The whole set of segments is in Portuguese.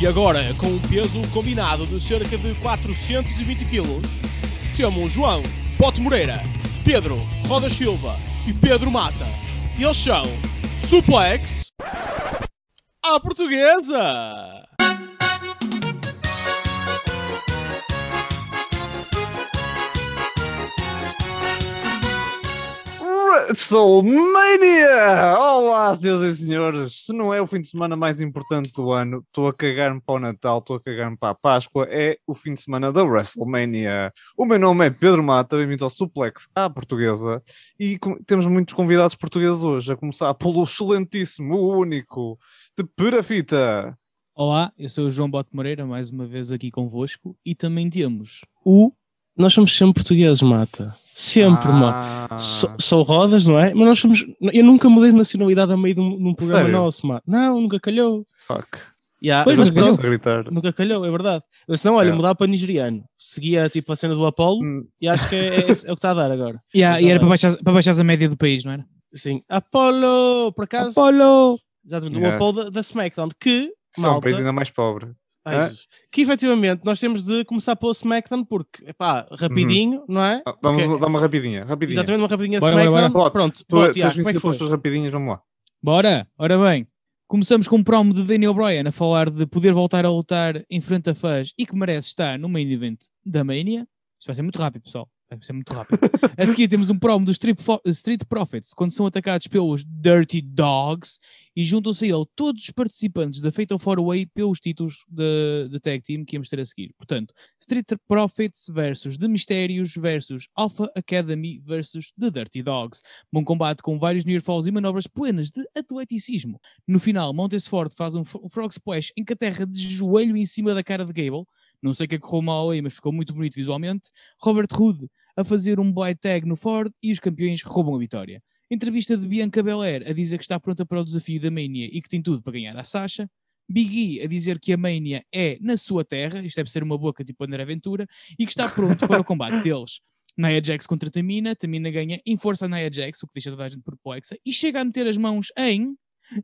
E agora, com um peso combinado de cerca de 420 kg, temos João Pote Moreira, Pedro Roda Silva e Pedro Mata. Eles são Suplex à Portuguesa! WrestleMania! Olá, senhoras e senhores. Se não é o fim de semana mais importante do ano, estou a cagar-me para o Natal, estou a cagar-me para a Páscoa, é o fim de semana da WrestleMania. O meu nome é Pedro Mata, bem-vindo ao Suplex à Portuguesa e temos muitos convidados portugueses hoje, a começar pelo excelentíssimo, o único, de Perafita. Olá, eu sou o João Bote Moreira, mais uma vez aqui convosco, e também temos o. Nós somos sempre portugueses, mata. Sempre, mano. Ah, Sou, sou rodas, não é? Mas nós somos. Eu nunca mudei de nacionalidade a meio de um, de um programa Sério? nosso, mano. Não, nunca calhou. Fuck. Yeah, Pois, mas mas pronto, gritar. nunca calhou, é verdade. Eu, senão, olha, É. mudava para nigeriano. Seguia tipo a cena do Apollo Hum, e acho que é, é- é o que está a dar agora. Yeah, e era para baixar, para baixar a média do país, não era? Sim, Apollo, por acaso. Apollo! Exatamente, o Yeah. Apollo da, da SmackDown, que. É um Malta, país ainda mais pobre. Jesus. que efetivamente nós temos de começar pelo SmackDown porque, epá, rapidinho, não é? Ah, Vamos Ok. dar uma rapidinha, rapidinha. Exatamente, uma rapidinha Bora, bora, SmackDown. Bote, Pronto, Tu, bote, tu és como é que foi? rapidinhas, vamos lá. Bora! Ora bem, começamos com um promo de Daniel Bryan a falar de poder voltar a lutar em frente a fãs e que merece estar no main event da Mania. Isto vai ser muito rápido, pessoal. Vai ser muito rápido. a seguir temos um promo dos Street, Profits quando são atacados pelos Dirty Dogs e juntam-se a ele todos os participantes da Fatal 4-Way pelos títulos de tag team que íamos ter a seguir. Portanto, Street Profits versus The Mistérios versus Alpha Academy versus The Dirty Dogs. Bom combate com vários near falls e manobras plenas de atleticismo. No final, Montes Ford faz um, fro- frog splash em que a terra de joelho em cima da cara de Gable. Não sei o que é que correu mal aí, mas ficou muito bonito visualmente. Robert Hood a fazer um blind tag no Ford e os campeões roubam a vitória. Entrevista de Bianca Belair a dizer que está pronta para o desafio da Mania e que tem tudo para ganhar a Sasha. Big E a dizer que a Mania é na sua terra, isto deve ser uma boca tipo André Aventura, e que está pronto para o combate deles. Nia Jax contra Tamina, Tamina ganha em força a Nia Jax, o que deixa toda a gente perplexa, e chega a meter as mãos em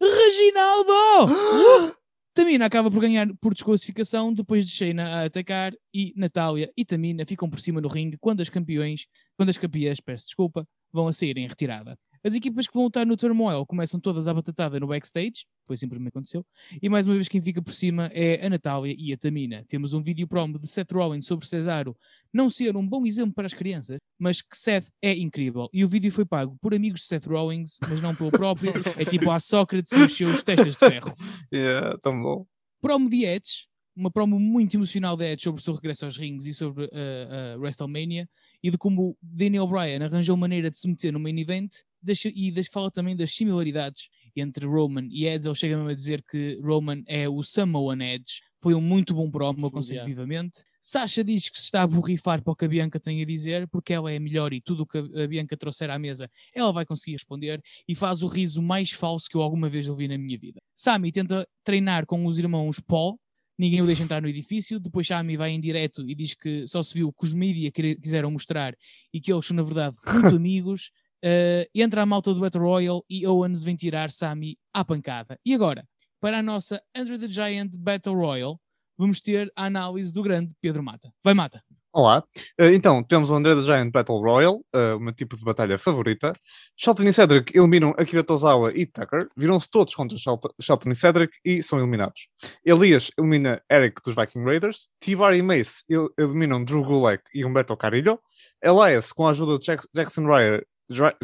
Reginaldo! Tamina acaba por ganhar por desclassificação depois de Shayna a atacar e Natália e Tamina ficam por cima no ringue quando as campeões, quando as campeãs, peço desculpa, vão a sair em retirada. As equipas que vão lutar no Turmoil começam todas à batatada no backstage, foi simplesmente aconteceu, e mais uma vez quem fica por cima é a Natália e a Tamina. Temos um vídeo promo de Seth Rollins sobre Cesaro não ser um bom exemplo para as crianças, mas que Seth é incrível. E o vídeo foi pago por amigos de Seth Rollins, mas não pelo próprio. É tipo a Sócrates e os seus testas de ferro. Yeah, tão bom. Promo de Edge, uma promo muito emocional de Edge sobre o seu regresso aos rings e sobre uh, a WrestleMania e de como Daniel Bryan arranjou maneira de se meter no main event e deixa- fala também das similaridades entre Roman e Edge. Ele chega mesmo a dizer que Roman é o Samoan Edge. Foi um muito bom promo, eu aconselho vivamente. Sasha diz que se está a borrifar para o que a Bianca tem a dizer, porque ela é melhor e tudo o que a Bianca trouxer à mesa, ela vai conseguir responder e faz o riso mais falso que eu alguma vez ouvi na minha vida. Sami tenta treinar com os irmãos Paul, ninguém o deixa entrar no edifício, depois Sami vai em direto e diz que só se viu o que os mídia quiseram mostrar e que eles são na verdade muito amigos. Uh, entra a malta do Battle Royal e Owens vem tirar Sami à pancada. E agora, para a nossa Under the Giant Battle Royal, vamos ter a análise do grande Pedro Mata. Vai, Mata. Olá. Eh, então, temos o André the Giant Battle Royal, eh, o meu tipo de batalha favorita. Shelton e Cedric eliminam Akira Tozawa e Tucker. Viram-se todos contra Shelton, e Cedric e são eliminados. Elias elimina Eric dos Viking Raiders. T-Bar e Mace el- eliminam Drew Gulak e Humberto Carrillo. Elias, com a ajuda de Jack- Jackson Ryder,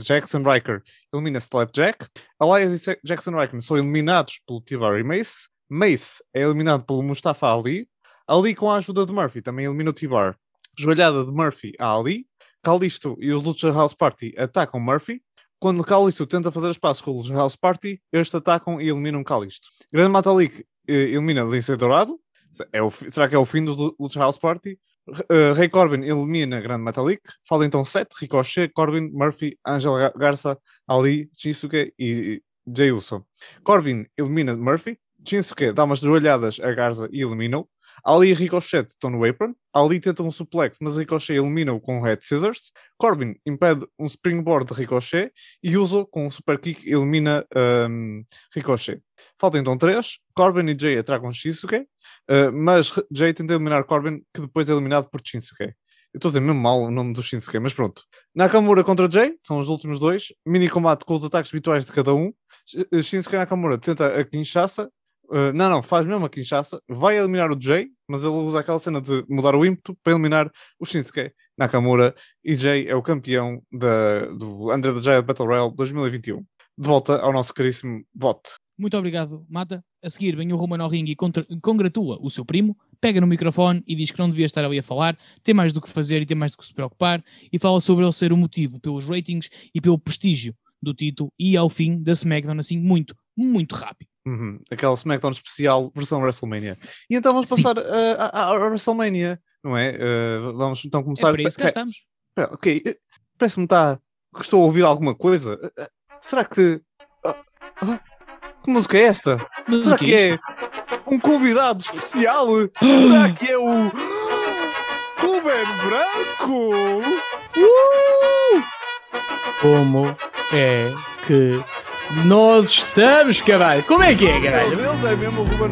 Jackson Riker, elimina Slapjack. Elias e Jackson Riker são eliminados pelo T-Bar e Mace. Mace é eliminado pelo Mustafa Ali. Ali, com a ajuda de Murphy, também elimina o T-Bar. Joelhada de Murphy a Ali. Calisto e os Lucha House Party atacam Murphy. Quando Calisto tenta fazer espaço com o Lucha House Party, estes atacam e eliminam Calisto. Grande Matalik eh, elimina Lindsay Dourado. É o será que é o fim do Lu- Lucha House Party? R- eh, Ray Corbin elimina Grande Matalik. Falta então 7. Ricochet, Corbin, Murphy, Angel Ga- Garza, Ali, Shinsuke e Jey Uso. Corbin elimina Murphy. Shinsuke dá umas joelhadas a Garza e elimina-o. Ali e Ricochet estão no apron. Ali tenta um suplex, mas Ricochet elimina-o com o Head Scissors. Corbin impede um springboard de Ricochet e Uso com um super kick elimina um, Ricochet. Faltam então três. Corbin e Jay atracam Shinsuke, uh, mas Jay tenta eliminar Corbin, que depois é eliminado por Shinsuke. Eu estou a dizer mesmo mal o nome do Shinsuke, mas pronto. Nakamura contra Jay, são os últimos dois. Mini combate com os ataques habituais de cada um. Shinsuke Nakamura tenta a Kinshasa. Uh, não, não, faz mesmo a Kinshasa. Vai eliminar o Jay, mas ele usa aquela cena de mudar o ímpeto para eliminar o Shinsuke Nakamura. E Jay é o campeão da, do Under the Giant Battle Royale 2021. De volta ao nosso caríssimo bot. Muito obrigado, Mata. A seguir vem o Roman ao ringue e contra- congratula o seu primo, pega no microfone e diz que não devia estar ali a falar, tem mais do que fazer e tem mais do que se preocupar, e fala sobre ele ser o motivo pelos ratings e pelo prestígio do título e ao fim da SmackDown assim muito, muito rápido. Uhum, Aquela SmackDown especial versão WrestleMania. E então vamos Sim. passar uh, à, WrestleMania, não é? Uh, vamos então É começar. para isso que estamos. espera, ok, eh, parece-me está. que Estou a ouvir alguma coisa. Eh, eh, Será que. ah, ah, que música é esta? Mas Será que é é um convidado especial? Será que é o. Ruben Branco? Uh! Como é que nós estamos, caralho? Como é que é, caralho? Deus, é mesmo o Ruben.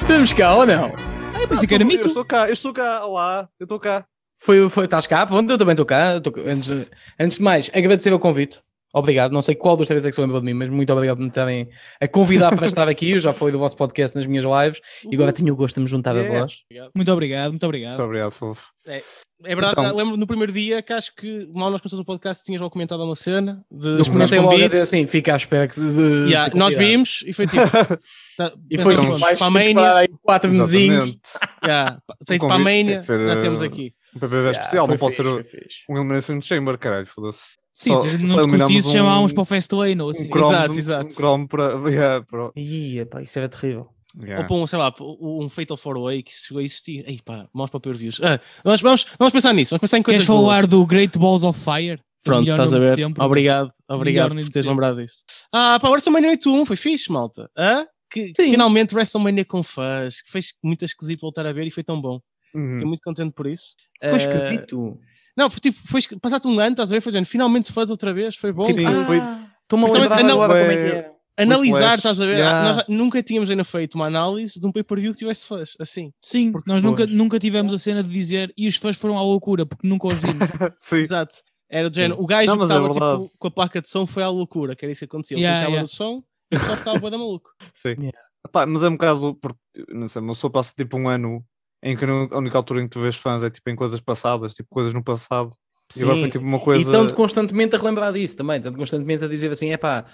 Estamos cá ou não? Ah, eu pensei que era Eu mito. estou cá, eu estou cá, olá, eu estou cá. Foi, foi, estás cá? Pronto, eu também estou cá. eu tô- antes, antes de mais, agradecer o convite. Obrigado. Não sei qual dos três é que se lembra de mim, mas muito obrigado por me estarem a convidar para estar aqui. Eu já fui do vosso podcast nas minhas lives e agora tenho o gosto de me juntar Yeah. a vós. Muito obrigado, muito obrigado. Muito obrigado, fofo. É verdade, Então- lembro no primeiro dia que acho que mal nós começamos o podcast tinhas logo comentado uma cena de Eu comentei logo a convite. dizer assim: fica à espera que de, de Yeah, ser nós vimos e foi tipo. tá- E foi tipo, mais para a Mania, aí quatro mesinhos. Yeah, tens Um para a Mania, já temos uh, aqui. Um PPV especial, não pode ser o- fixe. um Elimination Chamber, caralho, foda-se. Sim, Só- se a gente só não curtisse, um- chamávamos para o Fastlane ou assim. Um cromo, Exato, exato. Um cromo para. Yeah, para... Ih, pá, isso era terrível. Yeah. Ou para um, sei lá, um Fatal 4-Way que chegou a existir. Ei pá, mãos para per-views. Ah, vamos, vamos, vamos pensar nisso, vamos pensar em coisas Queres falar do Great Balls of Fire? Pronto, estás a ver? sempre. Obrigado, obrigado por teres lembrado disso. Ah, pá, WrestleMania 81 foi fixe, malta. Hã? Que, Sim. finalmente WrestleMania com fãs, que fez muito esquisito voltar a ver e foi tão bom. Uhum. Fiquei muito contente por isso. Foi Ah, esquisito. Não, foi tipo, foi passado um ano, estás a ver? Foi género, finalmente fãs outra vez, foi bom. Tipo, Ah, foi- Estou-me a lembrar agora como é que é- era. analisar, estás a ver? yeah. Nós nunca tínhamos ainda feito uma análise de um pay-per-view que tivesse fãs, assim. Sim, Porque nós nunca, nunca tivemos a cena de dizer e os fãs foram à loucura porque nunca os vimos. Sim. Exato. Era do género, o gajo Não, que é estava verdade. tipo, com a placa de som foi à loucura, que era isso que acontecia. Ele Yeah, clicava yeah. no som e só ficava da maluco. Sim. Yeah. Pá, mas é um bocado. Porque, não sei, uma pessoa passa tipo um ano em que a única altura em que tu vês fãs é tipo em coisas passadas, tipo coisas no passado. E agora foi Sim. tipo uma coisa. E tanto constantemente a relembrar disso também, tanto constantemente a dizer assim: é pá,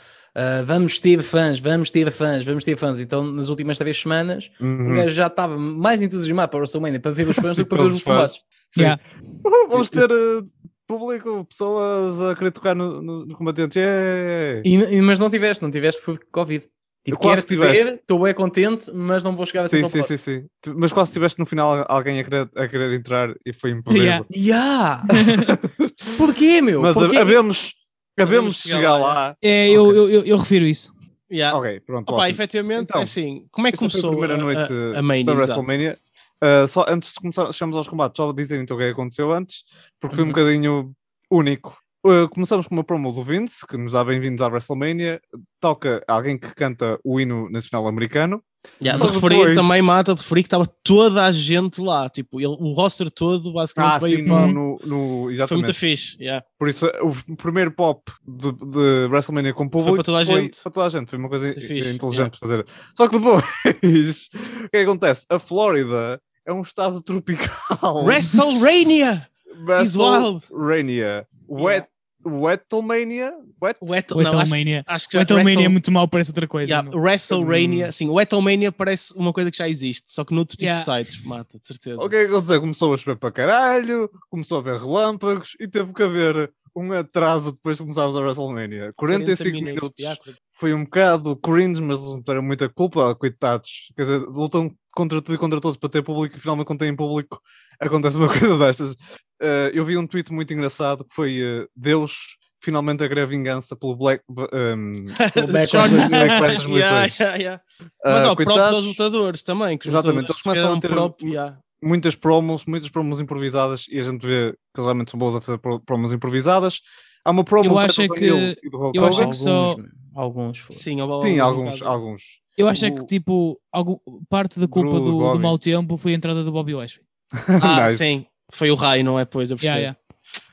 vamos ter fãs, vamos ter fãs, vamos ter fãs. Então, nas últimas três semanas, o Uhum. gajo já estava mais entusiasmado para o WrestleMania para ver os fãs Sim, do que para ver os combates. Sim. Yeah. Vamos ter eh, público, pessoas a querer tocar no, no, nos combatentes. Yeah. E, e- mas não tiveste, não tiveste por Covid. Tipo, Eu quase quero tiveste. ver, estou bem contente, mas não vou chegar assim Sim, tão sim, próximo. sim, sim. Mas quase tiveste no final alguém a querer, a querer entrar e foi impedido. Yeah. Yeah. Porquê, meu? Mas Porquê? havemos, havemos de chegar chegar lá, lá. É, eu, Ok. eu, eu, eu refiro isso. Yeah. Ok, pronto. Opa, efetivamente, Então, é assim, como é que Esta foi começou a primeira a, noite a, a Mania? da. WrestleMania. Uh, só antes de começar, chegamos aos combates, só dizer então o que é que aconteceu antes, porque foi um Uhum. bocadinho único. Uh, começamos com uma promo do Vince, que nos dá bem-vindos à WrestleMania. Toca alguém que canta o hino nacional americano. Yeah, de referir depois- também, mata, de referir que estava toda a gente lá, tipo, ele, o roster todo basicamente Ah, veio sim, para... no, no, no- Foi exatamente. muito fixe, yeah. Por isso, o primeiro pop de, de WrestleMania com público para toda a gente. para toda a gente. Foi uma coisa Foi fixe, inteligente de fazer. Só que depois, o que é que acontece? A Flórida é um estado tropical. WrestleMania! WrestleMania. Wet, Wetelmania? Wet? Wet, não, acho, acho que já Etalmania é Wrestle- muito mau, parece outra coisa. Yeah, não? WrestleMania, Hum. sim, o Wrestlemania parece uma coisa que já existe, só que noutro tipo Yeah. de sites, mata, de certeza. O que é que aconteceu? Começou a chover para caralho, começou a haver relâmpagos e teve que haver um atraso depois de começarmos a WrestleMania. 45 minutos. yeah, 40. foi um bocado cringe, mas não tiveram muita culpa, coitados. Quer dizer, lutam contra tudo e contra todos para ter público e finalmente quando têm público acontece uma coisa destas. Eh, eu vi um tweet muito engraçado que foi eh, Deus finalmente a querer vingança pelo Black. Um, O Backlash Sean- 2006. Backlash 2006. Yeah, yeah, yeah. Mas ah, ó, próprios coitados, aos lutadores também. Que os Exatamente, eles começam a ter- próprio, yeah. muitas promos, muitas promos improvisadas e a gente vê que realmente são boas a fazer pro- promos improvisadas. Há uma promo Eu do acho que- O'Neil e do Hulk eu acho que só- Alguns, alguns. Sim, alguns, bocado. alguns. Eu acho é que, O- tipo, algum, parte da culpa do, do Bobby. mau tempo foi a entrada do Bobby Lashley. Ah, Nice. sim. Foi o raio, não é? Pois, eu percebo. Yeah,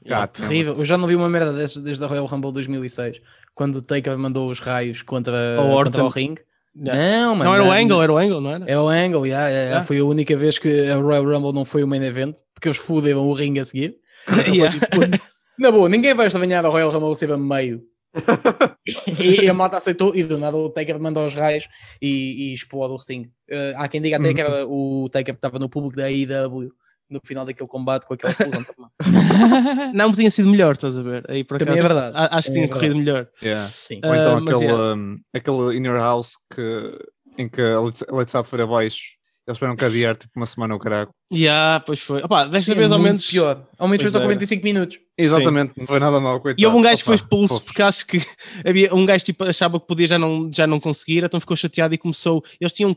yeah. Ah, Terrível. Eu já não vi uma merda dessas desde a Royal Rumble 2006, quando o Taker mandou os raios contra, O contra o ring. Yeah. Não, mano. Não era o Angle, era o Angle, não era? É o Angle, yeah, yeah, yeah. Yeah. foi a única vez que a Royal Rumble não foi o main event, porque eles fuderam o ring a seguir. Yeah. Na boa, ninguém vai estranhar a Royal Rumble ser a meio. e, e a malta aceitou e do nada o Taker manda os raios e, e explode o ring. Eh, há quem diga até que era o Taker que estava no público da AEW no final daquele combate com aquela explosão. também. Não tinha sido melhor, estás a ver? Aí, por Também é acaso, verdade. Acho que Também tinha é corrido melhor. Yeah. Sim. Ou então mas aquele, yeah. um, aquele Inner House que, em que a Late Side foi abaixo. Eles esperam adiar tipo uma semana ou caraco. Yeah, pois foi. Opa, desta Sim, vez é ao menos. pior. Ao menos foi só era. 45 minutos. Exatamente, não foi nada mal. Coitado. E houve um gajo que foi Opa, expulso porque acho que havia um gajo tipo, achava que podia já não, já não conseguir, então ficou chateado e começou. Eles tinham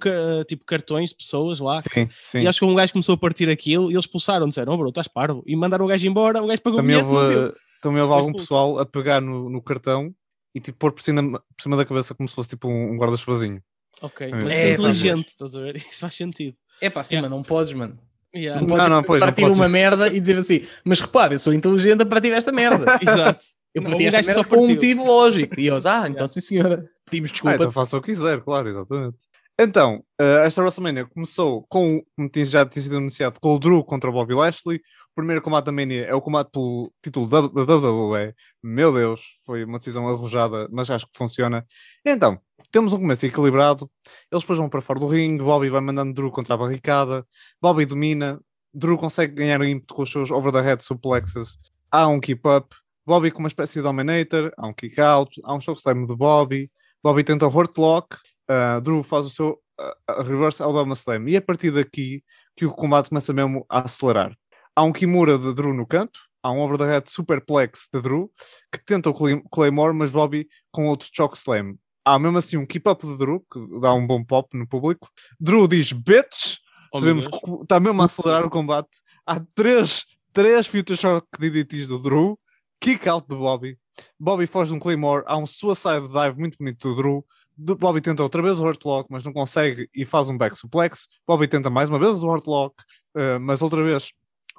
tipo cartões de pessoas lá. Sim, sim. E acho que um gajo começou a partir aquilo e eles expulsaram, disseram, oh bro, estás parvo. E mandaram o gajo embora, o gajo pagou o Também bilhete. não houve, deu. também houve algum pessoal a pegar no, no cartão e tipo pôr por cima, por cima da cabeça como se fosse tipo um, um guarda-chuvazinho. Ok, É, mas é, é inteligente, estás a ver? Isso faz sentido. É pá, sim, Yeah. mas não podes, mano. Yeah. Não podes Não, não, pois, não partir podes. uma merda e dizer assim, mas repara, eu sou inteligente a partir desta merda. Exato. Eu Não, parti um esta merda só por um motivo lógico. E eles, ah, então sim senhora, pedimos Ah, desculpa. então faça o que quiser, claro, exatamente. Então, eh, esta WrestleMania começou com, como já tinha sido anunciado, com o Drew contra o Bobby Lashley. O primeiro combate da Mania é o combate pelo título da, da WWE. Meu Deus, foi uma decisão arrojada, mas acho que funciona. Então, temos um começo equilibrado. Eles depois vão para fora do ringue. Bobby vai mandando Drew contra a barricada. Bobby domina. Drew consegue ganhar ímpeto com os seus over-the-head suplexes. Há um keep-up. Bobby com uma espécie de dominator. Há um kick-out. Há um chokeslam de Bobby. Bobby tenta o Hurt Lock. Uh, Drew faz o seu uh, Reverse Alabama Slam. E é a partir daqui que o combate começa mesmo a acelerar. Há um Kimura de Drew no canto. Há um over the head superplex de Drew que tenta o Clay- Claymore, mas Bobby com outro choke slam. Há mesmo assim um keep up de Drew que dá um bom pop no público. Drew diz bitch. Oh, Sabemos que está mesmo a acelerar o combate. Há três, três Future Shock DDTs do Drew. Kick out do Bobby. Bobby foge de um Claymore. Há um Suicide Dive muito bonito do Drew. Bobby tenta outra vez o Hurt Lock, mas não consegue e faz um back suplex. Bobby tenta mais uma vez o Hurt Lock, eh, mas outra vez,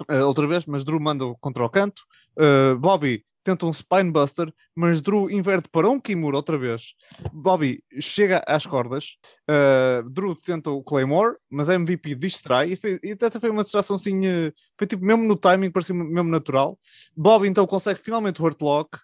eh, outra vez, mas Drew manda contra o canto. Eh, Bobby tenta um Spinebuster, mas Drew inverte para um Kimura outra vez. Bobby chega às cordas. eh, Drew tenta o Claymore, mas a MVP distrai e, foi, e até foi uma distração assim, eh, foi tipo mesmo no timing, parecia mesmo natural. Bobby então consegue finalmente o Hurt Lock.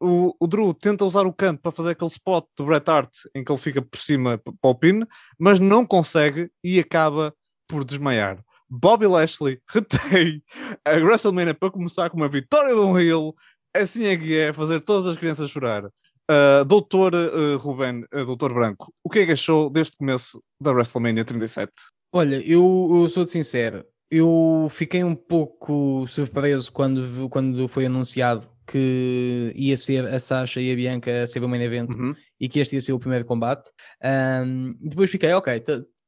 O, o Drew tenta usar o canto para fazer aquele spot do Bret Hart em que ele fica por cima para o pin, mas não consegue e acaba por desmaiar. Bobby Lashley retém a WrestleMania para começar com uma vitória de um heel. Assim é que é fazer todas as crianças chorar. Uh, doutor uh, Ruben, uh, Doutor Branco, o que é que achou deste começo da WrestleMania 37? Olha, eu, eu sou sincero, eu fiquei um pouco surpreso quando, quando foi anunciado que ia ser a Sasha e a Bianca a ser o main event Uhum. e que este ia ser o primeiro combate. Ahm, depois fiquei, ok,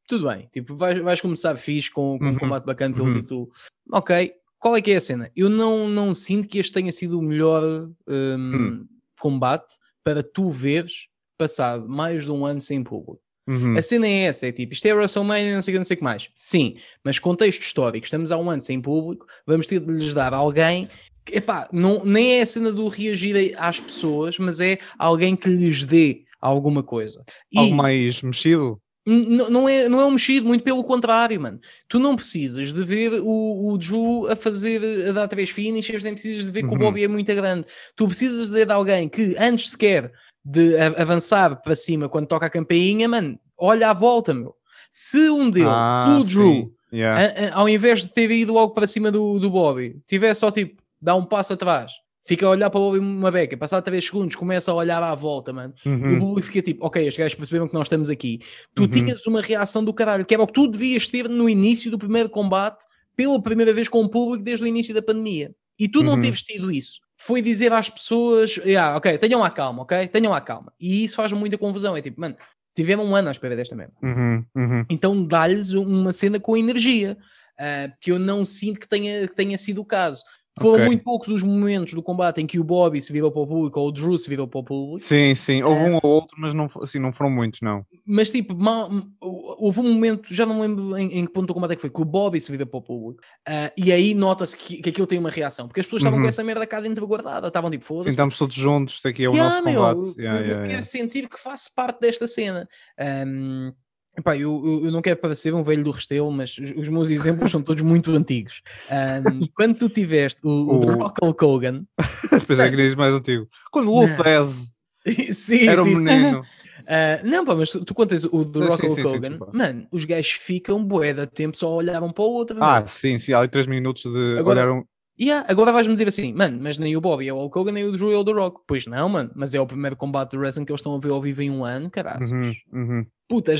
tudo bem, tipo, vais, vais começar fixe com, com um Uhum. combate bacana pelo Uhum. título. Ok, qual é que é a cena? Eu não, não sinto que este tenha sido o melhor ahm, Hum. combate para tu veres passado mais de um ano sem público. Uhum. A cena é essa, é tipo, isto é WrestleMania, não sei o que, não sei o que mais. Sim, mas contexto histórico, estamos há um ano sem público, vamos ter de lhes dar alguém, que, epá, não, nem é a cena do reagir às pessoas, mas é alguém que lhes dê alguma coisa. E Algo mais mexido? Não é, não é um mexido, muito pelo contrário, mano. Tu não precisas de ver o, o Drew a fazer, a dar três finishes, nem precisas de ver que o Uhum. Bobby é muito grande. Tu precisas de, de alguém que, antes sequer de avançar para cima quando toca a campainha, mano, olha à volta, meu. Se um deles, se o Drew, Ah, sim. Yeah. a- a- ao invés de ter ido logo para cima do, do Bobby, tivesse só tipo, dá um passo atrás, fica a olhar para o Bobby uma beca, passar 3 segundos, começa a olhar à volta, mano. E o Uhum. público fica tipo, ok, estes gajos perceberam que nós estamos aqui. Tu Uhum. tinhas uma reação do caralho, que era o que tu devias ter no início do primeiro combate, pela primeira vez com o público desde o início da pandemia. E tu não Uhum. teres tido isso. foi dizer às pessoas, yeah, ok, tenham a calma, ok? Tenham a calma. E isso faz muita confusão. É tipo, mano, tiveram um ano à espera desta merda. Uhum, uhum. Então dá-lhes uma cena com energia, ah, que eu não sinto que tenha, que tenha sido o caso. Foram Ok. muito poucos os momentos do combate em que o Bobby se virou para o público ou o Drew se virou para o público, Sim, sim. Houve É. um ou outro, mas não, assim, não foram muitos, não. mas tipo, mal- houve um momento, já não lembro em, em que ponto do combate é que foi, que o Bobby se virou para o público ah, e aí nota-se que, que aquilo tem uma reação, porque as pessoas estavam Uhum. com essa merda cá dentro guardada, estavam tipo, foda-se, estamos todos juntos, daqui é o Yeah, nosso meu, combate. eu- Yeah, yeah, quero sentir que faço parte desta cena. Ahm, epá, eu, eu- eu não quero parecer um velho do Restelo, mas os, os meus exemplos são todos muito antigos. Ahm, quando tu tiveste o, o, The O- Rock Hulk Hogan, Depois é que diz mais antigo. Quando o. Lutez sim, era um sim. menino. Ah, não, pá, mas tu, tu contas o The Sim, Rock sim, Hulk sim, sim, Hogan, desculpa. mano, os gajos ficam bué de tempo só a olhar um para o outro. Ah, meu. sim, sim. Há ali 3 minutos de Agora- olhar um. Yeah, agora vais-me dizer assim, mano, mas nem o Bobby é o Hulk Hogan, nem o Drew é o The Rock. Pois não, mano, mas é o primeiro combate de wrestling que eles estão a ver ao vivo em um ano, caralho. Uhum, uhum. Puta,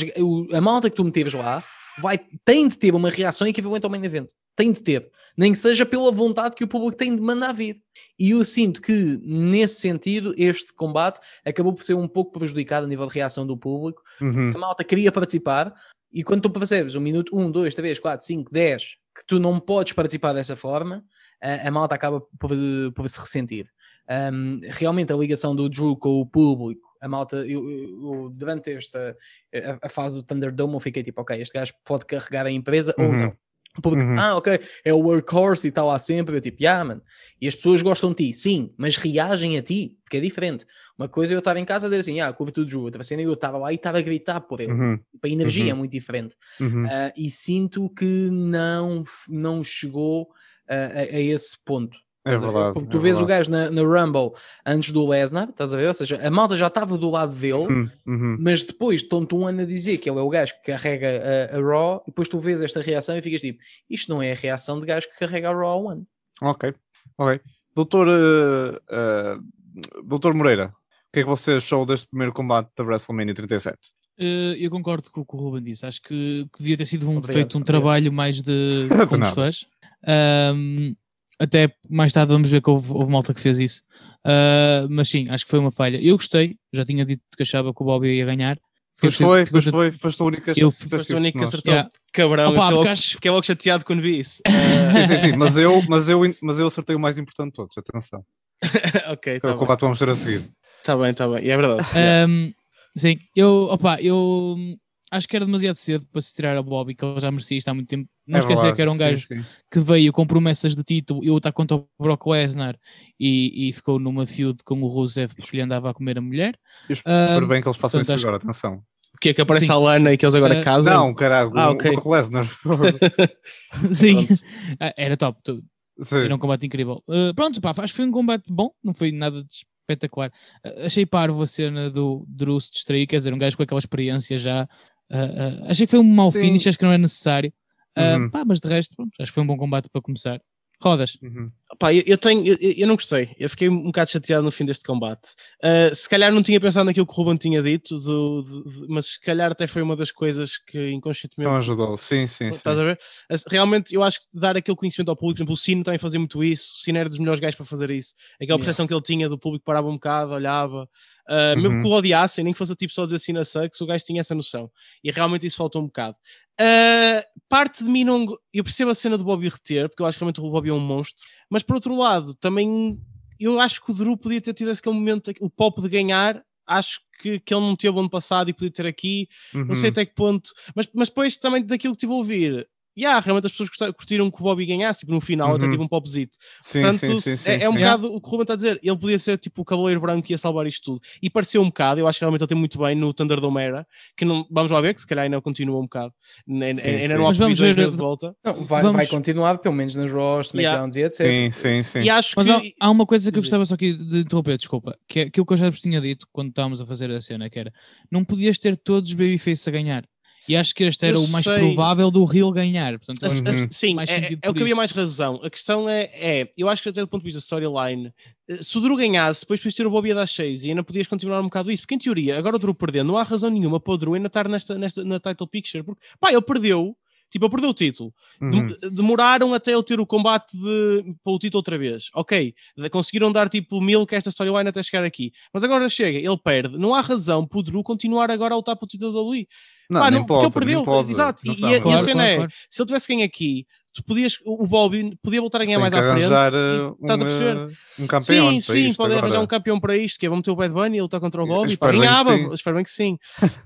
a malta que tu meteres lá vai, tem de ter uma reação equivalente ao main event. Tem de ter. Nem que seja pela vontade que o público tem de mandar vir. E eu sinto que, nesse sentido, este combate acabou por ser um pouco prejudicado a nível de reação do público. uhum. A malta queria participar e quando tu percebes o minuto 1, 2, 3, 4, 5, 10 que tu não podes participar dessa forma, a, a malta acaba por, por se ressentir. Um, realmente a ligação do Drew com o público, a malta, eu, eu- durante esta a, a fase do Thunderdome, eu fiquei tipo, ok, este gajo pode carregar a empresa ou Uhum. não. O público, Uhum. ah, ok, é o workhorse e está lá sempre. Eu tipo, yeah, man. E as pessoas gostam de ti, sim, mas reagem a ti, porque é diferente. Uma coisa é eu estar em casa a dizer assim, ah, curva tudo Drew. Outra cena é eu estava lá e estava a gritar por ele. Uhum, A energia Uhum. é muito diferente. uhum. Ah, e sinto que não, não chegou ah, a, a esse ponto. É verdade. Porque é tu vês o verdade. gajo na, na Rumble antes do Lesnar, estás a ver? Ou seja, a malta já estava do lado dele, Uhum, uhum. mas depois estão-te um ano a dizer que ele é o gajo que carrega a, a Raw, e depois tu vês esta reação e ficas tipo, isto não é a reação de gajo que carrega a Raw há um ano. Ok, ok. Doutor, eh, eh, Doutor Moreira, o que é que você achou deste primeiro combate da WrestleMania 37? Eh, eu concordo com o que o Ruben disse. Acho que, que devia ter sido um, Obrigado, feito um obrigado. trabalho mais de De com os nada. fãs. Ahm, até mais tarde vamos ver que houve, houve malta que fez isso. Ah, mas sim, acho que foi uma falha. Eu gostei, já tinha dito que achava que o Bobby ia ganhar. Pois foi, pois foi, foste a única Eu- Foste o único de que acertou. Yeah. Cabrão, Opa, eu fiquei porque logo, fiquei logo chateado quando vi isso. Sim, sim, sim, mas eu, mas, eu, mas eu acertei o mais importante de todos, atenção. Ok, É tá o bem. combate vamos ter a seguir. Tá bem, tá bem. E é verdade. Ahm, sim, eu, opa, eu acho que era demasiado cedo para se tirar a Bobby, que ele já merecia isto há muito tempo. Não É esquecer verdade, que era um sim, gajo sim. que veio com promessas de título e lutar contra o Brock Lesnar e, e ficou numa feud com o Rusev porque lhe andava a comer a mulher. Eu espero Ahm, bem que eles façam portanto, isso agora, atenção. O que é que aparece Sim. a Lana e que eles agora Eh, casam? Não, caralho, Ah, o- ok. o Brock Lesnar. Sim. Ah, era top. Era um combate incrível. Uh, pronto, pá, acho que foi um combate bom, não foi nada de espetacular. Uh, achei parvo a cena do Drew se distrair, quer dizer, um gajo com aquela experiência já. Uh, uh, achei que foi um mau Sim. finish, acho que não era necessário. Uh, Uhum. pá, mas de resto, pronto, acho que foi um bom combate para começar. Rodas. Uhum. Pá, eu, eu tenho, eu, eu não gostei, eu fiquei um bocado chateado no fim deste combate. Uh, se calhar não tinha pensado naquilo que o Ruben tinha dito, do- do- do- mas se calhar até foi uma das coisas que inconscientemente Não ajudou, sim, sim, sim. Estás a ver? As- Realmente, eu acho que dar aquele conhecimento ao público, por exemplo, o Sino também fazia muito isso, o Sino era dos melhores gajos para fazer isso. Aquela percepção que ele tinha do público parava um bocado, olhava, Ah, mesmo Uhum. que o odiassem, nem que fosse tipo só dizer Sina sucks, o gajo tinha essa noção. E realmente isso faltou um bocado. Ah, parte de mim não. Eu percebo a cena do Bobby reter, porque eu acho que realmente o Bobby é um monstro, mas por outro lado, também eu acho que o Drew podia ter tido aquele momento, o pop de ganhar. Acho que, que ele não teve ano passado e podia ter aqui não Uhum. sei até que ponto, mas, mas depois também daquilo que estive a ouvir, yeah, realmente as pessoas gostaram- curtiram que o Bobby ganhasse, tipo, no final até Uhum. tive um popzito. Sim, Portanto, sim, sim, sim, é, é um sim. bocado o que o Ruben está a dizer. Ele podia ser tipo o Cavaleiro Branco que ia salvar isto tudo. E pareceu um bocado, eu acho que realmente ele tem muito bem no Thunderdome Era, que não, vamos lá ver, que se calhar ainda continua um bocado. Ainda, ainda não há previsões ver- de volta. Não, vai, Vamos- vai continuar, pelo menos nas Raws, SmackDowns e etc. Sim, sim, sim. E acho Mas que. há, há uma coisa que eu gostava só aqui de interromper, desculpa, que é aquilo que eu já vos tinha dito quando estávamos a fazer a cena, que era não podias ter todos os babyface a ganhar. E acho que este era Eu o mais sei. provável do Rio ganhar. Portanto, A- sim, mais é, sentido é o que havia mais razão. A questão é, é, eu acho que até do ponto de vista storyline, eh, se o Drew ganhasse, depois podias ter o Bobby a dar 6 e ainda podias continuar um bocado isso, porque em teoria, agora o Drew perdendo, não há razão nenhuma para o Drew ainda estar nesta, nesta, na title picture, porque pá, ele perdeu, Tipo, eu perdi o título. Uhum. Demoraram até eu ter o combate de, para o título outra vez. Ok, de- conseguiram dar tipo mil que esta storyline até chegar aqui. Mas agora chega, ele perde. Não há razão para o Drew continuar agora a lutar para o título da WWE. Não, Pá, não, porque pode, ele perdeu, pode, exato, não e- sabe. e a Claro, cena claro, é- claro. Se ele tivesse ganho aqui, tu podias, o Bobby podia voltar a ganhar mais à frente. arranjar e- uh, estás a um, perceber? um campeão Sim, sim, isto. podem arranjar um campeão para isto, que é vão meter o Bad Bunny e lutar contra o Bobby. Pá, Espero bem que ganhava, sim. espero bem que sim.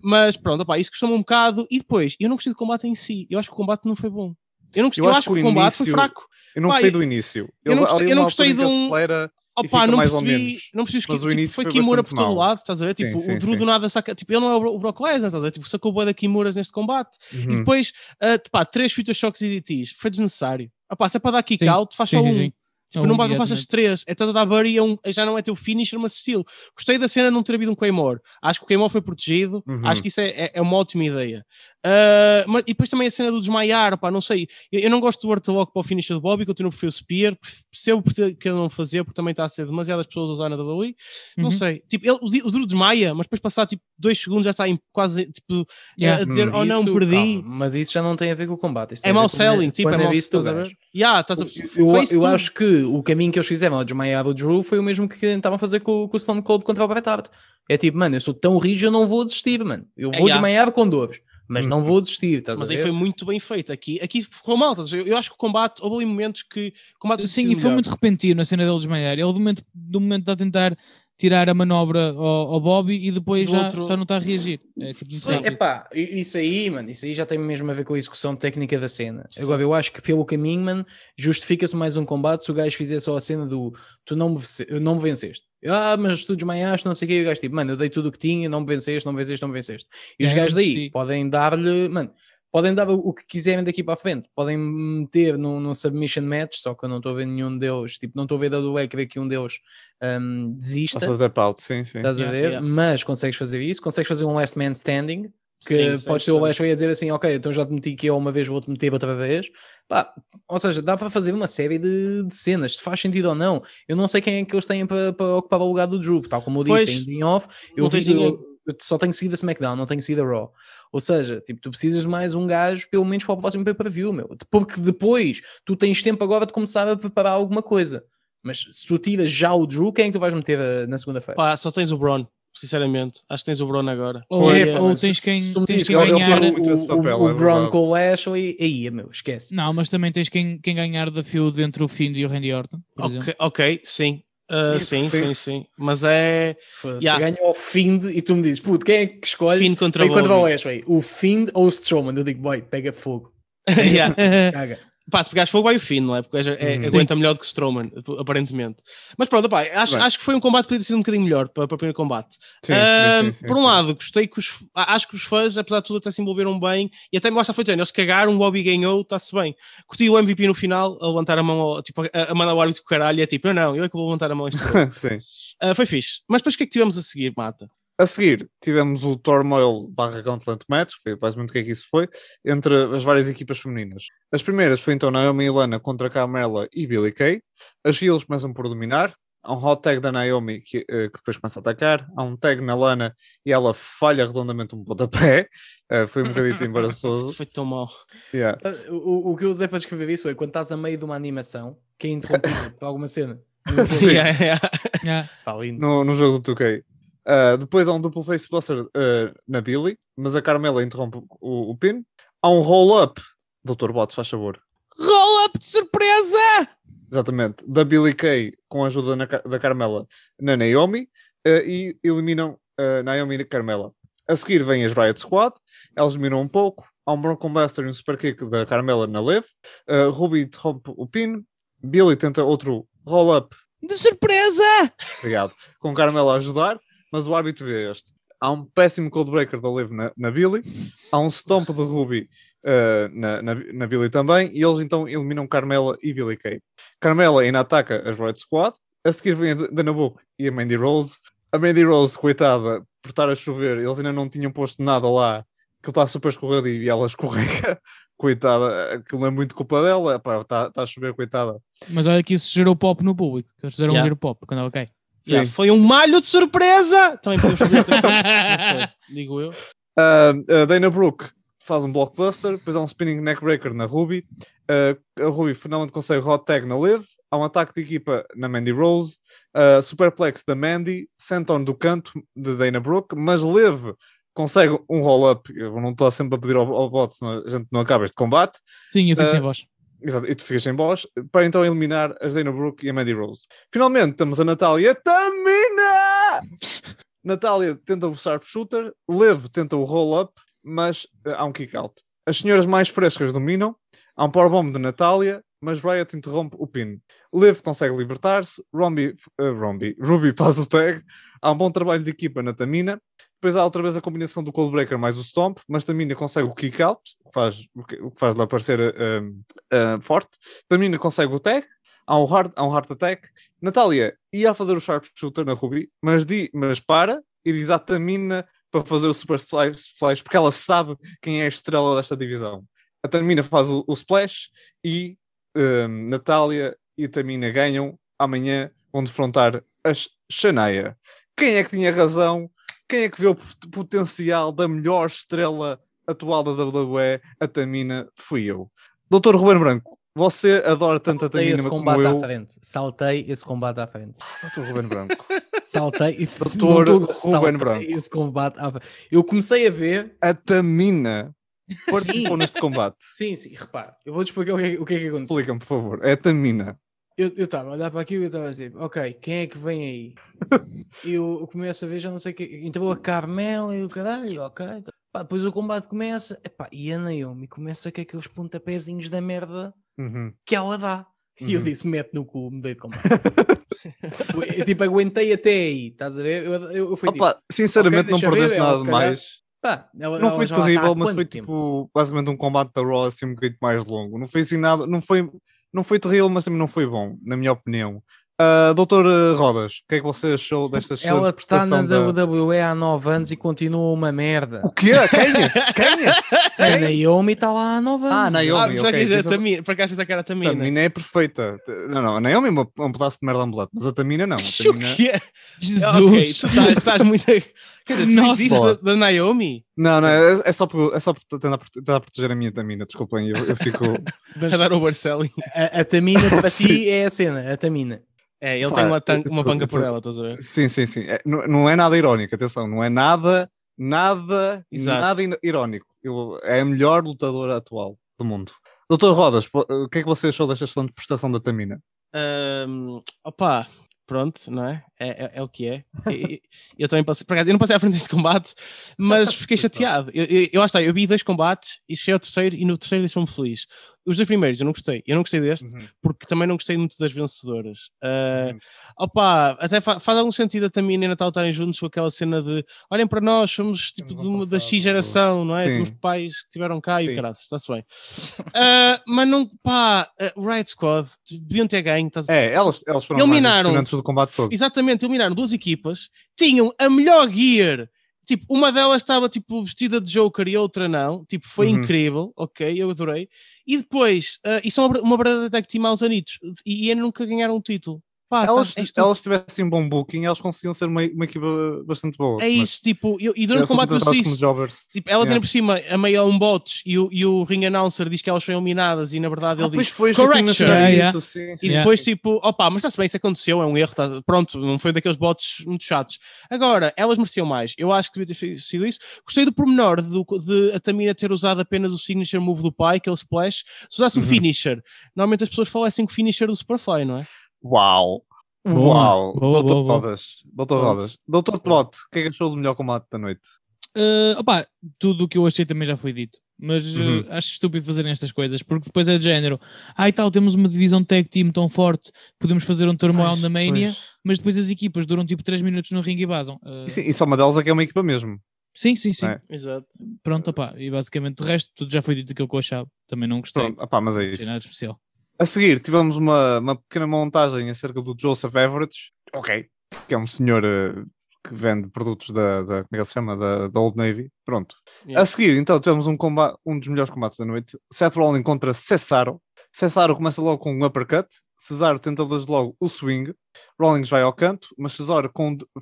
Mas pronto, opá, isso costuma um bocado. E depois, eu não gostei do combate em si. Eu acho que o combate não foi bom. Eu, não gostei, eu, acho que o combate foi início- fraco. Eu não Pá, gostei eu- do início. eu não Ele- gostei- eu não uma gostei de um- acelera Opa, não percebi, não percebi que Mas o tipo, início foi foi Kimura por todo lado, estás a ver? Tipo, sim, o Drew sim. do nada saca, tipo, ele não é o Bro- o Brock Lesnar, estás a ver? Tipo, sacou bué da Kimuras neste combate. E Uhum. depois, ah, pá, três Future Shocks e DTs, foi desnecessário. Opá, se é para dar kick Sim, out, faz Sim, só sim, um. sim. Tipo, Um não, não faças três. É estás a dar Buddy, é um- já não é teu finisher, mas estilo. Gostei da cena de não ter havido um Claymore. Acho que o Claymore foi protegido. Uhum. Acho que isso é, é- é uma ótima ideia. Ah, mas, e depois também a cena do desmaiar, pá, não sei. Eu, eu não gosto do Warthog para o finisher do Bobby, continuo a preferir o Spear. Percebo porque que ele não fazia, porque também está a ser demasiadas pessoas a usar na WWE. Não Uhum. sei. Tipo, ele, o, o Drew desmaia, mas depois passar tipo dois segundos já está em quase tipo, Yeah. a dizer, oh não, Isso, perdi. calma, mas isso já não tem a ver com o combate. isso tem É ver mau selling, tipo, é mau estás a ver? Yeah, estás a- Eu, eu tudo. acho que o caminho que eles fizeram ao desmaiar o Drew foi o mesmo que estavam a fazer com, com o Stone Cold contra o Bret Hart. É tipo, mano, eu sou tão rígido, eu não vou desistir, mano. Eu É, vou já. desmaiar com dores, mas não vou desistir, estás Mas a aí ver? foi muito bem feito. Aqui, aqui ficou mal. estás a ver? Eu acho que o combate, houve ali momentos que o combate Sim, e foi melhor. muito repentino a cena dele desmaiar. Ele, do momento, do momento está a tentar tirar a manobra ao, ao Bobby e depois já outro- só não está a reagir. É tipo Sim, epá, isso aí, mano, isso aí já tem mesmo a ver com a execução técnica da cena. Agora, eu acho que pelo caminho, mano, justifica-se mais um combate se o gajo fizer só a cena do tu não me, não me venceste. Ah, mas tu desmaiaste, não sei o que, e o gajo tipo, mano, eu dei tudo o que tinha, não me venceste, não me venceste, não me venceste. E os É, gajos daí podem dar-lhe, mano, podem dar o que quiserem daqui para a frente, podem meter num, num submission match, só que eu não estou a ver nenhum deles, tipo, não estou a ver da do querer que um deles hum, desista. Passa step out, sim, sim. Estás a Yeah, ver? yeah. Mas consegues fazer isso, consegues fazer um last man standing, que Sim, sim, podes ter o. Lashley a dizer assim, ok, então já te meti aqui uma vez, vou-te meter outra vez. Pá, ou seja, dá para fazer uma série de, de cenas, se faz sentido ou não. Eu não sei quem é que eles têm para, para ocupar o lugar do Drew, tal como eu disse, Pois. em off, eu, Não vi, eu, eu só tenho seguido a SmackDown, não tenho seguido a Raw. Ou seja, tipo, tu precisas de mais um gajo, pelo menos para o próximo pay-per-view, meu. Porque depois tu tens tempo agora de começar a preparar alguma coisa. Mas se tu tiras já o Drew, quem é que tu vais meter eh, na segunda-feira? Pá, só tens o Braun, sinceramente. Acho que tens o Braun agora. Ou, Olha, ou mas tens quem, Se tu tens quem ganhar. meteram muito esse o, papel, o, é o Braun verdade. com o Lashley, aí, meu, esquece. Não, mas também tens quem, quem ganhar da field entre o Find e o Randy Orton, por exemplo. Ok, ok, sim. Ah, sim, sim, Sim. Mas é Foda-se, Yeah. ganha ao Find e tu me dizes, puto, quem é que escolhes? fim contra o Bobby. Lashley, o Find ou o Strowman? Eu digo, boy, pega fogo. Yeah. Caga. Pá, se pegares fogo, vai o fim, não é? Porque é, é- Uhum. aguenta melhor do que Strowman, aparentemente. Mas pronto, pá, acho, Bem. acho que foi um combate que podia ter sido um bocadinho melhor para, para o primeiro combate. Sim, Ah, sim, sim, por um lado, gostei que os acho que os fãs, apesar de tudo, até se envolveram bem e até me gosta foi. Eles cagaram, o Bobby ganhou, está-se bem. Curti o MVP no final, a levantar a mão, ao- tipo, a, a mandar o árbitro com o caralho. E é tipo, eu não, eu é que vou levantar a mão. a Este. Ah, foi fixe. Mas depois o que é que tivemos a seguir, Mata? A seguir, tivemos o Turmoil barra Gauntlet Match, que foi basicamente o que é que isso foi, entre as várias equipas femininas. As primeiras foi então Naomi e Lana contra Carmela e Billy Kay. As heels começam por dominar. Há um hot tag da Naomi que, eh, que depois começa a atacar. Há um tag na Lana e ela falha redondamente um pontapé. Eh, foi um bocadinho embaraçoso. Foi tão mal. Yeah. O, o que eu usei para descrever isso é quando estás a meio de uma animação, que é interrompido por alguma cena. no jogo. Yeah, yeah. Yeah. Lindo. no, no jogo do 2K. Uh, depois há um duplo facebuster uh, na Billy, mas a Carmela interrompe o, o pin. Há um roll-up, Dr. Bot, faz favor. Roll-up de surpresa! Exatamente, da Billy Kay com a ajuda na da Carmela na Naomi uh, e eliminam Naomi e Carmela. A seguir vem as Riot Squad, elas eliminam um pouco. Há um Bronco Buster e um Super Kick da Carmela na Liv. Uh, Ruby interrompe o pin. Billy tenta outro roll-up De surpresa! Obrigado. Com Carmela a ajudar, mas o árbitro vê este. Há um péssimo codebreaker da Liv na, na Billy, há um stomp de Ruby uh, na, na, na Billy também, e eles então eliminam Carmela e Billy Kay. Carmela ainda ataca as Red Squad, a seguir vem a Dana Book e a Mandy Rose. A Mandy Rose, coitada, por estar a chover, eles ainda não tinham posto nada lá, que está super escorregadio e ela escorrega. Coitada, aquilo não é muito culpa dela, está tá a chover, coitada. Mas olha que isso gerou pop no público. Eles fizeram Yeah. um giro pop quando ela cai. Yeah, foi um malho de surpresa! Também podemos fazer sei, digo eu. Uh, uh, Dana Brooke faz um blockbuster, depois há um spinning neckbreaker na Ruby. Uh, a Ruby finalmente consegue hot tag na Liv. Há um ataque de equipa na Mandy Rose. Uh, superplex da Mandy. Senton do canto de Dana Brooke. Mas Liv consegue um roll-up. Eu não estou sempre a pedir ao, ao bot, senão a gente não acaba este combate. Sim, eu fico sem voz. Exato, e tu ficas sem voz. Para então eliminar as Dana Brooke e a Mandy Rose. Finalmente temos a Natália Tamina! Natália tenta o sharpshooter. Liv tenta o roll-up. Mas uh, há um kick-out. As senhoras mais frescas dominam. Há um powerbomb de Natália, mas Riot interrompe o pin. Liv consegue libertar-se. Uh, Ruby faz o tag. Há um bom trabalho de equipa na Tamina. Depois há outra vez a combinação do Coldbreaker mais o Stomp, mas Tamina consegue o kick-out, o que faz, o que, faz lá parecer uh, forte. Tamina consegue o tag. Há um, hard, há um heart attack. Natália ia a fazer o sharpshooter na Ruby, mas, di, mas para e diz à Tamina para fazer o super splash, porque ela sabe quem é a estrela desta divisão. A Tamina faz o, o splash e um, Natália e a Tamina ganham. Amanhã vão defrontar as Shania. Quem é que tinha razão? Quem é que vê o pot- potencial da melhor estrela atual da WWE? A Tamina fui eu. Doutor Ruben Branco, você adora tanto a Saltei Tamina esse como combate à eu. frente. Saltei esse combate à frente. Doutor Ruben Branco. Saltei. Doutor Não tô- Ruben saltei Branco. Esse combate à frente. Eu comecei a ver. A Tamina participou neste combate. Sim, sim, repara. Eu vou te explicar o que, é- o que é que aconteceu. Explica-me, por favor. É a Tamina. Eu estava a olhar para aquilo e eu estava a dizer, ok, quem é que vem aí? eu, eu começo a ver, já não sei o que. Entrou a Carmela e o caralho, ok. tá. Pá, depois o combate começa, epá, e a Naomi começa com aqueles pontapézinhos da merda Uhum. que ela dá. E eu Uhum. disse, mete no cu, mudei de combate. eu, tipo, aguentei até aí, estás a ver? Eu, eu, eu fui tipo, Opa, sinceramente, Ok, não ver, perdeste ela nada mais. pá, ela, Não ela foi terrível, mas foi tempo? tipo basicamente um combate da Raw assim um bocadinho mais longo. Não foi assim nada, não foi, não foi terrível, mas também não foi bom, na minha opinião. Ah, doutor ah, Rodas, o que é que você achou desta Ela está na da... WWE há 9 anos e continua uma merda. O quê? Quem? Quem? A Naomi está lá há 9 anos. Ah, Naomi. Ah, já dizer, pensa- Tamina, por acaso pensava que era A Tamina. Tamina é perfeita. Não, não, a Naomi é uma- um pedaço de merda ambulante, mas a Tamina não. A O Tamina... é? Jesus! tu estás, estás muito. Quer dizer, tu Nossa. dizes isso da, da Naomi? Não, não, é, é só por, é só por tentar, tentar proteger a minha Tamina, desculpem, eu, eu fico... Mas A dar o Barceling. a, a Tamina para ti é a cena, a Tamina. É, ele Pá, tem uma, tan- eu uma banca por ela, estás a ver? Sim, sim, sim. É, não, não é nada irónico, atenção, não é nada, nada, Exato. nada irónico. Eu- é a melhor lutadora atual do mundo. Doutor Rodas, o que é que você achou desta excelente prestação da Tamina? Ahm, opa, pronto, não é? É, é, é o que é. E- e- eu também passei, por acaso, eu não passei à frente deste combate, mas fiquei chateado. Eu, eu, eu, está, eu vi dois combates e cheguei ao terceiro e no terceiro deixou-me feliz. Os dois primeiros eu não gostei, eu não gostei deste, porque também não gostei muito das vencedoras. Ah, opa, até fa- faz algum sentido a Tamina e a Natal estarem juntos com aquela cena de olhem para nós, somos tipo de um uma, da X geração, não é? sim. Temos pais que tiveram cá e Sim. o caraças, está-se bem. Ah, mas não, pá, uh, Riot Squad deviam ter ganho, a É, elas, elas foram Eliminaram. mais do combate todo. Exatamente, eliminaram duas equipas, tinham a melhor gear. Tipo, uma delas estava tipo vestida de Joker e a outra não. Tipo, foi Uhum. incrível, ok, eu adorei. E depois, ah, e são uma, uma verdadeira tag team aos anitos e, e nunca ganharam um título. Pá, elas, tá- isto- elas tivessem um bom booking, elas conseguiam ser uma, uma equipa bastante boa. é isso, tipo, eu- e durante o combate eu jobbers. Tipo, elas Yeah. por cima, a meio a um bots e o, e o ring announcer diz que elas foram eliminadas e na verdade Ah, ele diz foi, correction. Yeah, yeah. isso, sim, sim. E Yeah. depois, tipo, opá, mas está-se bem, isso aconteceu, é um erro, tá- pronto, não foi daqueles bots muito chatos. Agora, elas mereciam mais, eu acho que devia ter sido isso. Gostei do pormenor do, de a Tamina ter usado apenas o signature move do pai, que é o splash. Se usasse o Uhum. finisher, normalmente as pessoas falassem com o finisher do Superfly, não é? Uau! Uau! boa, Doutor boa, boa. Rodas, Doutor. Rodas. Doutor Plot, o que é que achou do melhor combate da noite? Uh, opá, tudo o que eu achei também já foi dito. Mas uh, Uhum. acho estúpido fazerem estas coisas, porque depois é de género. Ah, e tal, temos uma divisão tag team tão forte, podemos fazer um turmoil Pois, na Mania, pois. mas depois as equipas duram tipo 3 minutos no ringue e vazam. Uh, E, sim, e só uma delas é que é uma equipa mesmo. sim, sim, sim. É. Exato. Pronto, opá. E basicamente o resto tudo já foi dito que eu achava. Também não gostei. Pronto, opá, mas é Não isso. tem nada especial. A seguir, tivemos uma, uma pequena montagem acerca do Joseph Everett, ok, que é um senhor eh, que vende produtos da, da- como é que se chama? Da, da Old Navy. Pronto. Yeah. A seguir, então, tivemos um, combate, um dos melhores combates da noite: Seth Rollins contra Cesaro. Cesaro começa logo com um uppercut. Cesaro tenta desde logo o swing. Rollins vai ao canto, mas Cesaro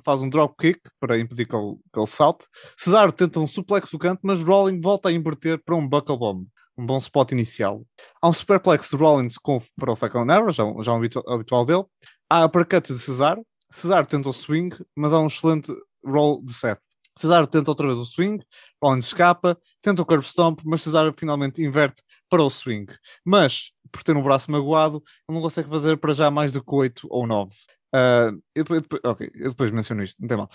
faz um drop kick para impedir que ele, que ele salte. Cesaro tenta um suplex do canto, mas Rollins volta a inverter para um buckle bomb. Um bom spot inicial. Há um superplex de Rollins com, para o Falcon Arrow, já, já um habitu- habitual dele. Há uppercuts de Cesaro. Cesaro tenta o swing, mas há um excelente roll de Seth. Cesaro tenta outra vez o swing, Rollins escapa, tenta o curb stomp, mas Cesaro finalmente inverte para o swing. Mas, por ter um braço magoado, ele não consegue fazer para já mais do que 8 ou 9. Ah, eu, depois, ok, eu depois menciono isto, não tem mal.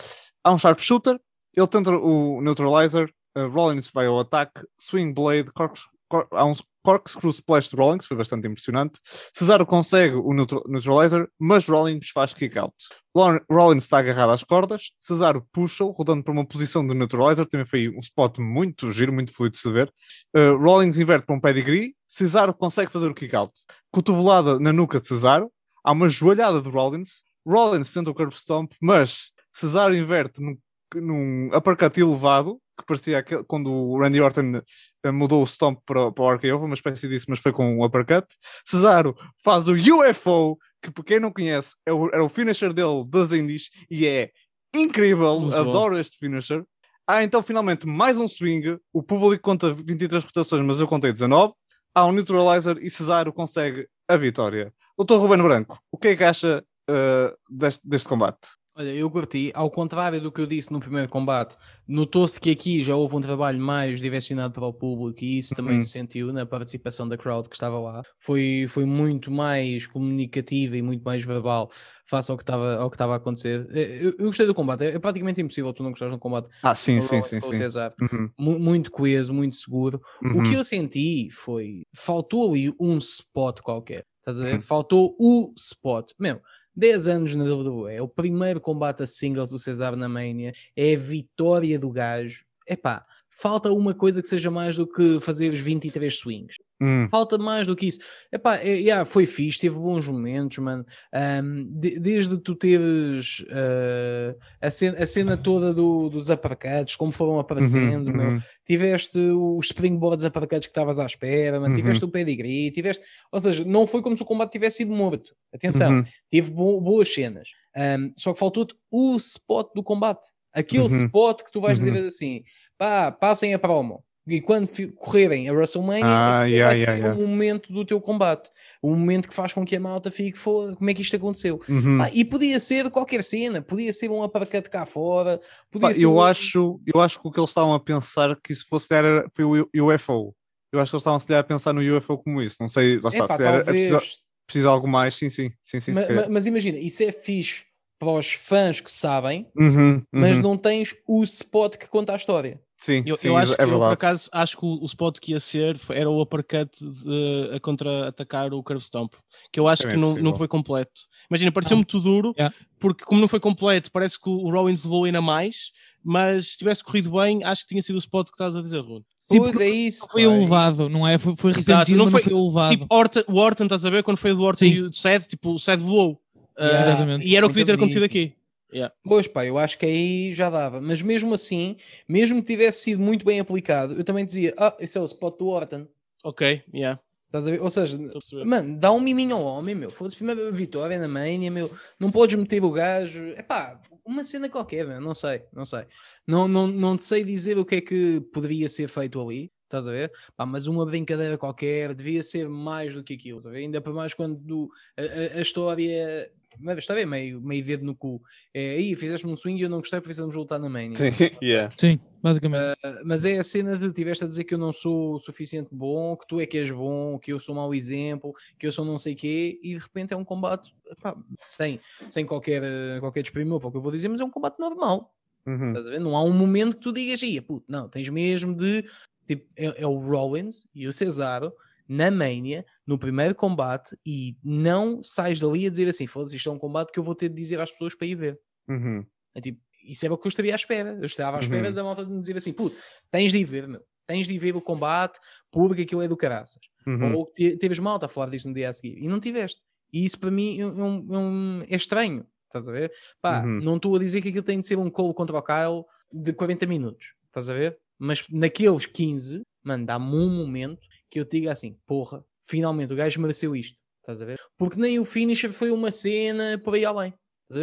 Há um sharpshooter, ele tenta o neutralizer, ah, Rollins vai ao ataque, swing blade, corks- cor- há um corkscrew splash de Rollins, foi bastante impressionante. Cesaro consegue o neutral- neutralizer, mas Rollins faz kick out. Lon- Rollins está agarrado às cordas, Cesaro puxa-o, rodando para uma posição de neutralizer, também foi um spot muito giro, muito fluido de se ver. Uh, Rollins inverte para um pedigree, Cesaro consegue fazer o kick out. Cotovelada na nuca de Cesaro, há uma joelhada de Rollins, Rollins tenta o curb stomp, mas Cesaro inverte num, num uppercut elevado, que parecia aquele, quando o Randy Orton eh, mudou o stomp para, para o RKO, foi uma espécie disso, mas foi com um uppercut. Cesaro faz o UFO, que para quem não conhece, é o, era o finisher dele das Indies e é incrível, Muito bom. adoro este finisher. Há então finalmente mais um swing, o público conta 23 rotações, mas eu contei 19. Há um neutralizer e Cesaro consegue a vitória. Doutor Ruben Branco, o que é que acha eh, deste, deste combate? Olha, eu curti, ao contrário do que eu disse no primeiro combate, notou-se que aqui já houve um trabalho mais direcionado para o público e isso também Uhum. se sentiu na participação da crowd que estava lá. Foi, foi muito mais comunicativa e muito mais verbal face ao que estava, ao que estava a acontecer. Eh, Eu, eu gostei do combate, é, é praticamente impossível tu não gostares de um combate Ah, sim, com sim, sim. o sim. Cesaro. Uhum, Mu- Muito coeso, muito seguro. O uhum. que eu senti foi. Faltou ali um spot qualquer. Estás a ver? Uhum. Faltou o spot. Meu, 10 anos na WWE. É o primeiro combate a singles do Cesaro na Mania. É a vitória do gajo. Epá, falta uma coisa que seja mais do que fazer os 23 swings. Hum, Falta mais do que isso. Epá, é, yeah, foi fixe, teve bons momentos, mano. Ahm, de- desde tu teres ah, a, cena, a cena toda do- dos uppercuts, como foram aparecendo, uhum, uhum. tiveste os springboards uppercuts que estavas à espera, mano. Uhum. tiveste o pedigree, tiveste... Ou seja, não foi como se o combate tivesse sido morto. Atenção, Uhum. teve bo- boas cenas. Ahm, só que faltou-te o spot do combate. Aquele Uhum. spot que tu vais Uhum. dizer assim, pá, passem a promo. E quando correrem a WrestleMania, Ah, yeah, vai yeah, ser yeah. o momento do teu combate. O momento que faz com que a malta fique, "Foda, como é que isto aconteceu? Uhum. Pá, e podia ser qualquer cena, podia ser um uppercut cá fora, podia Pá, ser eu, um- acho, eu acho que o que eles estavam a pensar que isso fosse era, foi o UFO. Eu acho que eles estavam se calhar, a pensar no UFO como isso. Não sei, lá está. Epá, se é talvez, precisa, precisa algo mais. Sim, sim, sim, sim. Ma- se calhar. ma- mas imagina, isso é fixe para os fãs que sabem, Uhum, mas uhum. não tens o spot que conta a história. Sim, Eu, sim, eu acho, é eu, por verdade. acaso, acho que o, o spot que ia ser foi- era o uppercut de- a contra-atacar o curve stomp, que eu acho Também que é não, não foi completo. Imagina, pareceu muito duro, Yeah. porque como não foi completo, parece que o Rollins levou ainda mais, mas se tivesse corrido bem, acho que tinha sido o spot que estás a dizer, Rune. Sim, Pois é isso. Foi elevado, não é? Foi, foi repentino, não foi- não foi elevado. Tipo, Orton, o Orton, estás a ver? Quando foi do Orton Sim. e do Seth, tipo, o Seth voou. Yeah. Ah, Exatamente. E era o que devia ter acontecido aqui. Yeah. Pois pá, eu acho que aí já dava. Mas mesmo assim, mesmo que tivesse sido muito bem aplicado, eu também dizia, ah, esse é o spot do Orton. Ok, yeah. Estás a ver? Ou seja, mano, dá um miminho ao homem, meu. Foda-se, primeira vitória na Mania, meu. Não podes meter o gajo. É pá, uma cena qualquer, meu. Não sei, não sei. Não, não, não te sei dizer o que é que poderia ser feito ali. Estás a ver? Pá, mas uma brincadeira qualquer devia ser mais do que aquilo. Ainda para mais quando do- a, a- a história. A história é meio, meio dedo no cu. É aí, fizeste-me um swing e eu não gostei, precisamos voltar na Mania. Sim, yeah. Sim, basicamente. Uh, mas é a cena de tiveste a dizer que eu não sou o suficiente bom, que tu é que és bom, que eu sou mau exemplo, que eu sou não sei quê, e de repente é um combate epá, sem, sem qualquer, uh, qualquer desprimor para o que eu vou dizer, mas é um combate normal. Uhum. Estás a ver? Não há um momento que tu digas, ia, puto, não, tens mesmo de. Tipo, é, é o Rollins e o Cesaro na Mania, no primeiro combate, e não sais dali a dizer assim: foda-se, isto é um combate que eu vou ter de dizer às pessoas para ir ver. Uhum. É tipo, isso era o que eu estaria à espera. Eu estava à espera Uhum. da malta de me dizer assim: puto, tens de ir ver, meu. Tens de ir ver o combate, porque aquilo é do caraças. Uhum. Ou te- teves malta a falar disso no dia a seguir e não tiveste. E isso para mim é, um- é um- é estranho. Estás a ver? Pá, Uhum. não estou a dizer que aquilo tem de ser um colo contra o Kyle de 40 minutos. Estás a ver? Mas naqueles 15, mano, dá-me um momento que eu diga assim: porra, finalmente o gajo mereceu isto. Estás a ver? Porque nem o finisher foi uma cena para ir além.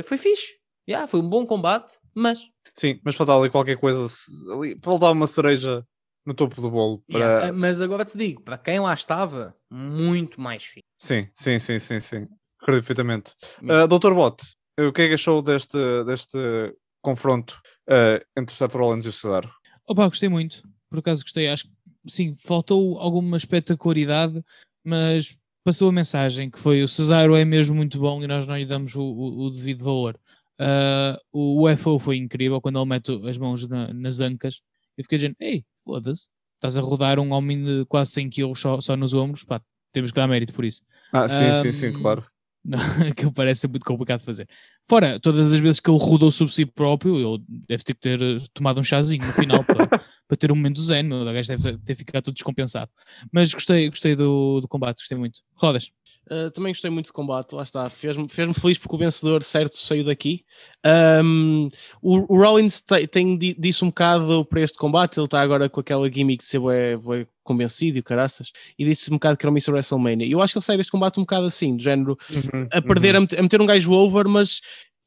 Foi fixe. Yeah, foi um bom combate, mas Sim, mas faltava ali qualquer coisa. Ali, faltava uma cereja no topo do bolo. Para... Yeah, Mas agora te digo, para quem lá estava, muito mais fixe. Sim, sim, sim, sim, sim. Acredito perfeitamente. Uh, Dr. Bot, o que é que achou deste, deste confronto uh, entre o Seth Rollins e o Cesaro? Opa, gostei muito. Por acaso gostei. Acho que sim, faltou alguma espetacularidade, mas passou a mensagem que foi o Cesaro é mesmo muito bom e nós não lhe damos o, o- o devido valor. Ah, o UFO foi incrível quando ele mete as mãos na- nas ancas. Eu fiquei dizendo, ei, foda-se, estás a rodar um homem de quase 100 kg só, só nos ombros, pá, temos que dar mérito por isso. Ah, sim, sim, sim, Um, claro. Aquilo parece ser muito complicado de fazer. Fora, todas as vezes que ele rodou sobre si próprio, ele deve ter que ter eh, tomado um chazinho no final para, para ter um momento zen. O gajo deve ter ficado todo descompensado. Mas gostei, gostei do, do combate, gostei muito. Rodas. Uh, também gostei muito de combate, lá está. Fez-me fez feliz porque o vencedor certo saiu daqui. Um, o, o Rollins te- tem, di- disse um bocado para este combate, ele está agora com aquela gimmick de ser bué, bué convencido e o caraças, e disse um bocado que era o Mr. WrestleMania. E eu acho que ele sai deste combate um bocado assim, do género, Uhum, a perder, a, meter, a meter um gajo over, mas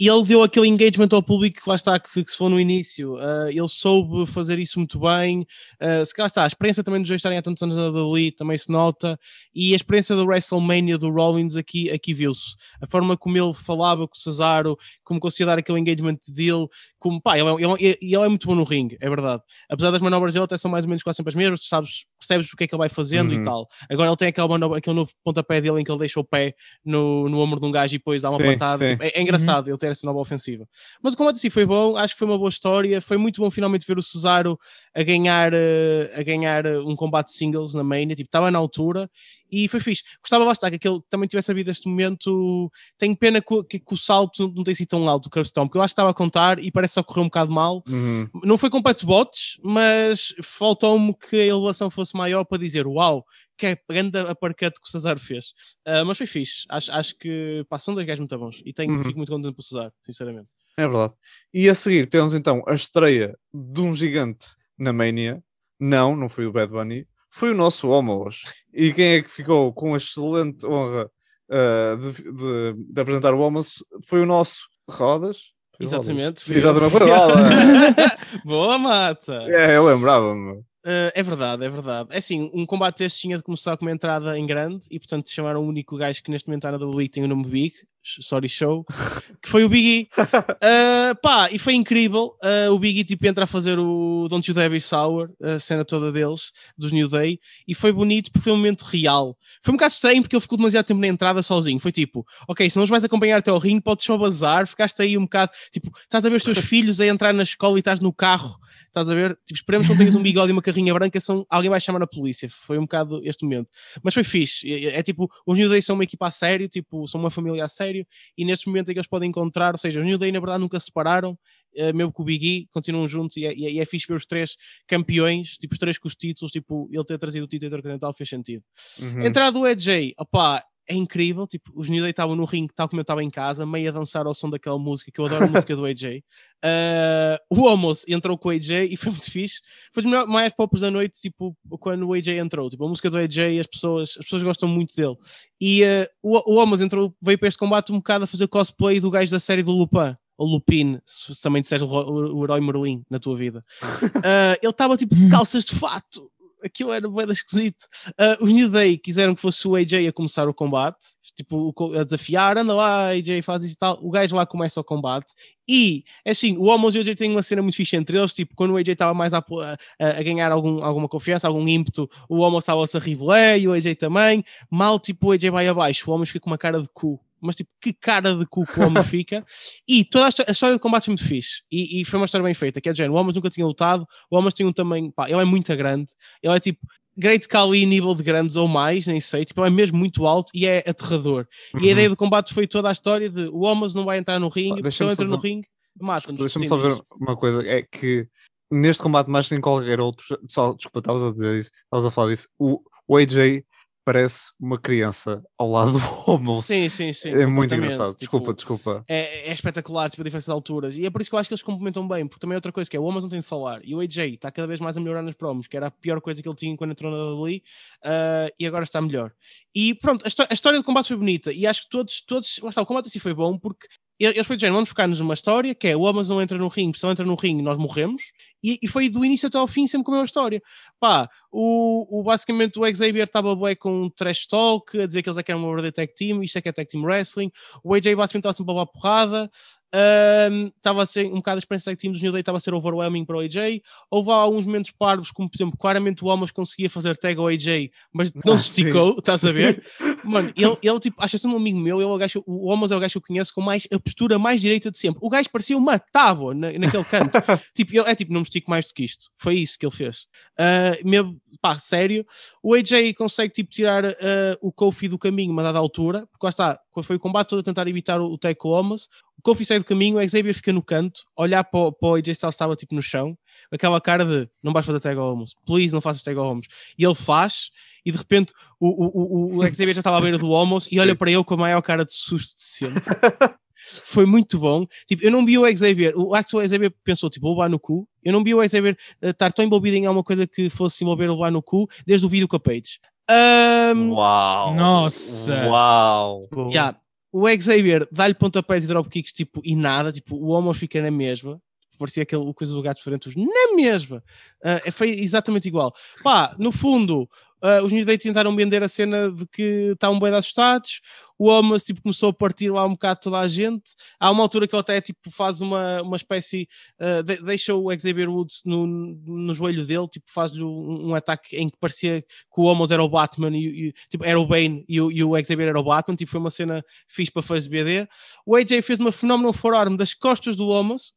ele deu aquele engagement ao público que lá está, que, que se for no início. Uh, ele soube fazer isso muito bem. Uh, se cá está, a experiência também dos dois estarem há tantos anos na WWE também se nota. E a experiência do WrestleMania do Rollins aqui, aqui viu-se. A forma como ele falava com o Cesaro, como conseguia dar aquele engagement dele, como pá, ele, é- ele, é- ele é muito bom no ringue, é verdade. Apesar das manobras dele até são mais ou menos quase sempre as mesmas, tu sabes, percebes o que é que ele vai fazendo Uhum. e tal. Agora ele tem aquela manobra, aquele novo pontapé dele em que ele deixa o pé no, no ombro de um gajo e depois dá uma Sim, patada. sim. Tipo, é, é engraçado ele ter essa nova ofensiva. Mas o combate assim foi bom, acho que foi uma boa história. Foi muito bom finalmente ver o Cesaro a ganhar, eh, a ganhar eh, um combate singles na Mania, tipo, estava na altura e foi fixe. Gostava bastante que ele também tivesse havido este momento. Tenho pena que, o- que- que o salto não tenha sido tão alto, o Curbstone, porque eu acho que estava a contar e parece só correr um bocado mal. uhum. Não foi completo bots, mas faltou-me que a elevação fosse maior para dizer uau, que é grande a parquete que o Cesaro fez. Ah, mas foi fixe. Acho, acho que pá, são dois gajos muito bons e tenho, Uhum. fico muito contente por Cesaro, sinceramente. É verdade. E a seguir temos então a estreia de um gigante na Mania. Não, não foi o Bad Bunny, foi o nosso Homos. E quem é que ficou com a excelente honra ah, de, de- de apresentar o Homos foi o nosso Rodas. O Rodas? Exatamente. foi- Exatamente, Rodas. Boa mata! é, eu lembrava-me. Uh, é verdade, é verdade. É assim, um combate deste tinha de começar com uma entrada em grande e, portanto, chamaram o único gajo que neste momento está na WWE tem o nome Big, sorry show, que foi o Biggie. Uh, pá, e foi incrível. Uh, o Biggie tipo entra a fazer o Don't You Be Sour, a cena toda deles, dos New Day, e foi bonito porque foi um momento real. Foi um bocado estranho porque ele ficou demasiado tempo na entrada sozinho. Foi tipo, ok, se não os vais acompanhar até ao ringue, podes só bazar, ficaste aí um bocado, tipo, estás a ver os teus filhos a entrar na escola e estás no carro Estás a ver? Tipo, esperemos que não tenhas um bigode e uma carrinha branca, são, alguém vai chamar a polícia. Foi um bocado este momento. Mas foi fixe. É, é tipo, os New Day são uma equipa a sério, tipo, são uma família a sério, e neste momento é que eles podem encontrar, ou seja, os New Day na verdade nunca se separaram, eh, mesmo com o Big E, continuam juntos, e é, e é, e é fixe ver os três campeões, tipo, os três com os títulos, tipo, ele ter trazido o título intercontinental fez sentido. Uhum. A entrada do EJ, opá, é incrível, tipo, os New Day estavam no ringue tal como eu estava em casa, meio a dançar ao som daquela música, que eu adoro a música do AJ. Uh, o almoço entrou com o AJ e foi muito fixe. Foi dos mais pops da noite, tipo, quando o AJ entrou. Tipo, a música do AJ, as pessoas, as pessoas gostam muito dele. E uh, o, o almoço entrou, veio para este combate um bocado a fazer cosplay do gajo da série do Lupin. Ou Lupin, se, se também disseres o, o, o herói Merlin na tua vida. Uh, ele estava tipo de calças de fato. Aquilo era bem esquisito. Uh, os New Day quiseram que fosse o AJ a começar o combate, tipo, a desafiar, anda lá, AJ faz isto e tal. O gajo lá começa o combate. E, é assim, o Homos e o AJ têm uma cena muito fixe entre eles, tipo, quando o AJ estava mais a, a, a ganhar algum, alguma confiança, algum ímpeto, o Homos estava-se a rivalé e o AJ também. Mal, tipo, o AJ vai abaixo, o Homos fica com uma cara de cu. Mas, tipo, que cara de cu que o Homos fica. E toda a, a história do combate foi muito fixe. E, e foi uma história bem feita, que é de género, o Homos nunca tinha lutado, o Homos tem um tamanho, pá, ele é muito grande, ele é tipo Great Khali nível de grandes ou mais, nem sei, tipo, é mesmo muito alto e é aterrador. E a Uhum. ideia do combate foi toda a história de o Homos não vai entrar no ringue, deixa-me ele entra no ringue, mata-nos. Deixa-me só ver uma coisa: é que neste combate, mais que em qualquer outro, só desculpa, estavas a dizer isso, estavas a falar disso. O, o AJ parece uma criança ao lado do Homos. Sim, sim, sim. É muito engraçado. Tipo, Desculpa, desculpa. É, é espetacular, tipo, a diferença de alturas. E é por isso que eu acho que eles complementam bem, porque também é outra coisa que é o Homos não tem de falar. E o AJ está cada vez mais a melhorar nos promos, que era a pior coisa que ele tinha quando entrou na WWE, ah, e agora está melhor. E pronto, a, a história do combate foi bonita, e acho que todos, todos, lá está, o combate assim foi bom, porque eles foi género, vamos focar-nos numa história, que é o não entra no ringue, se não entra no ringue nós morremos, e, e foi do início até ao fim sempre com a mesma história. Pá, o, o basicamente o Xavier estava bué com um trash talk, a dizer que eles é que eram uma verdadeira tag team, isto é que é tag team wrestling, o AJ basicamente estava sempre a porrada, estava a ser um bocado a experiência tag team dos New Day estava a ser overwhelming para o AJ, houve alguns momentos parvos, como por exemplo, claramente o Homos conseguia fazer tag ao AJ, mas não Ah, se sim. esticou, estás a ver? Mano, ele, ele tipo, acha sendo um amigo meu, ele é o, gajo, o Homos é o gajo que eu conheço com mais, a postura mais direita de sempre. O gajo parecia uma tábua na, naquele canto. tipo, ele, é tipo, não me estico mais do que isto. Foi isso que ele fez. Ah, mesmo, pá, sério. O AJ consegue tipo tirar ah, o Kofi do caminho uma dada altura, porque lá está, foi o combate todo a tentar evitar o, o tag com o Kofi sai do caminho, o Xavier fica no canto, olhar para, o- para o AJ Styles estava tipo no chão, aquela cara de não vais fazer tag ao please não faças tag ao. E ele faz, e de repente o, o, o, o Xavier já estava à beira do Homos e olha para ele com a maior cara de susto de sempre. Foi muito bom. Tipo, eu não vi o Xavier. O Axel Xavier pensou, tipo, vou levar no cu. Eu não vi o Xavier eh, estar tão envolvido em alguma coisa que fosse envolver o levar no cu desde o vídeo com a Page. Ahm, Uau! Nossa! Uau! yeah. O Xavier dá-lhe pontapés e dropkicks tipo, e nada. Tipo, o Homos fica na mesma. Parecia aquele o coisa do gato diferente, na mesma. Ah, foi exatamente igual. Pá, no fundo, ah, os New Day tentaram vender a cena de que estavam bem assustados. O Homos tipo, começou a partir lá um bocado toda a gente. Há uma altura que ele até tipo, faz uma, uma espécie. ah, de- deixa o Xavier Woods no, no joelho dele, tipo, faz-lhe um, um ataque em que parecia que o Homos era o Batman e, e, tipo, era o Bane e o, e o Xavier era o Batman. Tipo, foi uma cena fixe para fazer BD. O AJ fez uma phenomenal forearm das costas do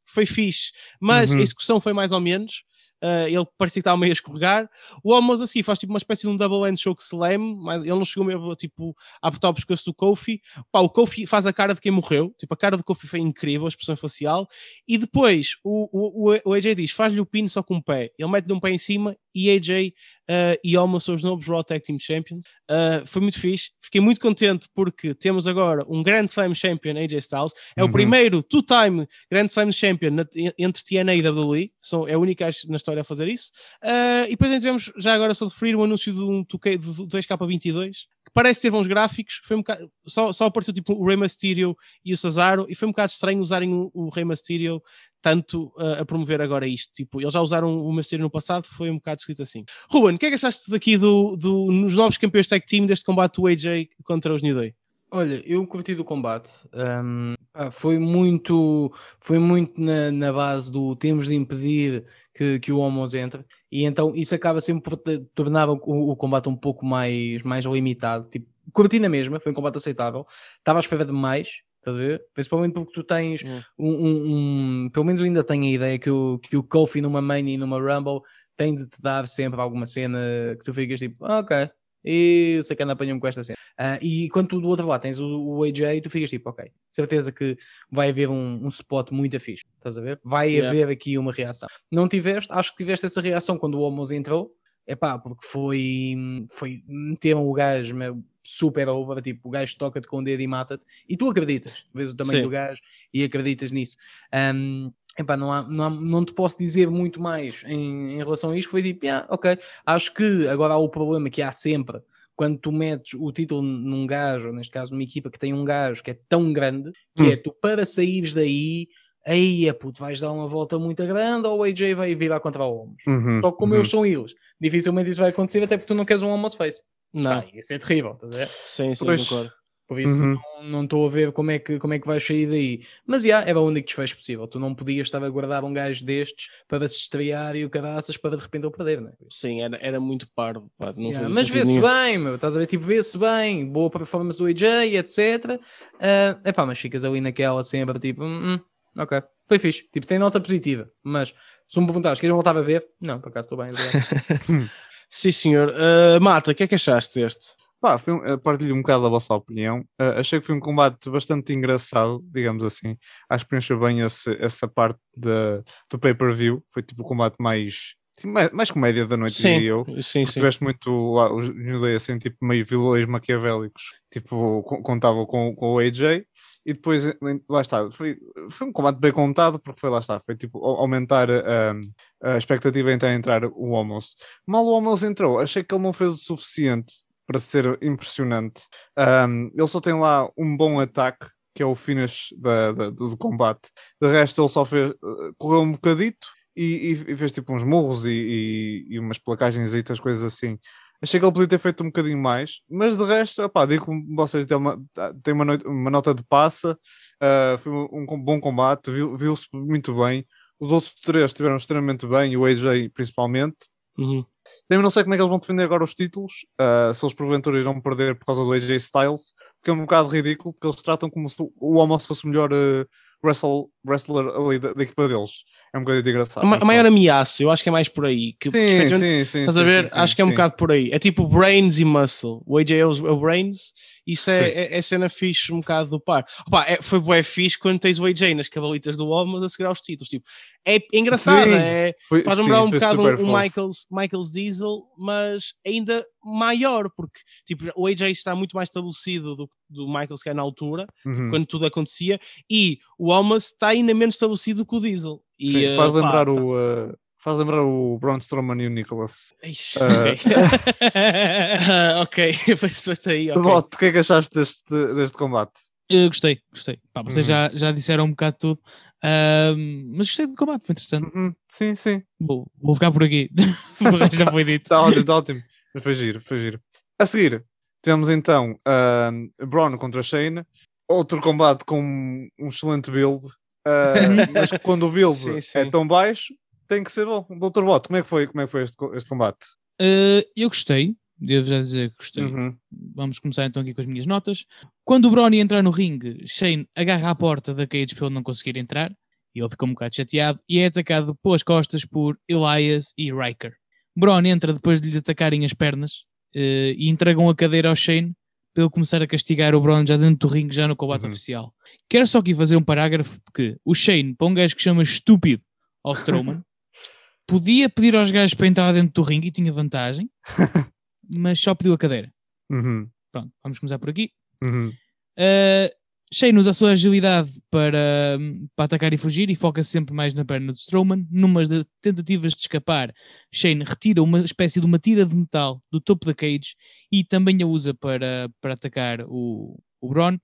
que foi fixe, mas Uhum. a execução foi mais ou menos. Uh, ele parecia que estava meio a escorregar. O Homos assim faz tipo uma espécie de um double end choke slam, mas ele não chegou mesmo tipo, a apertar o pescoço do Kofi. Pá, o Kofi faz a cara de quem morreu, tipo, a cara do Kofi foi incrível, a expressão facial. E depois o, o, o- o AJ diz: faz-lhe o pin só com um pé. Ele mete-lhe um pé em cima e AJ uh, e Homos são os novos Raw Tag Team Champions. Uh, foi muito fixe. Fiquei muito contente porque temos agora um Grand Slam Champion, AJ Styles. É o Uhum. primeiro two-time Grand Slam Champion na- entre TNA e WWE. São, é a única na história a fazer isso. Uh, e depois tivemos, já agora só referir, o anúncio de um 2K do 2K22 que parece ter bons gráficos. Foi um bocado, só, só apareceu tipo o Rey Mysterio e o Cesaro e foi um bocado estranho usarem o, o Rey Mysterio tanto uh, a promover agora isto. Tipo, eles já usaram o Mysterio no passado, foi um bocado escrito assim. Ruben, o que é que achaste daqui do, do, nos novos campeões tag team deste combate do AJ contra os New Day? Olha, eu curti do combate. Pá, foi muito, foi muito na, na base do temos de impedir que, que o Homos entre. E então isso acaba sempre por tornar o, o combate um pouco mais, mais limitado. Tipo, curti na mesma, foi um combate aceitável. Estava à espera de mais, estás a ver? Principalmente porque tu tens Hum. um, um- um- Pelo menos eu ainda tenho a ideia que o, que o Kofi numa Mania e numa Rumble tem de te dar sempre alguma cena que tu ficas tipo, "Ah, ok. E que anda apanhou-me com esta cena. Ah, e quando tu do outro lado tens o, o AJ, tu ficas tipo, ok, certeza que vai haver um, um spot muito fixe, estás a ver? Vai Yeah. haver aqui uma reação. Não tiveste, acho que tiveste essa reação quando o Homos entrou, é pá, porque foi, foi meteram o gajo meu, super over, tipo, o gajo toca-te com o dedo e mata-te, e tu acreditas, tu vês o tamanho Sim. do gajo e acreditas nisso. Um, Epá, não, há, não, há- não te posso dizer muito mais em, em relação a isto. Foi tipo, "Yeah, ok. Acho que agora há o problema que há sempre quando tu metes o título num gajo, ou neste caso numa equipa que tem um gajo que é tão grande, que Hum. é tu para saíres daí, aí é puto, vais dar uma volta muito grande ou o AJ vai virar contra o Homos. Uhum, Só que como uhum. eles são eles, dificilmente isso vai acontecer, até porque tu não queres um Homos Face. Não, Pá, isso é terrível, estás a ver? sim, sim, Pois. concordo. Por isso Uhum. não- estou a ver como é, que, como é que vais sair daí. Mas já, era o único desfecho possível. Tu não podias estar a guardar um gajo destes para se estrear e o caraças para de repente ele perder, não é? Sim, era, era muito parvo. pá, não Yeah, mas vê-se bem, meu. Estás a ver? Tipo, vê-se bem. Boa performance do AJ, etc. É epá, mas ficas ali naquela sempre, tipo, hum, hum, ok. Foi fixe. Tipo, tem nota positiva. Mas se me perguntares, queres voltar a ver? Não, por acaso estou bem. Sim, senhor. Uh, Mata, o que é que achaste deste? Pá, foi um, eh, partilho um bocado a vossa opinião. Eh, achei que foi um combate bastante engraçado, digamos assim. Acho que preencheu bem esse- essa parte da- do pay-per-view. Foi tipo o combate mais mais, mais comédia da noite, Sim, diria eu. sim, sim. tiveste muito lá, os New Day assim, tipo meio vilões maquiavélicos, tipo, co- contavam com, com o AJ e depois eh, lá está, foi, foi um combate bem contado porque foi lá está, foi tipo au- aumentar a, a expectativa em entrar o Homos. Mal o Homos entrou, achei que ele não fez o suficiente para ser impressionante. Um, ele só tem lá um bom ataque, que é o finish da, da- do, combate. De resto, ele só fez, eh, correu um bocadito e, e- e fez tipo uns murros e, e, e umas placagens e outras coisas assim. Achei que ele podia ter feito um bocadinho mais, mas de resto, opá, digo que vocês têm uma, têm uma, noite- uma nota de passa, ah, foi um, um bom combate, viu- viu-se muito bem. Os outros três estiveram extremamente bem, o AJ principalmente. Uhum. Também não sei como é que eles vão defender agora os títulos, ah, se eles porventura irão perder por causa do AJ Styles, porque é um bocado ridículo, porque eles tratam como se o Homos fosse o melhor ah, wrestle- wrestler ali da, da equipa deles. É um bocadinho engraçado. A, a maior ameaça, eu acho que é mais por aí. Que, Sim, sim, sim. Estás a ver? sim, sim, Acho que é um bocado por aí. É tipo brains e muscle. O AJ é o brains, isso é, é, é cena fixe um bocado do par. Opa, é, foi bué fixe quando tens o AJ nas cabalitas do Homos a seguir aos títulos. Tipo, é, engraçado, Sim. é, Foi- faz lembrar um bocado o fofo. Michaels, Michaels Diesel, mas ainda maior, porque tipo, o AJ está muito mais estabelecido do, do Michaels que é na altura, Uhum. quando tudo acontecia, e o Homos está ainda menos estabelecido que o Diesel. E, Sim, faz pá, lembrar tá- o. ah, faz lembrar o Braun Strowman e o Nicholas. Ixi, Ah. ok. Ah, ok, foi aí, ok. Lote, o que é que achaste deste, deste combate? Eu gostei, gostei. Pá, vocês Uhum. já, já disseram um bocado tudo. Ahm, mas gostei do combate, foi interessante. Uhum, Sim, sim. Vou, vou ficar por aqui. Já foi dito. Está ótimo, está ótimo. Mas foi giro, foi giro. A seguir, tivemos então um, Braun contra Shane. Outro combate com um, excelente build. ah, mas quando o build Sim, é sim. tão baixo, tem que ser bom. Doutor Bot, como é que foi, como é que foi este, este combate? Ah, eu gostei, devo já dizer que gostei. Uhum. Vamos começar então aqui com as minhas notas. Quando o Brony entrar no ringue, Shane agarra a porta da cage para ele não conseguir entrar. E ele fica um bocado chateado e é atacado pelas costas por Elias e Riker. Braun entra depois de lhe atacarem as pernas eh, e entregam a cadeira ao Shane para ele começar a castigar o Braun já dentro do ringue, já no combate Uhum. oficial. Quero só aqui fazer um parágrafo que o Shane, para um gajo que chama estúpido ao Strowman, podia pedir aos gajos para entrar dentro do ringue e tinha vantagem, mas só pediu a cadeira. Uhum. Pronto, vamos começar por aqui. Uhum. Uh, Shane usa a sua agilidade para, para atacar e fugir e foca sempre mais na perna do Strowman. Numas de tentativas de escapar, Shane retira uma espécie de uma tira de metal do topo da cage e também a usa para, para atacar o, o Braun.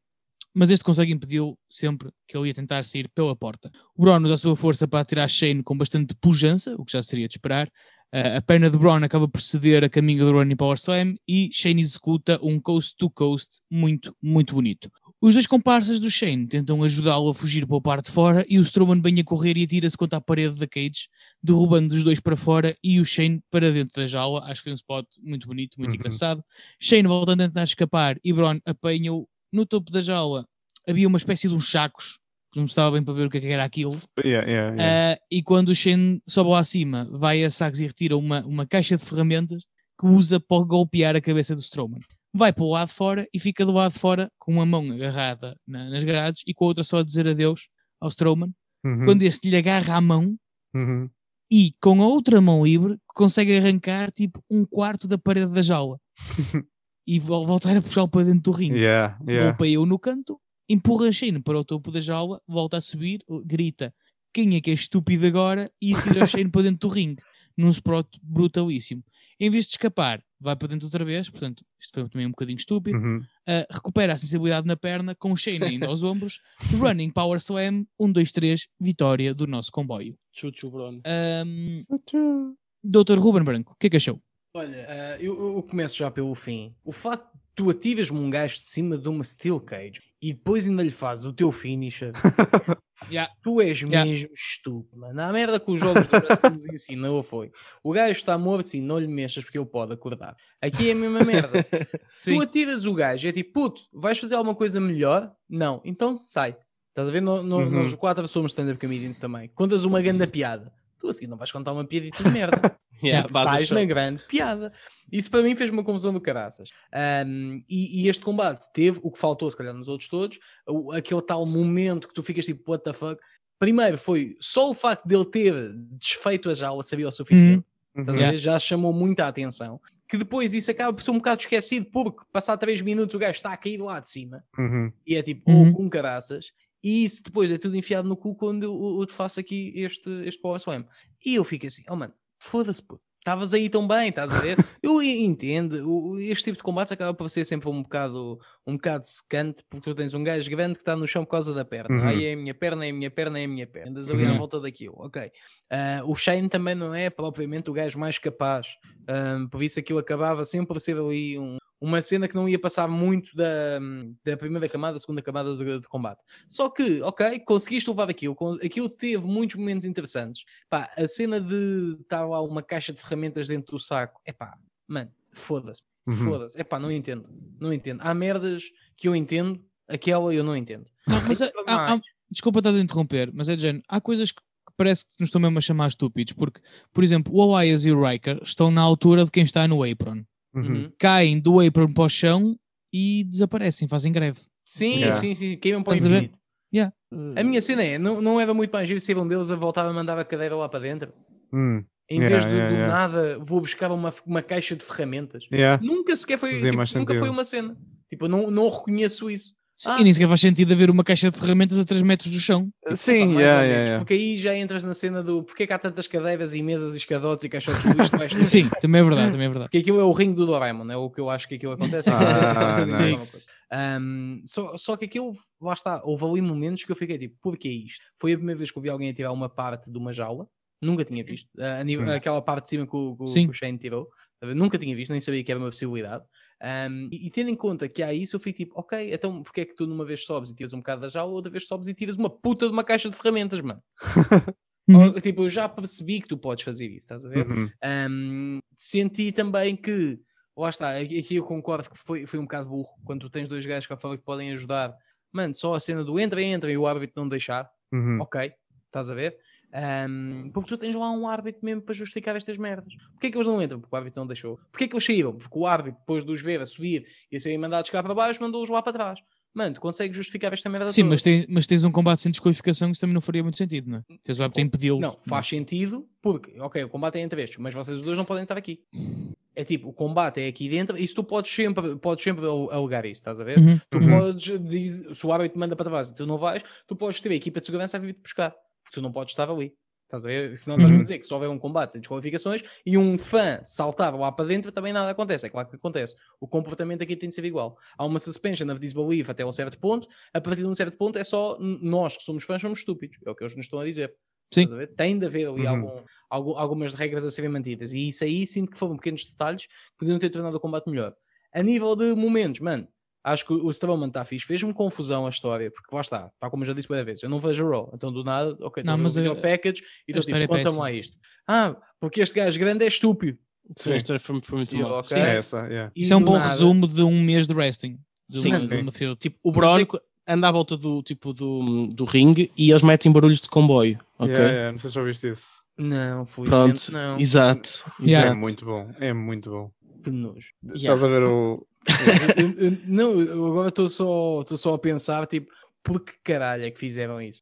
Mas este consegue impedi-lo sempre que ele ia tentar sair pela porta. O Braun usa a sua força para atirar Shane com bastante pujança, o que já seria de esperar. Uh, a perna de Braun acaba por ceder a caminho do Running Power Slam e Shane executa um coast to coast muito, muito bonito. Os dois comparsas do Shane tentam ajudá-lo a fugir para o par de fora e o Strowman vem a correr e atira-se contra a parede da cage, derrubando os dois para fora e o Shane para dentro da jaula. Acho que foi um spot muito bonito, muito Uhum. engraçado. Shane volta a tentar escapar e Braun apanha-o no topo da jaula. Havia uma espécie de uns sacos, que não estava bem para ver o que é era aquilo. Yeah, yeah, yeah. Ah, e quando o Shane sobe lá acima, vai a sacos e retira uma, uma caixa de ferramentas que usa para golpear a cabeça do Strowman. Vai para o lado de fora e fica do lado de fora com uma mão agarrada na- nas grades e com a outra só a dizer adeus ao Strowman. Uhum. Quando este lhe agarra a mão Uhum. e com a outra mão livre consegue arrancar tipo um quarto da parede da jaula e vol- voltar a puxá-lo para dentro do ringue. Yeah, yeah. Golpeia-o no canto, empurra Shane para o topo da jaula, volta a subir, grita quem é que é estúpido agora e tira o Shane para dentro do ringue, num spot brutalíssimo. Em vez de escapar, vai para dentro outra vez, portanto, isto foi também um bocadinho estúpido. Uhum. Uh, recupera a sensibilidade na perna, com o Shane ainda aos ombros, running power slam, 1, 2, 3, vitória do nosso comboio. Chuchu, Bruno. Um, Doutor Ruben Branco, o que é que achou? Olha, ah, eu, eu começo já pelo fim. O facto de tu atiras-me um gajo de cima de uma steel cage e depois ainda lhe fazes o teu finisher, Yeah. tu és Yeah. mesmo estúpido, mano. A merda que os jogos do nos ensinou foi: o gajo está morto, sim, não lhe mexas porque ele pode acordar. Aqui é a mesma merda. Tu atiras o gajo, é tipo, puto, vais fazer alguma coisa melhor? Não, então sai. Estás a ver? No, no- Uhum. Nós quatro somos stand-up comedians também. Contas uma grande piada. Tu a seguir não vais contar uma piadita de merda. Yeah, sais na grande piada. Isso para mim fez uma confusão do caraças. Um, e, e este combate teve o que faltou, se calhar, nos outros todos, o- aquele tal momento que tu ficas tipo, what the fuck. Primeiro foi só o facto dele ter desfeito a jaula, sabia o suficiente. Uhum. Yeah. ver? já chamou muita atenção. Que depois isso acaba por ser um bocado esquecido, porque passar 3 minutos o gajo está a cair lá de cima Uhum. e é tipo, Uhum. ou com caraças, e isso depois é tudo enfiado no cu quando eu, eu te faço aqui este, este Power Slam. E eu fico assim, oh mano, foda-se, puto. Estavas aí tão bem, estás a ver? Eu entendo, este tipo de combates acaba por ser sempre um bocado, um bocado secante, porque tu tens um gajo grande que está no chão por causa da perna. Uhum. Aí é a minha perna, é a minha perna, é a minha perna. Andas ali à Uhum. volta daquilo, ok. Ah, o Shane também não é propriamente o gajo mais capaz, ah, por isso aquilo acabava sempre por ser ali um- uma cena que não ia passar muito da, da primeira camada, segunda camada de, de combate. Só que, ok, conseguiste levar aquilo, aquilo teve muitos momentos interessantes. Pá, a cena de estar lá uma caixa de ferramentas dentro do saco, é pá, mano, foda-se, Uhum. foda-se, é pá, não entendo, não entendo. Há merdas que eu entendo, aquela eu não entendo. Não, mas há- para há- há- desculpa estar a interromper, mas é de género, há coisas que que parece que nos estão mesmo a chamar estúpidos, porque, por exemplo, o Elias e o Riker estão na altura de quem está no apron. Uhum. Uhum. Caem do apron para o chão e desaparecem, fazem greve. Sim, Yeah. sim, sim, queimam para o a ver? infinito. Yeah. A minha cena é, não, não era muito mais giro um deles a voltar a mandar a cadeira lá para dentro? Hum. Em Yeah, vez de yeah, do yeah. nada vou buscar uma, uma caixa de ferramentas. Yeah. Nunca sequer foi, tipo, nunca foi uma cena. Tipo, eu não, não reconheço isso. Ah. E nem sequer faz sentido haver uma caixa de ferramentas a 3 metros do chão. Pá, Sim, mais yeah, menos, yeah. porque aí já entras na cena do porque é que há tantas cadeiras e mesas e escadotes e caixotes de lixo debaixo do Sim, também é verdade, também é verdade. Porque aquilo é o ringue do Doraemon, é o que eu acho que aquilo acontece. Ah, é. Um, só, só que aquilo, lá está, houve ali momentos que eu fiquei tipo, porquê isto? Foi a primeira vez que eu vi alguém a tirar uma parte de uma jaula, nunca tinha visto, ah, a nível- Hum. aquela parte de cima que o, que o- Sim. que o Shane tirou, nunca tinha visto, nem sabia que era uma possibilidade. Um, e, e tendo em conta que há isso, eu fui tipo, ok, então porque é que tu numa vez sobes e tiras um bocado da jaula, outra vez sobes e tiras uma puta de uma caixa de ferramentas, mano? Uhum. Tipo, eu já percebi que tu podes fazer isso, estás a ver? Uhum. Um, senti também que, lá está, aqui aqui eu concordo que foi, foi um bocado burro quando tu tens dois gajos cá fora que podem ajudar. Mano, só a cena do entra, entra e o árbitro não deixar, Uhum. ok, estás a ver? Um, porque tu tens lá um árbitro mesmo para justificar estas merdas. Porquê é que eles não entram? Porque o árbitro não deixou. Porquê é que eles saíram? Porque o árbitro, depois de os ver a subir e a serem mandados cá para baixo, mandou-os lá para trás. Mano, tu consegues justificar esta merda Sim, toda? mas, tem- mas tens um combate sem desqualificação que isso também não faria muito sentido, não é? Tens o árbitro a impedi-lo. Não, faz sentido porque, ok, o combate é entre estes, mas vocês os dois não podem estar aqui. É tipo, o combate é aqui dentro, isso tu podes sempre, podes sempre al- alegar isso, estás a ver? Uhum. Tu Uhum. podes, diz, se o árbitro te manda para trás e tu não vais, tu podes ter a equipa de segurança a vir te buscar, porque tu não podes estar ali. Estás a ver? Senão estás-me a Uhum. dizer que se houver um combate sem desqualificações e um fã saltar lá para dentro, também nada acontece. É claro que acontece. O comportamento aqui tem de ser igual. Há uma suspension of disbelief até um certo ponto, a partir de um certo ponto é só nós que somos fãs somos estúpidos. É o que eles nos estão a dizer. Sim. A? Tem de haver ali Uhum. algum, algu- algumas regras a serem mantidas. E isso aí sinto que foram pequenos detalhes que podiam ter tornado o combate melhor. A nível de momentos, mano, acho que o Strowman está fixe. Fez-me confusão a história, porque lá está, está como eu já disse várias vezes. Eu não vejo o Raw, então do nada, ok, Não, não, mas o package e estou história é tipo, conta-me lá isto. Ah, porque este gajo grande é estúpido. Sim, a história foi, foi muito E eu, mal. ok. É essa, yeah. Isso é um do bom nada- resumo de um mês de wrestling. De Sim. uma, de uma field. Tipo, o Mas é Brónico anda à volta do, tipo, do, do ringue e eles metem barulhos de comboio, ok? Yeah, yeah, Não sei se já ouviste isso. Não, felizmente Pronto, não. exato. Yeah. É exato. muito bom. É muito bom. Que nojo. Estás a ver o. Eu- eu- eu- não, eu agora estou só, estou só a pensar, tipo, por que caralho é que fizeram isso?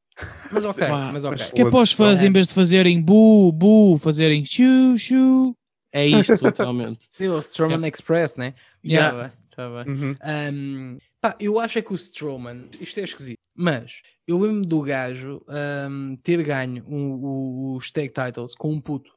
Mas ok, Pá, mas ok. mas- Que é para os fãs, em vez de fazerem bu, bu, fazerem chu, chu. É isto, literalmente. O Strowman Express, né? Yeah. Bem, tá bem. Uhum. Um, pá, eu acho é que o Strowman, isto é esquisito, mas eu lembro do gajo um, ter ganho o- o- os tag titles com um puto,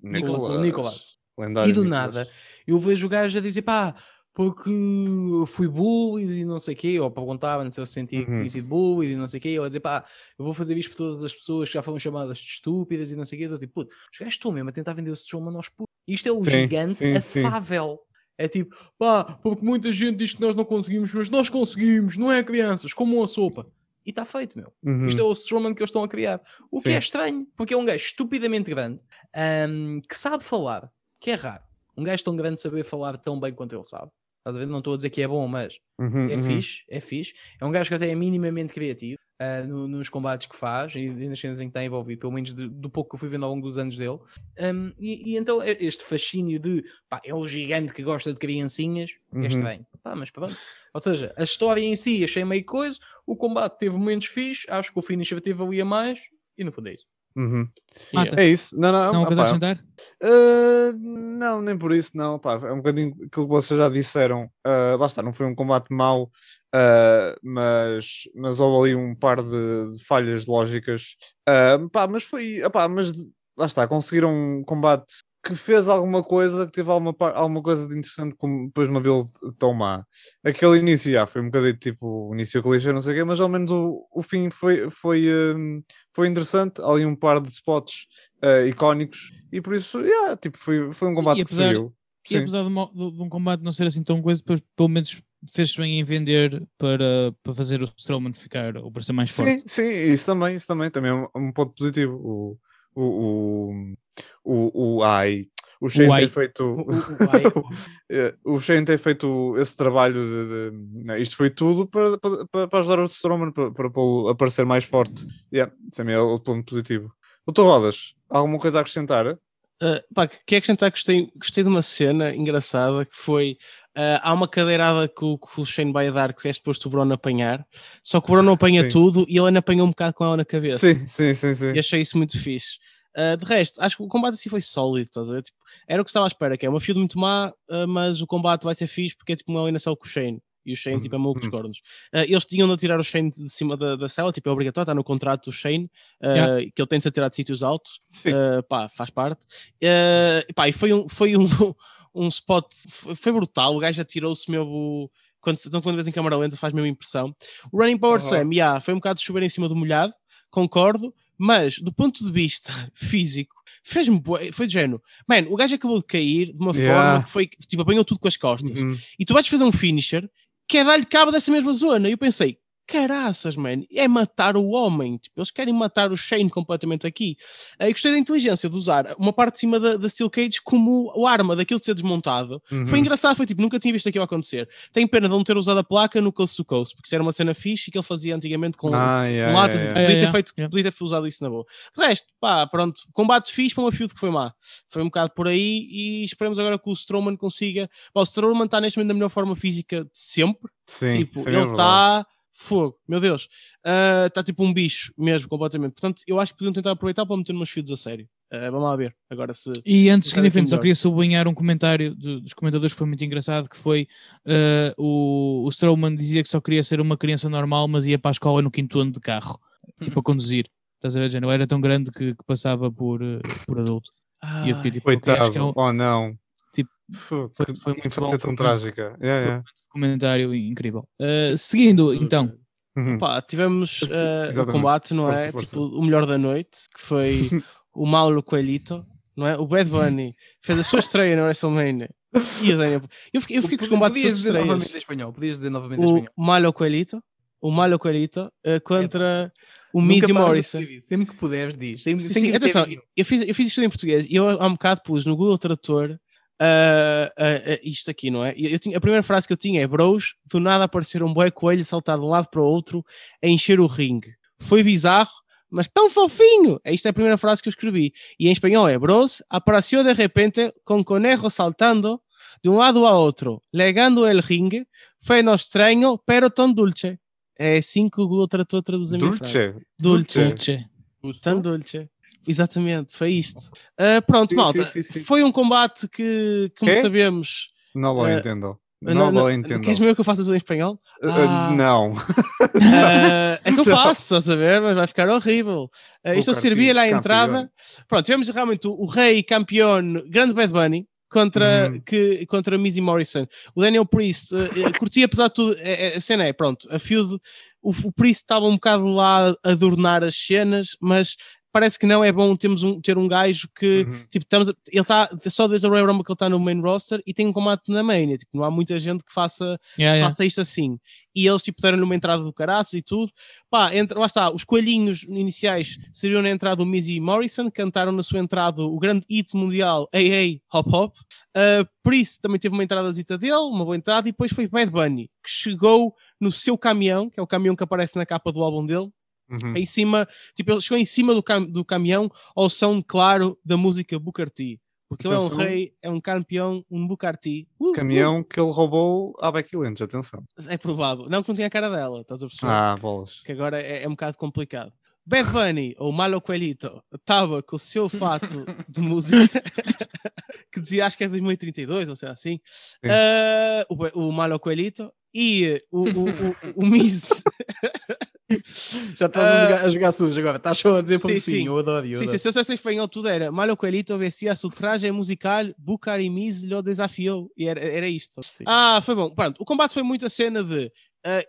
Nicolas, o Nicolas. Lendário e do Nicolas. nada eu vejo o gajo a dizer pá, porque eu fui bullied e não sei o quê, ou perguntavam se ele sentia que Uhum. tinha sido bullied e não sei o quê, ou a dizer pá, eu vou fazer isto por todas as pessoas que já foram chamadas de estúpidas e não sei o quê, eu estou tipo, puto, os gajos estão mesmo a tentar vender o Strowman aos putos. Isto é o Sim, gigante sim, sim. afável. É tipo, pá, porque muita gente diz que nós não conseguimos, mas nós conseguimos, não é crianças, como uma sopa. E está feito, meu. Uhum. Isto é o Strowman que eles estão a criar. O que Sim. é estranho, porque é um gajo estupidamente grande, ahm, que sabe falar, que é raro. Um gajo tão grande saber falar tão bem quanto ele sabe. Estás a ver? Não estou a dizer que é bom, mas Uhum, é uhum. fixe, é fixe. É um gajo que até é minimamente criativo ah, no- nos combates que faz e, e nas cenas em que está envolvido, pelo menos de- do pouco que eu fui vendo ao longo dos anos dele. Ahm, e, e então é- este fascínio de pá, é um gigante que gosta de criancinhas Uhum. é estranho. Pá, mas pronto. Ou seja, a história em si achei meio coisa, o combate teve momentos fixes, acho que o finisher teve ali a mais e no fundo é isso. Uhum. É isso. Não, não, Não uma coisa a acrescentar? Uh, não, nem por isso, não. Pá, é um bocadinho aquilo que vocês já disseram. Uh, lá está, não foi um combate mau, uh, mas, mas houve ali um par de, de falhas lógicas. Uh, pá, mas foi, opá, mas lá está, conseguiram um combate que fez alguma coisa, que teve alguma, alguma coisa de interessante, como depois uma build tão má. Aquele início, já, foi um bocadinho tipo, o início clichê, não sei o quê, mas ao menos o, o fim foi, foi, um, foi interessante. Ali um par de spots uh, icónicos e por isso, yeah, tipo, foi, foi um Sim, combate que apesar- saiu. E Sim. apesar de, mo- de- de um combate não ser assim tão coisa, depois pelo menos fez bem em vender para, para fazer o Strowman ficar ou para ser mais forte. Sim, sim, isso também, isso também, também é um, um ponto positivo. O, o, o, o, o, ai, o Shane ter feito O- o- o o Shane ter feito esse trabalho de, de- né, isto foi tudo para, para, para- ajudar o Strowman para, para pô-lo a parecer mais forte. Yeah, isso também é outro ponto positivo. Doutor Rodas, alguma coisa a acrescentar? Uh, pá, quer acrescentar que gostei, gostei de uma cena engraçada que foi uh, há uma cadeirada que o, que o Shane vai dar que é suposto o Bruno apanhar, só que o Bruno apanha Sim. tudo e ele ainda apanhou um bocado com ela na cabeça. Sim, sim, sim, sim. E achei isso muito fixe. Uh, de resto, acho que o combate assim foi sólido, estás a ver? Tipo, era o que estava à espera, que é uma feud muito má, uh, mas o combate vai ser fixe porque é tipo uma alienação com o Shane. E o Shane, tipo, é maluco dos Uhum. cornos. Uh, eles tinham de atirar o Shane de cima da, da cela, tipo, é obrigatório, está no contrato do Shane, uh, Yeah. que ele tem de se atirar de sítios altos. Uh, pá, faz parte. Uh, pá, e foi um, foi um, um spot, foi brutal. O gajo atirou-se mesmo. Quando, então, quando vês em câmara lenta, faz mesmo impressão. O Running Power Uhum. Slam, yeah, foi um bocado de chover em cima do molhado, concordo, mas do ponto de vista físico, fez-me. Foi de género. Mano, o gajo acabou de cair de uma Yeah. forma que foi. Tipo, apanhou tudo com as costas. Uhum. E tu vais fazer um finisher que é dar-lhe cabo dessa mesma zona. E eu pensei, caraças, man, é matar o homem. Tipo, eles querem matar o Shane completamente aqui. Eu gostei da inteligência de usar uma parte de cima da, da Steel Cage como o arma daquilo de ser desmontado. Foi Uhum. engraçado, foi tipo, nunca tinha visto aquilo acontecer. Tenho pena de não ter usado a placa no Coast to Coast, porque isso era uma cena fixe que ele fazia antigamente com Ah, yeah, latas. yeah, yeah. Podia, ter feito, yeah. podia ter usado isso na boa. De resto, pá, pronto, combate fixe para uma feud que foi má. Foi um bocado por aí e esperemos agora que o Strowman consiga. Pá, o Strowman está neste momento na melhor forma física de sempre. Sim, tipo, sim, é ele está fogo, meu Deus, está tipo um bicho mesmo, completamente. Portanto, eu acho que podiam tentar aproveitar para meter umas feuds a sério. Ah, vamos lá ver agora se. E antes de seguir em vez frente, só queria sublinhar um comentário do- dos comentadores que foi muito engraçado, que foi eh, o, o Strowman dizia que só queria ser uma criança normal, mas ia para a escola no quinto ano de carro, tipo a conduzir. Estás a ver, Jano? Era tão grande que, que passava por, por adulto. E eu fiquei tipo, ok, Coitado, acho que é um oh não. Foi- foi muito tão foi muito- trágica. Yeah, foi yeah. um comentário incrível. Eh, seguindo, então, Uhum. Pá, tivemos ah, o combate, não Força, é? força. Tipo, o melhor da noite, que foi o Mauro Coelhito, não é? O Bad Bunny fez a sua estreia no WrestleMania. E o Daniel... Eu fiquei, eu fiquei com os combates Podias dizer novamente em espanhol. Podias dizer novamente em O espanhol. Malo Coelito, o Malo Coelito ah, contra o Nunca Mizzy Morrison. Sempre que puderes, diz. Sem, Sim, sim, que atenção, eu fiz, eu fiz isto em português e eu há um bocado pus no Google Tradutor ah, ah, isto aqui, não é? Eu, eu tinha, a primeira frase que eu tinha é: Bros, do nada aparecer um boi coelho saltar de um lado para o outro a encher o ringue. Foi bizarro, mas tão fofinho. Esta é a primeira frase que eu escrevi. E em espanhol é: Bros, apareció de repente con conejo saltando de um lado a outro, legando el ringue. Foi no estranho, pero tão dulce. É assim que o Google Tradutor traduz a minha frase. Dulce. Dulce. Dulce. Tão dulce. Exatamente, foi isto. Ah, pronto, Sim, malta. sim, sim. Foi um combate que, como Quê? sabemos. Não lo Eh, entendo. não- Não não- lo entendo. Queres mesmo que eu faça tudo em espanhol? Uh, uh, Ah. Não. Ah, é que eu Não. faço, a ver? Mas vai ficar horrível. Ah, isto servia lá a campeão. entrada. Pronto, tivemos realmente o, o rei campeão, grande Bad Bunny, contra, Uhum. que, contra Mizzy Morrison. O Daniel Priest uh, uh, curtia, apesar de tudo, é- é- a cena é, pronto, a feud, o, o Priest estava um bocado lá a adornar as cenas, mas parece que não é bom termos um, ter um gajo que, Uhum. tipo, estamos a- ele está, só desde a Royal Rumble que ele está no main roster e tem um combate na Mania, tipo, não há muita gente que faça Yeah, yeah. faça isto assim. E eles tipo deram-lhe uma entrada do caraças e tudo. Pá, entre, lá está, os coelhinhos iniciais seriam na entrada o Mizzy Morrison, cantaram na sua entrada o grande hit mundial AA Hop Hop. Uh, Priest também teve uma entrada dele, uma boa entrada, e depois foi Bad Bunny, que chegou no seu caminhão, que é o caminhão que aparece na capa do álbum dele, Uhum. em cima, tipo, ele chegou em cima do, cam do caminhão ao som claro da música Booker T. Porque ele é um Atenção. rei, é um campeão, um T. Uh, uh, Caminhão que ele roubou à Becky Lynch, atenção. é provável. Não que não tinha a cara dela, estás a perceber? Ah, bolas. Que agora é, é um bocado complicado. Bad Bunny, ou Malo Coelito, estava com o seu fato de música, que dizia, acho que é 2032, ou seja assim, Sim. ah, o, o Malo Coelito, e o, o, o, o Miz, Já estás a, jogar, a jogar sujo agora. Estás só a dizer por sim, sim. eu adoro. Eu Sim, adoro. sim, se eu soubesse espanhol tudo era Malo Coelito vestia su traje musical, Bucari Miz lo desafiou. E era, era isto. Sim. Ah, foi bom. Pronto, o combate foi muito a cena de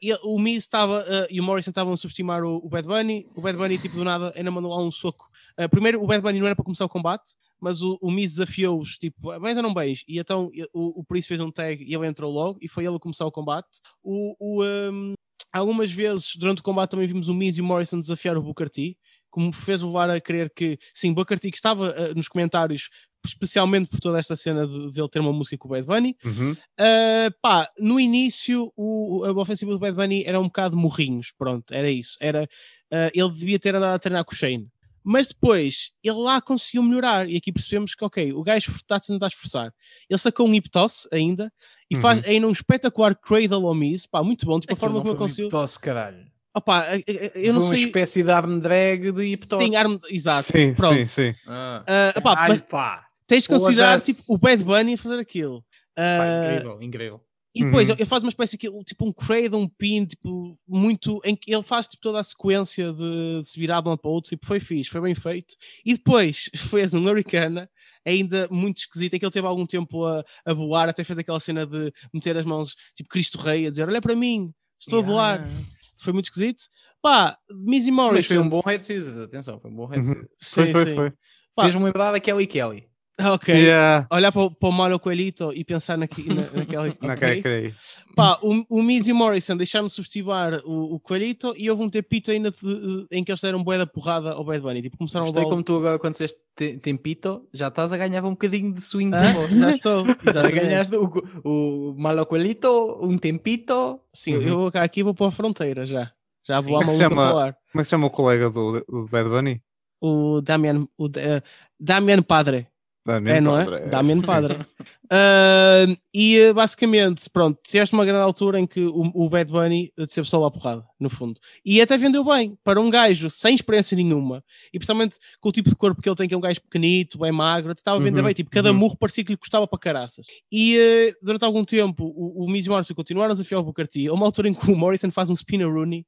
ele- o Miz estava ah, e o Morrison estavam a subestimar o, o Bad Bunny. O Bad Bunny, tipo, do nada, ainda mandou lá um soco. Ah, primeiro, o Bad Bunny não era para começar o combate, mas o, o Miz desafiou-os, tipo, mas eu não beijo. E então o, o Priest fez um tag e ele entrou logo e foi ele a começar o combate. O, o, ahm, algumas vezes durante o combate também vimos o Miz e o Morrison desafiar o Booker T, como fez levar a crer que, sim, Booker T que estava ah, nos comentários, especialmente por toda esta cena de, de ele ter uma música com o Bad Bunny. Uhum. Uh, pá, no início o, a ofensiva do Bad Bunny era um bocado morrinhos, pronto, era isso. Era, uh, ele devia ter andado a treinar com o Shane. Mas depois ele lá conseguiu melhorar e aqui percebemos que, ok, o gajo está-se a tentar esforçar. Ele sacou um hip toss ainda e faz Uhum. ainda um espetacular cradle ao Miz, pá, muito bom, tipo a forma não como um conseguiu. hiptose, caralho. Opá, eu, eu- eu foi não uma sei. espécie de arm drag de hiptose. Tem arma, exato, Sim, pronto. sim, sim. Ah. Uh, opá, Ai, mas pá. tens de considerar tipo, o Bad Bunny a fazer aquilo. Pá, Uh, incrível, incrível. E depois Uhum. ele faz uma espécie de tipo um cradle, um pin, tipo, muito em que ele faz tipo, toda a sequência de, de se virar de um lado para o outro, tipo, foi fixe, foi bem feito. E depois fez um Hurricane, ainda muito esquisito, em que ele teve algum tempo a, a voar, até fez aquela cena de meter as mãos, tipo Cristo Rei, a dizer: Olha para mim, estou a voar. Foi muito esquisito. Pá, Mizzy Morrison. Mas foi um bom head scissors, atenção, foi um bom head Uhum. scissors. Foi, Sim, foi, sim. foi. Pá. Fez-me lembrar da Kelly Kelly. Ok. Yeah. Olhar para, o- para o Malo Coelito e pensar naqui, na, naquela. Ok. okay. Pá, o, o Miz e o Morrison deixaram de substituir o, o Coelito e houve um tepito ainda de- de- em que eles deram bué da porrada ao Bad Bunny. Tipo, começaram a Gostei levar como tu agora, quando disseste te- tempito, já estás a ganhar um bocadinho de swing Hã? de voz. Já estou. Já Exatamente. ganhaste o, o Malocuelito, um tempito. Sim, Uhum. eu vou cá aqui e vou para a fronteira já. Já Sim. vou à Como é que maluca falar. Como é que se chama o colega do, do Bad Bunny? O Damian, o, eh, Damian Padre. Damian é, não é? Padre, Damian Padre. Ah, e eh, basicamente, pronto, tiveste uma grande altura em que o, o Bad Bunny teve só a porrada, no fundo. E até vendeu bem para um gajo sem experiência nenhuma, e principalmente com o tipo de corpo que ele tem, que é um gajo pequenito, bem magro, até estava a vender Uhum, bem. Tipo, cada uhum. murro parecia que lhe custava para caraças. E eh, durante algum tempo, o, o Miz e o Morrison continuaram a desafiar o Booker T. Há uma altura em que o Morrison faz um spinner Rooney.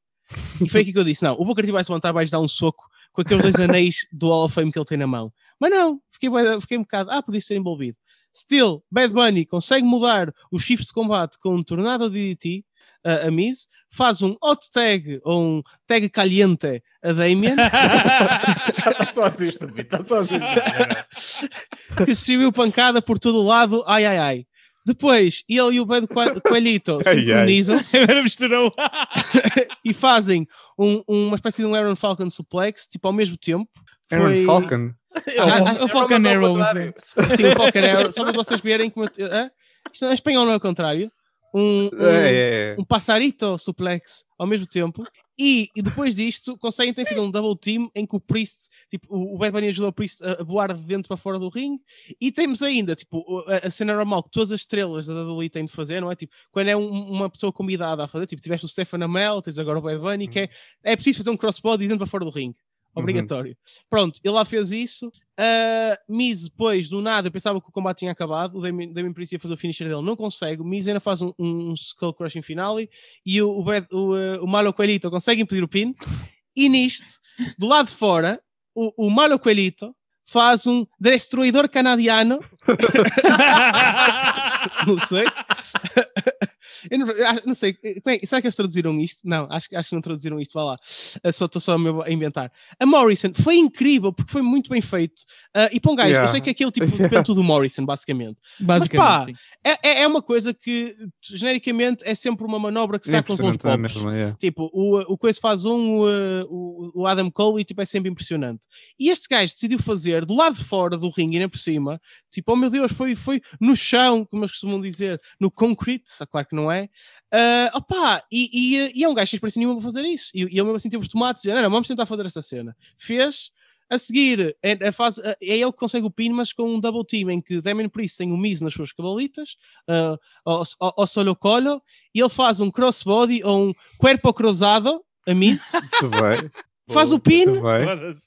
E foi aqui que eu disse: não, o Booker T vai se levantar, vai-lhe dar um soco com aqueles dois anéis do Hall of Fame que ele tem na mão. Mas não, fiquei, fiquei um bocado, ah, podia ser envolvido. Still, Bad Bunny consegue mudar os shifts de combate com um tornado DDT a, a Miz, faz um hot tag ou um tag caliente a Damien, Já está só assim estúpido, está só assim que distribuiu pancada por todo o lado, ai ai ai. Depois, ele e o Bad Coel- Coelito Ai, ai. sincronizam-se misturou. e fazem um- uma espécie de um Aaron Falcon suplex, tipo ao mesmo tempo. Aaron Foi- Falcon. Ah, ah, o Falcon Arrow. Sim, o Falcon Arrow. Só para vocês verem como. hã? Isto em espanhol não é o contrário. Um, um, É, é, é. um passarito suplex ao mesmo tempo. E, e depois disto, conseguem ter fazer um double team em que o Priest, tipo, o Bad Bunny ajudou o Priest a, voar de dentro para fora do ringue. E temos ainda, tipo, a, a cena normal que todas as estrelas da WWE têm de fazer, não é? Tipo, quando é um- uma pessoa convidada a fazer, tipo, tiveste o Stefan Amell, tens agora o Bad Bunny, que é, é preciso fazer um crossbody de dentro para fora do ringue. Obrigatório. Pronto, ele lá fez isso. Uh, Miz, depois, do nada, eu pensava que o combate tinha acabado. O Damien, Damien Priest ia fazer o finisher dele, não consegue. O Miz ainda faz um, um Skull Crushing finale e o, o, Bad- o, uh, o Malo Coelito consegue impedir o pin. E nisto, do lado de fora, o, o Malo Coelito faz um destruidor canadiano. não sei. Eu não, não sei, como é- será que eles traduziram isto? Não, acho, que- acho que não traduziram isto, vá lá. Só estou só a inventar. A Morrison foi incrível porque foi muito bem feito. Ah, e para um gajo, Yeah. eu sei que aquilo tipo, depende tudo do Morrison, basicamente. Basicamente, pá, sim. É, é, é uma coisa que genericamente é sempre uma manobra que É saca os bons impressionante, é mesmo, é. Tipo, o, o Coisa faz um, o, o, Adam Cole e tipo, é sempre impressionante. E este gajo decidiu fazer do lado de fora do ringue e nem por cima, tipo, oh meu Deus, foi, foi no chão, como eles costumam dizer, no concrete, claro que não é. Ah, opá, e, e, e é um gajo sem experiência nenhuma para fazer isso. E, e ele mesmo assim teve os tomates e não, não, vamos tentar fazer esta cena. Fez. A seguir, é, é, faz, é ele que consegue o pin, mas com um double team em que Damien Priest tem o Miz nas suas cabalitas, ah, ao, solo colo, e ele faz um crossbody ou um corpo cruzado, a Miz, faz o pin,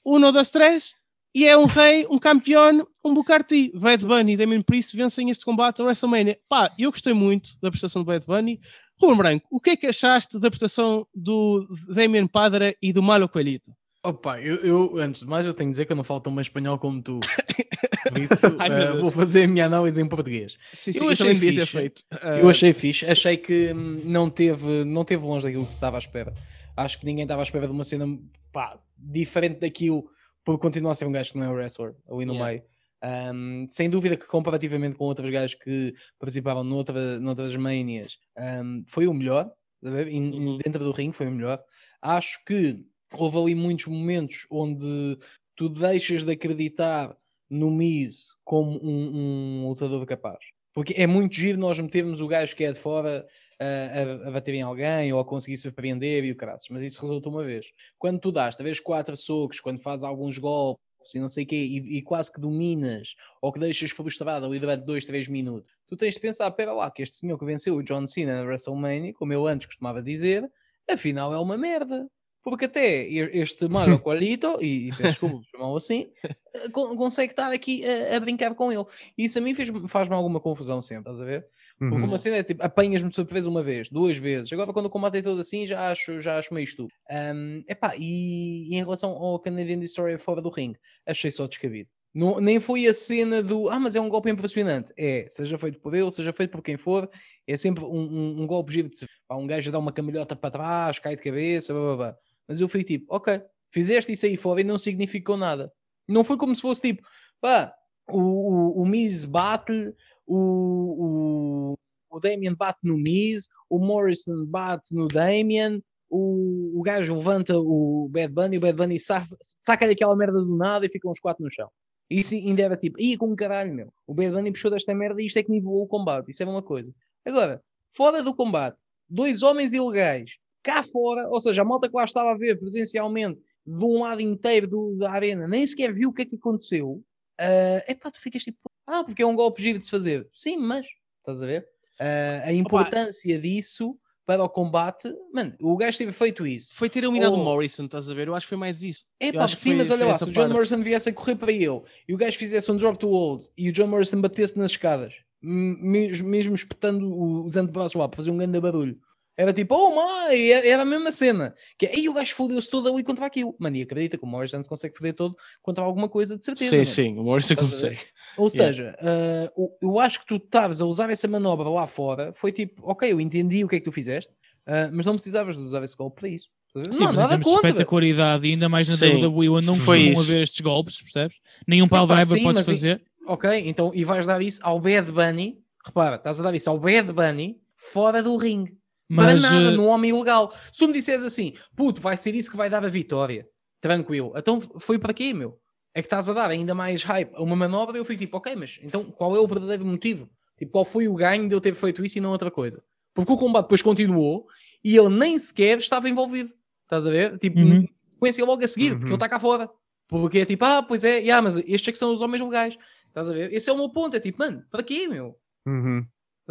uno das três, e é um rei, um campeão, um Booker-T. Bad Bunny e Damien Priest vencem este combate a WrestleMania. Pá, eu gostei muito da prestação do Bad Bunny. Ruben Branco, o que é que achaste da prestação do Damien Padre e do Malo Coelhito? Opa, eu, eu, antes de mais, eu tenho de dizer que eu não falo tão bem espanhol como tu. Por isso, Ai, eh, Deus. vou fazer a minha análise em português. Sim, Eu achei também devia ter fixe. feito. Eu Ah, achei fixe, achei que hum, não teve, não teve longe daquilo que se estava à espera. Acho que ninguém estava à espera de uma cena pá, diferente daquilo, por continuar a ser um gajo que não é um wrestler ali no Yeah. meio. Hum, sem dúvida que comparativamente com outros gajos que participavam noutra, noutras manias, hum, foi o melhor, tá Uhum. dentro do ringue foi o melhor. Acho que houve ali muitos momentos onde tu deixas de acreditar no Miz como um, um lutador capaz. Porque é muito giro nós metermos o gajo que é de fora a, a, a bater em alguém ou a conseguir surpreender e o caralho. Mas isso resulta uma vez. Quando tu dás, talvez quatro socos, quando fazes alguns golpes e não sei o quê, e, e quase que dominas ou que deixas frustrado ali durante dois, três minutos, tu tens de pensar, pera lá, que este senhor que venceu o John Cena na WrestleMania, como eu antes costumava dizer, afinal é uma merda. Porque até este Mario Qualito, e, e peço desculpa chamá-lo assim, eh, con- consegue estar aqui a, a brincar com ele. E isso a mim fez- faz-me alguma confusão sempre, estás a ver? Porque Uhum. uma cena é tipo, apanhas-me de surpresa uma vez, duas vezes. Agora, quando o combate é todo assim, já acho, já acho meio estúpido. Um, epá, e, e em relação ao Canadian Destroyer fora do ringue, achei só descabido. Não, nem foi a cena do ah, mas é um golpe impressionante. É, seja feito por ele, seja feito por quem for, é sempre um, um, um golpe giro de se pá, um gajo dá uma cambalhota para trás, cai de cabeça, blá, blá, blá. Mas eu fui tipo, ok, fizeste isso aí fora e não significou nada. Não foi como se fosse tipo, pá, o, o, o Miz bate, o, o, o Damien bate no Miz, o Morrison bate no Damien, o, o gajo levanta o Bad Bunny, o Bad Bunny saca- saca-lhe aquela merda do nada e ficam os quatro no chão. Isso ainda era tipo, ih, com caralho, meu. O Bad Bunny puxou desta merda e isto é que nivelou o combate. Isso é uma coisa. Agora, fora do combate, dois homens ilegais, cá fora, ou seja, a malta que lá estava a ver presencialmente, de um lado inteiro do- da arena, nem sequer viu o que é que aconteceu. É pá, tu ficas tipo, ah, porque é um golpe giro de se fazer. Sim, mas, estás a ver? Ah, a importância disso para o combate, mano, o gajo teve feito isso. Foi ter eliminado o Morrison, estás a ver? Eu acho que foi mais isso. É Eu pá, sim, mas olha lá, se o John parte. Morrison viesse a correr para ele e o gajo fizesse um drop to hold e o John Morrison batesse nas escadas, mesmo, mesmo espetando os antebraços lá para fazer um grande barulho, era tipo, oh my, era era a mesma cena. Que é, aí o gajo fodeu-se todo ali contra aquilo. Mano, e acredita que o Morrison se consegue foder todo contra alguma coisa de certeza. Sim, mano. sim, o Morrison consegue. Ou Yeah. seja, ah, o- eu acho que tu estavas a usar essa manobra lá fora, foi tipo, ok, eu entendi o que é que tu fizeste, ah, mas não precisavas de usar esse golpe para isso. Sim, não, mas em nada contra. espetacularidade, e ainda mais na Sim, WWE, onde não foi costumam isso. haver estes golpes, percebes? Nenhum Epá, driver sim, podes fazer. Ok, então e vais dar isso ao Bad Bunny. Repara, estás a dar isso ao Bad Bunny fora do ringue. Mas, para nada, eh, no homem ilegal. Se me disseres assim, puto, vai ser isso que vai dar a vitória. Tranquilo. Então foi para quê, meu? É que estás a dar ainda mais hype a uma manobra eu fui tipo, ok, mas então qual é o verdadeiro motivo? Tipo, qual foi o ganho de eu ter feito isso e não outra coisa? Porque o combate depois continuou e ele nem sequer estava envolvido. Estás a ver? Tipo, Uhum. sequência logo a seguir, porque Uhum. ele está cá fora. Porque é tipo, ah, pois é, yeah, mas estes é que são os homens legais. Estás a ver? Esse é o meu ponto. É tipo, mano, para quê, meu? Uhum.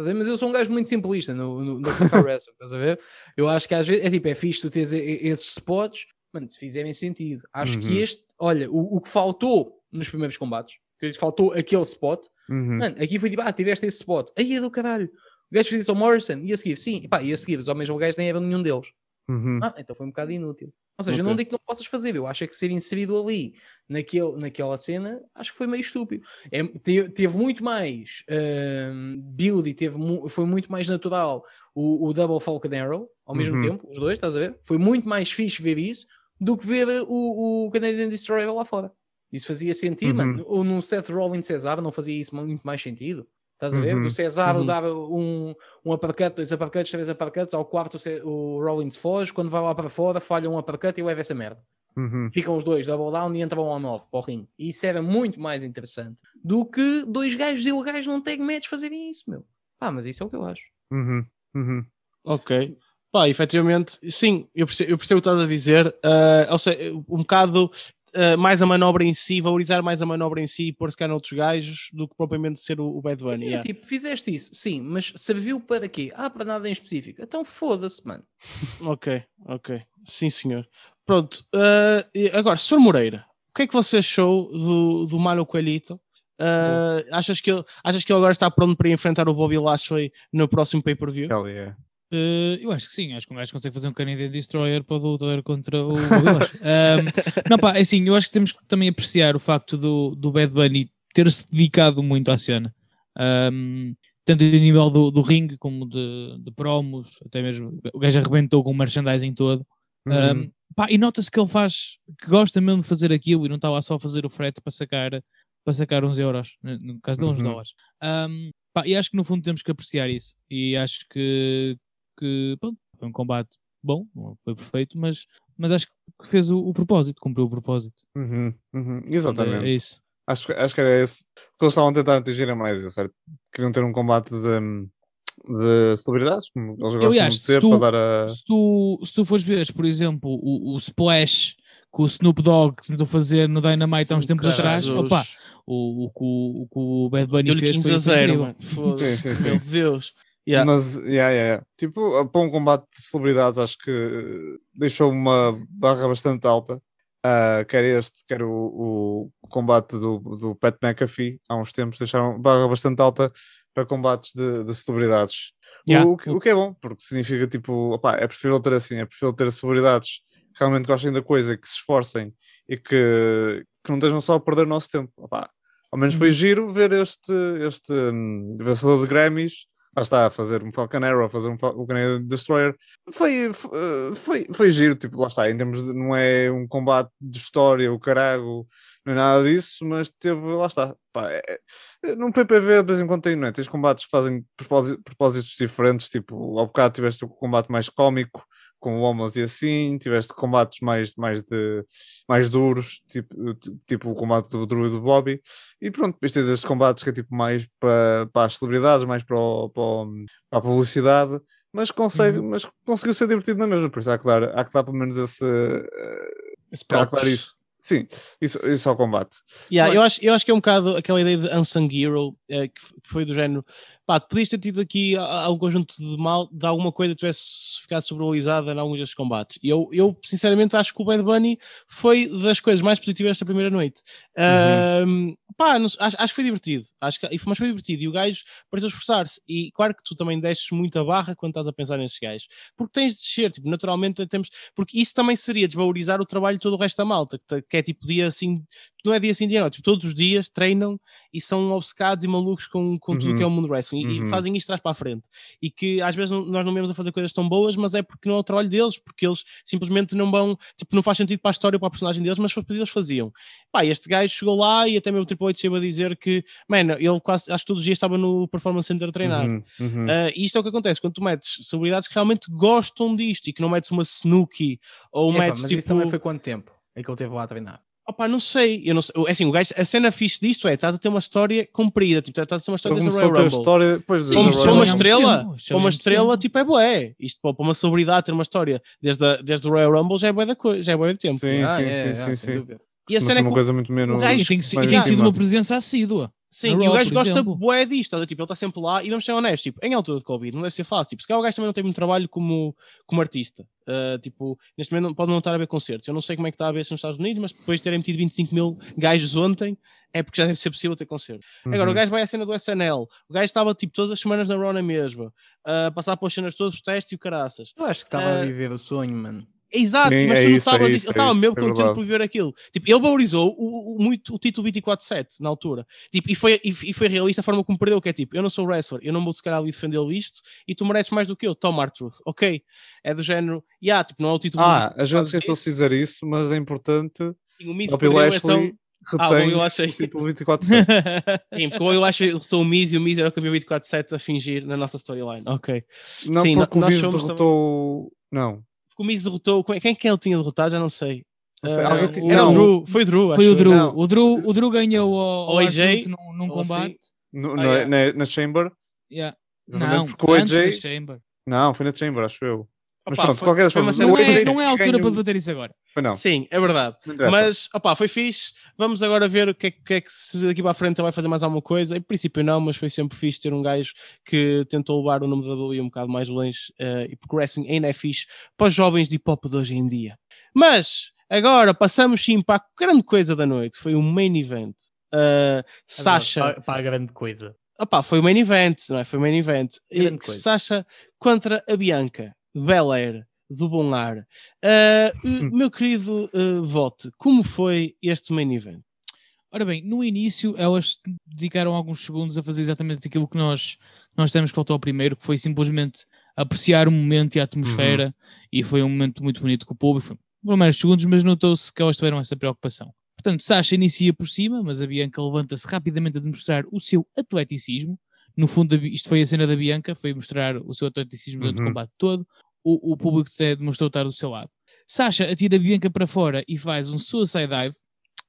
Mas eu sou um gajo muito simplista no, no, no Wrestling, estás a ver? Eu acho que às vezes é tipo, é fixe tu teres esses spots, mano, se fizerem sentido. Acho que Uhum. este, olha, o, o que faltou nos primeiros combates, que faltou aquele spot, Uhum. mano, aqui foi tipo, ah, tiveste esse spot, aí é do caralho. O gajo fez isso ao Morrison, e a seguir, sim, e pá, e a seguir, os homens legais nem eram nenhum deles. Uhum. Ah, então foi um bocado inútil. Ou seja, eu Ok. não digo que não possas fazer, eu acho é que ser inserido ali naquele, naquela cena, acho que foi meio estúpido. É, teve, teve muito mais hum, build e teve, mu- foi muito mais natural o, o Double Falcon Arrow ao mesmo Uhum. tempo, os dois, estás a ver? Foi muito mais fixe ver isso do que ver o, o Canadian Destroyer lá fora. Isso fazia sentido, Uhum. mano. Ou no Seth Rollins Cesaro não fazia isso muito mais sentido. Estás a ver? Uhum. O Cesaro Uhum. dava um, um uppercut, dois uppercuts, três uppercuts, ao quarto o Rollins foge, quando vai lá para fora, falha um uppercut e leva essa merda. Uhum. Ficam os dois, double down e entram ao 9 para o ringue. E isso era muito mais interessante do que dois gajos ilegais num tag match fazerem isso, meu. Ah, mas isso é o que eu acho. Uhum. Uhum. Ok. Pá, efetivamente, sim, eu percebo, eu percebo o que estás a dizer. ah, ou seja, um bocado uh, mais a manobra em si, valorizar mais a manobra em si e pôr-se cá noutros gajos do que propriamente ser o, o Bad Bunny. Sim, é yeah. tipo, fizeste isso, sim, mas serviu para quê? Ah, para nada em específico. Então foda-se, mano. Ok, ok. Sim, senhor. Pronto. uh, e agora, Sr. Moreira, o que é que você achou do, do Mano Coelhito? Uh, achas, que ele, achas que ele agora está pronto para enfrentar o Bobby Lashley no próximo pay-per-view? Hell yeah. Eh, eu acho que sim, acho que um gajo consegue fazer um Canadian Destroyer para o lutar contra o. Ahm, não, pá, é assim, eu acho que temos que também apreciar o facto do, do Bad Bunny ter-se dedicado muito à cena. Ahm, tanto a nível do, do ringue como de, de promos, até mesmo o gajo arrebentou com o merchandising todo. Uhum. Um, pá, e nota-se que ele faz, que gosta mesmo de fazer aquilo e não está lá só a fazer o frete para sacar, para sacar uns euros, no, caso dele, uns Uhum. dólares. Um, pá, e acho que no fundo temos que apreciar isso. E acho que, que pronto, foi um combate bom, não foi perfeito, mas, mas acho que fez o, o propósito, cumpriu o propósito. Uhum, uhum, É, Exatamente. é isso. Acho, que- acho que era esse. O que eles estavam a tentar atingir é mais isso, certo? Queriam ter um combate de, de celebridades, como eles gostam Aliás, de se ter, tu- para dar a. Se tu, se tu fores ver, por exemplo, o, o Splash que o Snoop Dogg tentou fazer no Dynamite há uns tempos Caralho. atrás, opa, o, o, que o, o Bad Bunny Deu-lhe fez 15 foi a 0, incrível. mano. Foda-se. Sim, sim, sim. Meu Deus. Yeah. Mas, yeah, yeah, tipo, para um combate de celebridades, acho que eh, deixou uma barra bastante alta. Ah, quer este, quer o, o combate do, do Pat McAfee, há uns tempos, deixaram barra bastante alta para combates de, de celebridades. O- Yeah. O, que, o que é bom, porque significa tipo, opá, é preferível ter assim, é preferível ter celebridades que realmente gostem da coisa, que se esforcem e que, que não estejam só a perder o nosso tempo. Opá, ao menos foi giro ver este, este hum, vencedor de Grammys, lá está, a fazer um Falcon Arrow, fazer um, Fal- Canadian Destroyer. Foi, f- eh, foi, foi giro, tipo, lá está, em termos de, não é um combate de história, o carago, não é nada disso, mas teve, lá está, pá, é- é- num PPV de vez em quando tem, não é? Tens combates que fazem propósi- propósitos diferentes, tipo, ao bocado tiveste o combate mais cómico, com o Homos e assim, tiveste combates mais, mais, de, mais duros, tipo, ti- tipo o combate do Drew e do Bobby, e pronto, depois tens estes combates que é tipo mais para, para as celebridades, mais para, o- para, o- para a publicidade, mas, consegue, mas conseguiu ser divertido na mesma, por isso há que dar, há que dar pelo menos esse, eh, Esse há que dar isso. Sim, isso, isso ao combate. Yeah, Mas- eu, acho, eu acho que é um bocado aquela ideia de unsung hero eh, que foi do género pá, podias ter tido aqui a- a- um conjunto de mal de alguma coisa que tivesse ficado sobrevalorizada em alguns destes combates. E eu, eu sinceramente acho que o Bad Bunny foi das coisas mais positivas desta primeira noite. Ahm, pá, não acho, acho que foi divertido. Acho que, foi- mas foi divertido. E o gajo pareceu esforçar-se. E claro que tu também desces muito a barra quando estás a pensar nesses gajos. Porque tens de descer, tipo, naturalmente temos porque isso também seria desvalorizar o trabalho de todo o resto da malta que, que é tipo dia assim não é dia sim, dia não, tipo, todos os dias treinam e são obcecados e malucos com, com tudo Uhum. que é o mundo wrestling e- Uhum. e fazem isto trás para a frente. E que às vezes não- nós não vemos a fazer coisas tão boas, mas é porque não é o trabalho deles, porque eles simplesmente não vão, tipo, não faz sentido para a história, para a personagem deles, mas eles faziam. Pá, este gajo chegou lá e até mesmo o Triple H chegou a dizer que, mano, ele quase, acho que todos os dias estava no Performance Center a treinar. Uhum, uhum. Uh, e isto é o que acontece quando tu metes celebridades que realmente gostam disto e que não metes uma Snooki ou Epá, metes mas tipo. isso também foi quanto tempo? É que ele teve lá a treinar. Opá, não sei, eu não sei. É assim, o gajo, a cena fixe disto é, estás a ter uma história comprida, tipo, estás a ter uma história desde o Royal Rumble. história Sim, do para uma estrela, para uma estrela, tipo, é bué. Isto para uma celebridade ter uma história desde, a, desde o Royal Rumble já é bué da coisa, já é bué de tempo. Sim, Ah, sim, é, sim, é, sim, sem sim. dúvida. E a cena é uma coisa muito menos. gajo E tem, que- e tem em sido uma presença assídua. Sim, e o gajo por gosta exemplo. bué disto, a ver? tipo, ele está sempre lá e vamos ser honestos, tipo, em altura de Covid não deve ser fácil, tipo, se calhar o gajo também não tem muito trabalho como, como artista, Uh, tipo, neste momento pode não estar a ver concertos, eu não sei como é que está a ver se nos Estados Unidos, mas depois de terem metido 25 mil gajos ontem, é porque já deve ser possível ter concerto. Agora, o Uhum. gajo vai à cena do SNL, o gajo estava, tipo, todas as semanas na Raw na mesma, a passar pelas cenas todos os testes e o caraças. Eu acho que estava a Ah, viver o sonho, mano. Exato, Sim, mas é tu isso, é estavas. isso, é estava isso, mesmo é contente por ver aquilo. Tipo, ele valorizou o, o- muito o título 24-7 na altura. Tipo, e, foi, e, e foi realista a forma como perdeu, que é tipo, eu não sou wrestler, eu não vou se calhar ali defender isto e tu mereces mais do que eu. Toma, Artruth, ok? É do género, yeah, tipo, não é o título. Ah, a gente esqueceu-se de dizer isso, mas é importante. Sim, O Miz perdeu, Lashley então... Ah, retém Lashley. o título 24-7. Sim, porque eu acho que derrotou o Miz e o Miz era o campeão 24-7 a fingir na nossa storyline. Ok. Não Sim, porque o Miz derrotou. Não. O Miz derrotou. Quem quem é que ele tinha derrotado? Já não sei. Não sei, era não. o Drew. Foi o Drew. Foi acho o. Drew. Não. O Drew, o Drew ganhou ao, O ao AJ, num, num ou assim. combate. No- Ah, no- yeah. na, na Chamber? Yeah. Não, porque o antes da AJ. Chamber. Não, foi na Chamber, acho eu. Mas Opa, pronto, de foi- qualquer forma, Não é, não é a altura ganhou- para debater isso agora. Foi não. Sim, é verdade. Mas, opá, foi fixe. Vamos agora ver o que é, que é que se daqui para a frente ele vai fazer mais alguma coisa. Em princípio não, mas foi sempre fixe ter um gajo que tentou levar o nome da WWE um bocado mais longe eh, e porque o wrestling ainda é fixe para os jovens de hip-hop de hoje em dia. Mas, agora passamos sim para a grande coisa da noite. Foi o main event. Uh, Sasha... Para, para a grande coisa. Opá, foi o main event, não é? Foi o main event. Grande E coisa. Sasha contra a Bianca Belair do Bom Ar. Ah, Hum. meu querido ah, Vote, como foi este main event? Ora bem, no início elas dedicaram alguns segundos a fazer exatamente aquilo que nós, nós temos que faltou ao primeiro, que foi simplesmente apreciar o momento e a atmosfera, e foi um momento muito bonito com o público. Foi foram meros segundos, mas notou-se que elas tiveram essa preocupação. Portanto, Sasha inicia por cima, mas a Bianca levanta-se rapidamente a demonstrar o seu atleticismo. No fundo, isto foi a cena da Bianca, foi mostrar o seu atleticismo durante o Uhum. combate todo. O, o público até demonstrou estar do seu lado. Sasha atira a Bianca para fora e faz um suicide dive,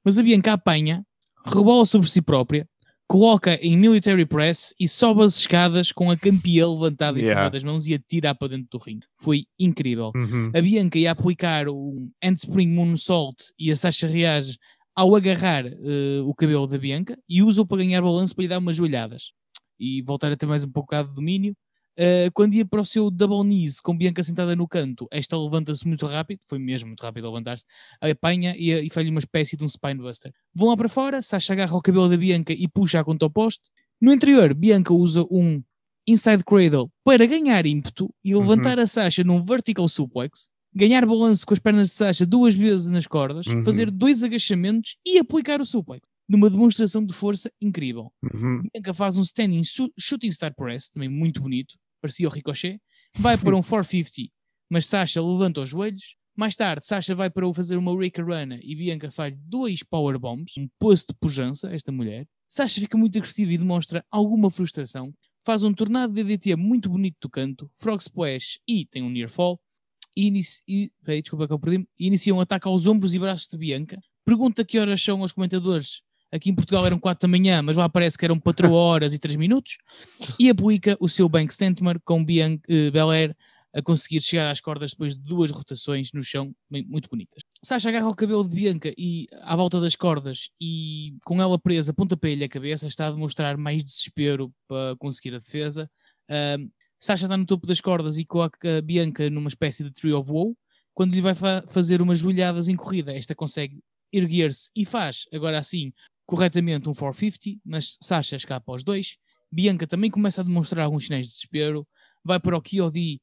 mas a Bianca apanha, rebola sobre si própria, coloca em military press e sobe as escadas com a campeã levantada em Yeah. cima das mãos e atira para dentro do ringue. Foi incrível. Uhum. A Bianca ia aplicar o handspring moonsault e a Sasha reage ao agarrar eh, o cabelo da Bianca e usa-o para ganhar balanço para lhe dar umas joelhadas e voltar a ter mais um pouco de domínio. Eh, quando ia para o seu double knees com Bianca sentada no canto, esta levanta-se muito rápido, foi mesmo muito rápido a levantar-se, apanha e, e faz-lhe uma espécie de um spinebuster. Vão lá para fora, Sasha agarra o cabelo da Bianca e puxa-a contra o poste. No interior, Bianca usa um inside cradle para ganhar ímpeto e levantar a Sasha num vertical suplex, ganhar balanço com as pernas de Sasha duas vezes nas cordas, Uhum. fazer dois agachamentos e aplicar o suplex. Numa demonstração de força incrível. Uhum. Bianca faz um standing shooting star press, também muito bonito, parecia o Ricochet. Vai para um 450, mas Sasha levanta os joelhos. Mais tarde, Sasha vai para fazer uma Rika Rana e Bianca faz dois power bombs, um posto de pujança, esta mulher. Sasha fica muito agressiva e demonstra alguma frustração. Faz um tornado de DDT muito bonito do canto, frog splash e tem um near fall. E, inici- e, desculpa que eu perdi inicia um ataque aos ombros e braços de Bianca. Pergunta que horas são aos comentadores. Aqui em Portugal eram 4 da manhã, mas lá parece que eram 4 horas e 3 minutos. E aplica o seu Bank Stentmer com Bian eh, Belair a conseguir chegar às cordas depois de duas rotações no chão, bem- muito bonitas. Sasha agarra o cabelo de Bianca e à volta das cordas e com ela presa, pontapé-lhe a cabeça, está a demonstrar mais desespero para conseguir a defesa. Sasha está no topo das cordas e coloca a Bianca numa espécie de Tree of Woe. Quando lhe vai fa- fazer umas joelhadas em corrida, esta consegue erguer-se e faz, agora assim, corretamente um 450, mas Sasha escapa aos dois. Bianca também começa a demonstrar alguns sinais de desespero, vai para o KOD,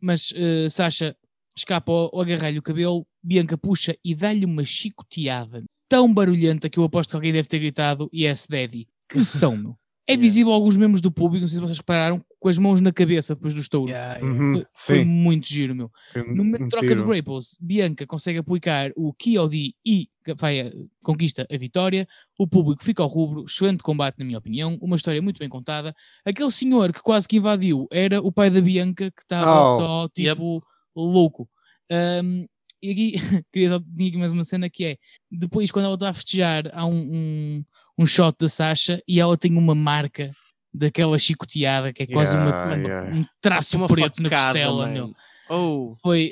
mas eh, Sasha escapa ao, ao agarrar-lhe o cabelo, Bianca puxa e dá-lhe uma chicoteada tão barulhenta que eu aposto que alguém deve ter gritado Yes Daddy. Que são, meu? É visível alguns membros do público, não sei se vocês repararam, com as mãos na cabeça depois do estouro. Yeah, yeah. Uhum. Foi, foi muito giro, meu. Foi No momento de troca de grapples, Bianca consegue aplicar o KOD e vai a- conquista a vitória. O público fica ao rubro. Excelente combate, na minha opinião. Uma história muito bem contada. Aquele senhor que quase que invadiu era o pai da Bianca, que estava Oh. só tipo louco. Um, e aqui, queria só tinha aqui mais uma cena que é depois, quando ela está a festejar, há um, um, um shot da Sasha e ela tem uma marca daquela chicoteada que é quase uma- Yeah, uma- yeah. um traço Uma preto na facada, costela, man. meu. Oh, Foi,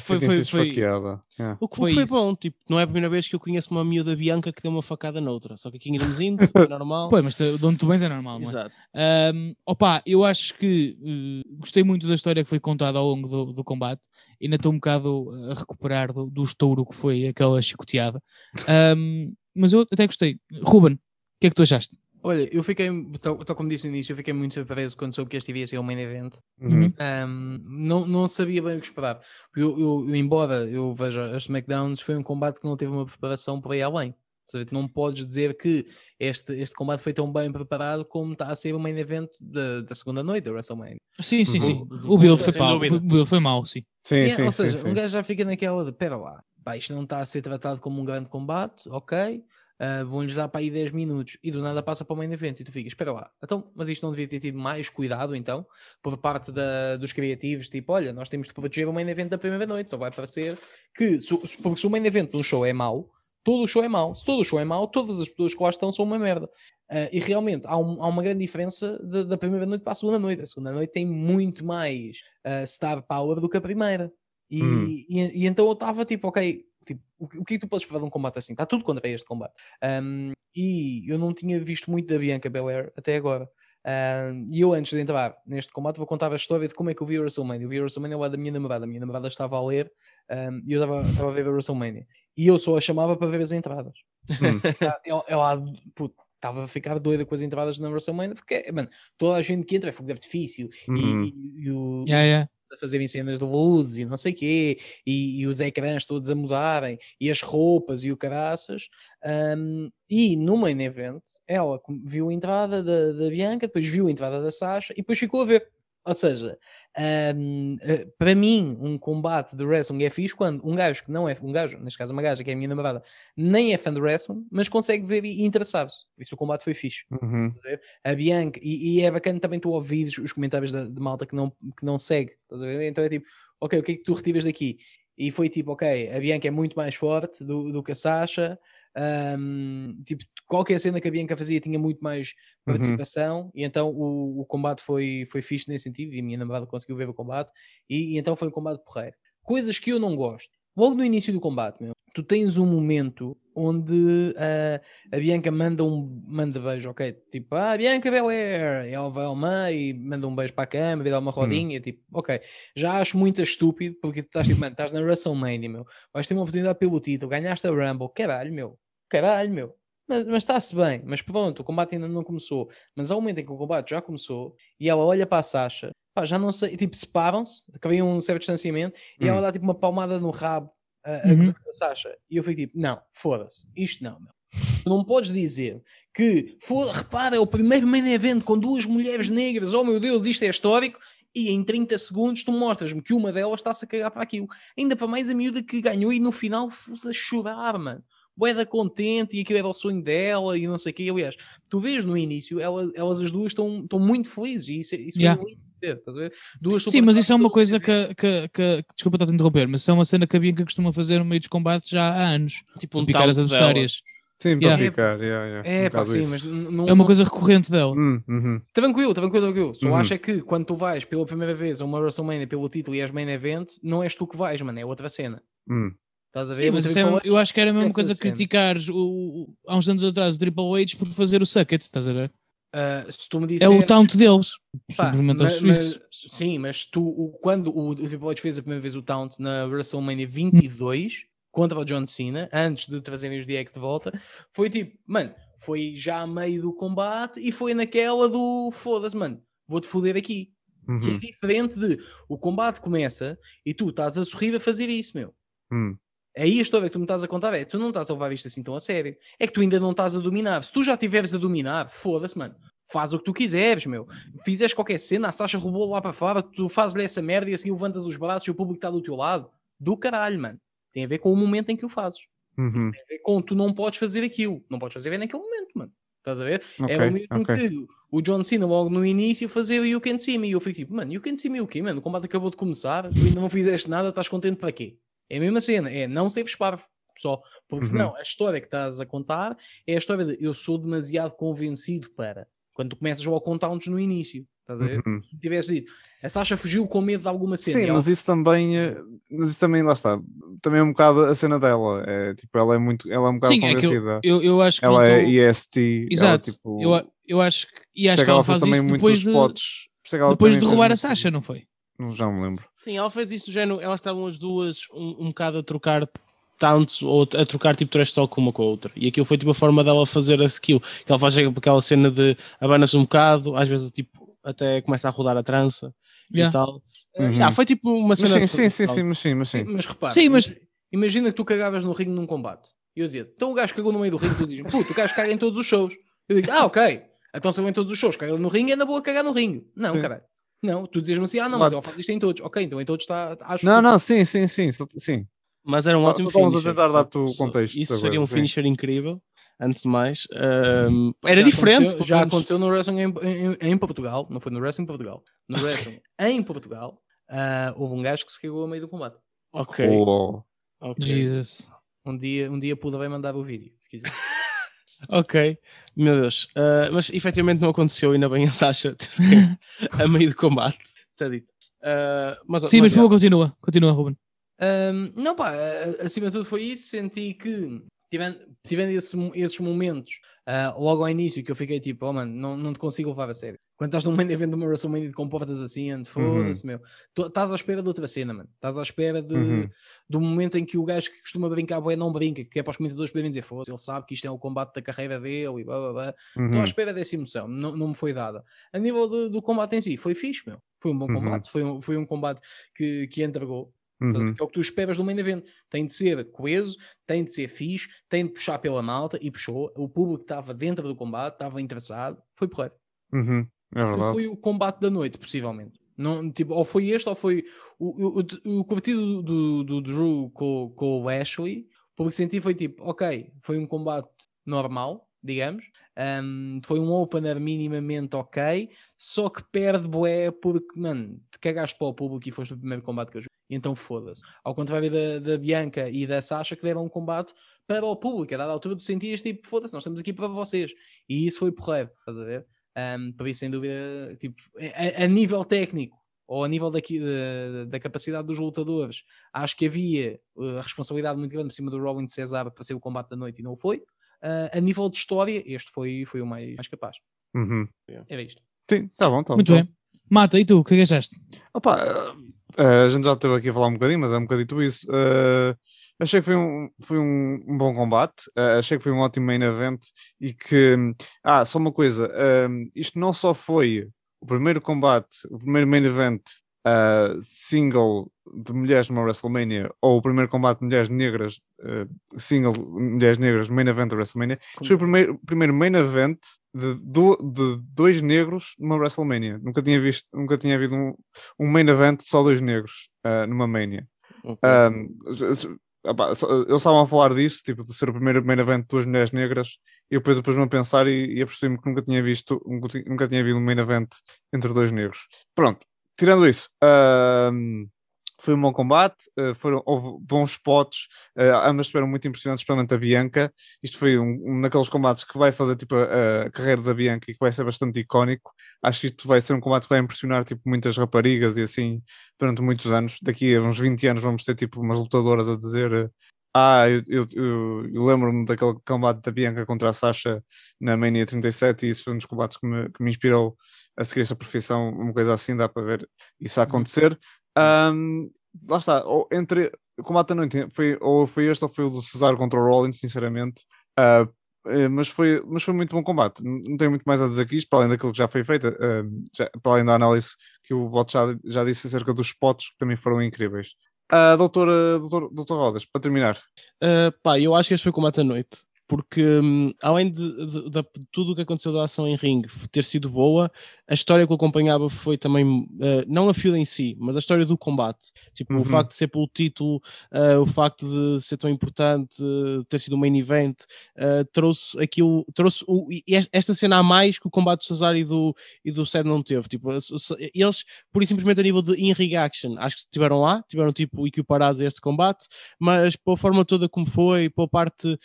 foi- foi- foi-. Yeah. o que Foi foi, bom, tipo, não é a primeira vez que eu conheço uma miúda Bianca que deu uma facada noutra, só que aqui em Irmesinde é normal. Pois, mas de onde tu vens é normal, não é? Exato. Um, opa, eu acho que eh, gostei muito da história que foi contada ao longo do, do combate. Ainda estou um bocado a recuperar do, do estouro que foi aquela chicoteada. Um, mas eu até gostei. Ruben, o que é que tu achaste? Olha, eu fiquei, tal, tal como disse no início, eu fiquei muito surpreso quando soube que este ia ser o main event. Uhum. Um, não, não sabia bem o que esperar. Eu, eu- embora eu veja as SmackDowns, foi um combate que não teve uma preparação por aí além. Seja, não podes dizer que este, este combate foi tão bem preparado como está a ser o main event da, da segunda noite da WrestleMania. Sim, sim, sim. Uhum. O build foi pau. dúvida. O build foi mau, sim. Sim, É, sim, ou sim, seja, sim. um gajo já fica naquela de, pera lá, pá, isto não está a ser tratado como um grande combate, ok, ah, vão-lhes dar para aí 10 minutos e do nada passa para o main event e tu ficas, espera lá, então, mas isto não devia ter tido mais cuidado então, por parte da- dos criativos, tipo, olha, nós temos de proteger o main event da primeira noite, só vai parecer que, se, porque se o main event de um show é mau, todo o show é mau, se todo o show é mau, todas as pessoas que lá estão são uma merda. Ah, e realmente há, um- há uma grande diferença de- da primeira noite para a segunda noite. A segunda noite tem muito mais ah, star power do que a primeira. E, Hum. e, e então eu estava tipo, ok, o, que- o que é que tu podes esperar de um combate assim? Está tudo contra este combate. Um, e eu não tinha visto muito da Bianca Belair até agora. Um, e eu, antes de entrar neste combate, vou contar a história de como é que eu vi a WrestleMania. Eu vi a WrestleMania lá da minha namorada. A minha namorada estava a ler um, e eu estava estava a ver a WrestleMania. E eu só a chamava para ver as entradas. Hum. ela, ela puto, estava a ficar doida com as entradas na WrestleMania porque, mano, toda a gente que entra é fogo de artifício e- Uhum. e, e o, Yeah, yeah. A fazerem cenas de luzes e não sei quê, e, e os ecrãs todos a mudarem, e as roupas e o caraças. um, e no main event, ela viu a entrada da, da Bianca, depois viu a entrada da Sasha e depois ficou a ver. Ou seja, um, eh, para mim, um combate de wrestling é fixe quando um gajo que não é um gajo, neste caso uma gaja que é a minha namorada, nem é fã de wrestling, mas consegue ver e interessar-se. Isso o combate foi fixe Uhum. a Bianca, e, e é bacana também tu ouvires os comentários da, de malta que não, que não segue? Então é tipo, ok, o que é que tu retiras daqui? E foi tipo, ok, a Bianca é muito mais forte do, do que a Sasha, ahm, tipo, qualquer cena que a Bianca fazia tinha muito mais Uhum. participação, e então o, o combate foi, foi fixe nesse sentido, e a minha namorada conseguiu ver o combate, e, e então foi um combate porreiro. Coisas que eu não gosto. Logo no início do combate, meu, tu tens um momento onde ah, a Bianca manda um manda beijo, ok? Tipo, ah, Bianca Belair, e ela vai ao meio e manda um beijo para a câmera e dá uma rodinha, tipo, ok. Já acho muito estúpido porque estás tipo, mano, estás na WrestleMania, meu, vais ter uma oportunidade pelo título, ganhaste a Rumble, caralho, meu, caralho, meu. Mas, mas está-se bem, mas pronto, o combate ainda não começou. Mas ao momento em que o combate já começou e ela olha para a Sasha, pá, já não sei, tipo, separam-se, cria um certo distanciamento e Hum. ela dá tipo uma palmada no rabo a, a Uhum. Sasha. E eu fico tipo, não, foda-se, isto não, meu. Tu não podes dizer que, foda, repara, é o primeiro main event com duas mulheres negras, oh meu Deus, isto é histórico, e em 30 segundos tu mostras-me que uma delas está-se a cagar para aquilo. Ainda para mais a miúda que ganhou e no final a chorar, mano. Boeda contente e aquilo era o sonho dela e não sei o quê. Aliás, tu vês no início, ela- elas as duas estão, estão muito felizes e isso, é- isso Yeah. é lindo ver? Duas Sim, mas isso é uma coisa que, que, que- desculpa estar a te interromper, mas isso é uma cena que a Bianca costuma fazer no meio dos combates já há anos. Tipo um picar as taunt dela. adversárias. Sim, para Yeah. ficar. Yeah, yeah, É, um pá, sim, mas não, É uma coisa recorrente dela. Hum, uhum. Tranquilo, tranquilo, tranquilo. Só Uhum. acho é que quando tu vais pela primeira vez a uma WrestleMania pelo título e és main event, não és tu que vais, mano, é outra cena. Hum. Estás a ver? Sim, mas é- eu acho que era a mesma essa coisa cena. criticares o, o- há uns anos atrás o Triple H por fazer o Sucket, estás a ver? Ah, se tu me É disseres, o taunt deles. pá, Simplesmente aos ma- ma- suíços. sim, mas tu, o- quando o, o Triple H fez a primeira vez o taunt na WrestleMania 22 contra o John Cena, antes de trazerem os DX de volta, foi tipo, mano, foi já a meio do combate e foi naquela do foda-se, mano, vou-te foder aqui. Que é Uhum. diferente de o combate começa e tu estás a sorrir a fazer isso, meu. Hum. Aí a história que tu me estás a contar é tu não estás a levar isto assim tão a sério. É que tu ainda não estás a dominar. Se tu já estiveres a dominar, foda-se, mano. Faz o que tu quiseres, meu. Fizeres qualquer cena, a Sasha roubou lá para fora, tu fazes-lhe essa merda e assim levantas os braços e o público está do teu lado. Do caralho, mano. Tem a ver com o momento em que o fazes. Uhum. Tem a ver com tu não podes fazer aquilo. Não podes fazer naquele momento, mano. Estás a ver? Ok, é o mesmo ok. que o John Cena logo no início fazia o You Can See Me. E eu fico tipo, mano, You Can See Me o quê, mano? O combate acabou de começar, tu ainda não fizeste nada, estás contente para quê? É a mesma cena, é não seres parvo, só. Porque Uhum. senão a história que estás a contar é a história de eu sou demasiado convencido para. Quando tu começas logo com taunts no início, estás a ver? Uhum. Se tivesse dito, a Sasha fugiu com medo de alguma cena. Sim, ela- mas isso também, eh, mas isso também, lá está, também é um bocado a cena dela. É, tipo, ela é muito, ela é um bocado Sim, é eu, convencida. eu, eu acho que ela é EST. Exato. Ela, tipo, eu, a- eu acho que, e acho sei que ela fez faz isso muito depois de, é ela depois de roubar a Sasha, não foi? Não, já me lembro. Sim, ela fez isso do género, elas estavam as duas um, um bocado a trocar taunts ou a trocar tipo trash talk uma com a outra. E aquilo foi tipo a forma dela fazer a skill. Que ela faz aquela cena de abana-se um bocado, às vezes tipo até começa a rodar a trança Yeah. e tal. Uhum. Yeah, foi tipo uma Mas cena. sim, de sim, sim, sim, mas sim, mas sim. Mas repara, Sim, mas- imag- imagina que tu cagavas no ringue num combate. E eu dizia, então o gajo cagou no meio do ringue e tu dizes, puto, o gajo caga em todos os shows. Eu digo, ah, ok. Então se ele em todos os shows caga no ringue, é na boa cagar no ringue. Não, Sim. caralho. Não, tu dizes-me assim, ah, não, mas What? ele faz isto em todos. Ok, então em todos está. Acho Não, que- não, sim, sim, sim, sim. Mas era um Só- ótimo só estamos a finisher. tentar dar-te o contexto Isso seria um sim. finisher incrível. Antes de mais, Ahm, era Já diferente. aconteceu- já menos. aconteceu no Wrestling em, em- em Portugal. Não foi no Wrestling em Portugal. No Wrestling em Portugal, ah, houve um gajo que se cagou a meio do combate. Ok. Oh. ok. Jesus. Um dia, um dia poderei mandar o vídeo, se quiser. Ok, meu Deus. Ah, mas efetivamente não aconteceu, ainda bem a Sasha a meio do combate. Está dito. Ah, mas, Sim, mas por já. favor, continua. Continua, Ruben. Ahm, não, pá, acima de tudo foi isso. Senti que, tivendo, tivendo esse esses momentos ah, logo ao início, que eu fiquei tipo, oh mano, não, não te consigo levar a sério. Quando estás num main event de uma WrestleMania com portas assim, ande, foda-se, meu. Tu Estás à espera de outra cena, mano. Estás à espera de, Uhum. do momento em que o gajo que costuma brincar, bué, não brinca, que é para os comentadores poderem dizer, foda-se, ele sabe que isto é o combate da carreira dele e blá blá blá. Estou Uhum. à espera dessa emoção, não, não me foi dada. A nível do, do combate em si, foi fixe, meu. Foi um bom Uhum. combate, foi um, foi um combate que, que entregou. Uhum. É o que tu esperas do main event. Tem de ser coeso, tem de ser fixe, tem de puxar pela malta e puxou. O público estava dentro do combate, estava interessado, foi porreiro. Uhum. É Se foi o combate da noite, possivelmente. Não, tipo, ou foi este, ou foi o, o, o, o curtido do, do Drew com, com o Ashley. O público que senti foi tipo, ok, foi um combate normal, digamos. Um, foi um opener minimamente ok, só que perde bué porque, mano, te cagaste para o público e foste o primeiro combate que eu joguei. Então foda-se. Ao contrário da, da Bianca e da Sasha, que deram um combate para o público. A dada altura tu sentias tipo, foda-se, nós estamos aqui para vocês. E isso foi porreiro, estás a ver? Um, por isso, sem dúvida, tipo, a, a nível técnico ou a nível daqui, da, da capacidade dos lutadores, acho que havia a responsabilidade muito grande por cima do Robin Cesar para ser o combate da noite e não foi. Uh, a nível de história, este foi, foi o mais, mais capaz. Uhum. Era isto. Sim, tá bom, tá bom. Muito bem. Mata, e tu, o que é que achaste? Opa, eh, eh, a gente já esteve aqui a falar um bocadinho, mas é um bocadito isso. Eh, achei que foi um, foi um, um bom combate, eh, achei que foi um ótimo main event e que. Ah, só uma coisa: eh, isto não só foi o primeiro combate, o primeiro main event single de mulheres numa WrestleMania ou o primeiro combate de mulheres negras, single de mulheres negras main event da WrestleMania. Isto foi o primeiro, o primeiro main event de, do- de dois negros numa WrestleMania. Nunca tinha visto, nunca tinha havido um, um main event de só dois negros ah, numa Mania. Ok. Um, só- eles estavam a falar disso, tipo, de ser o primeiro main event de duas mulheres negras, e eu depois, depois me a pensar e, e apercebi-me que nunca tinha visto, nunca tinha havido um main event entre dois negros. Pronto, tirando isso, um, foi um bom combate, uh, foram, houve bons spots, uh, ambas estiveram muito impressionantes, especialmente a Bianca. Isto foi um, um daqueles combates que vai fazer tipo a, a carreira da Bianca e que vai ser bastante icónico. Acho que isto vai ser um combate que vai impressionar tipo, muitas raparigas e assim durante muitos anos. Daqui a uns 20 anos vamos ter tipo umas lutadoras a dizer ah, eu, eu, eu- eu lembro-me daquele combate da Bianca contra a Sasha na Mania 37 e isso foi um dos combates que me, que me inspirou a seguir essa profissão, uma coisa assim, dá para ver isso a acontecer. Um, lá está, ou entre o combate da noite foi, ou foi este ou foi o do Cesaro contra o Rollins, sinceramente. Eh, mas, foi, mas foi muito bom combate. Não tenho muito mais a dizer aqui isto, para além daquilo que já foi feito, ah, já- para além da análise que o Bot já, já disse acerca dos spots, que também foram incríveis. Ah, doutor, doutor, doutor Rodas, para terminar. Uh, pá, eu acho que este foi o combate à noite. Porque hum, além de, de- de tudo o que aconteceu da ação em ringue ter sido boa, a história que o acompanhava foi também, uh, não a fila em si, mas a história do combate. Tipo, Uhum. o facto de ser pelo título, uh, o facto de ser tão importante, uh, ter sido um main event, trouxe aquilo, trouxe o- est- esta cena a mais que o combate do Cesaro e do, e do Seth não teve. Tipo, eles, por e simplesmente a nível de in-ring action, acho que estiveram lá, tiveram tipo equiparados a este combate, mas pela forma toda como foi, pela parte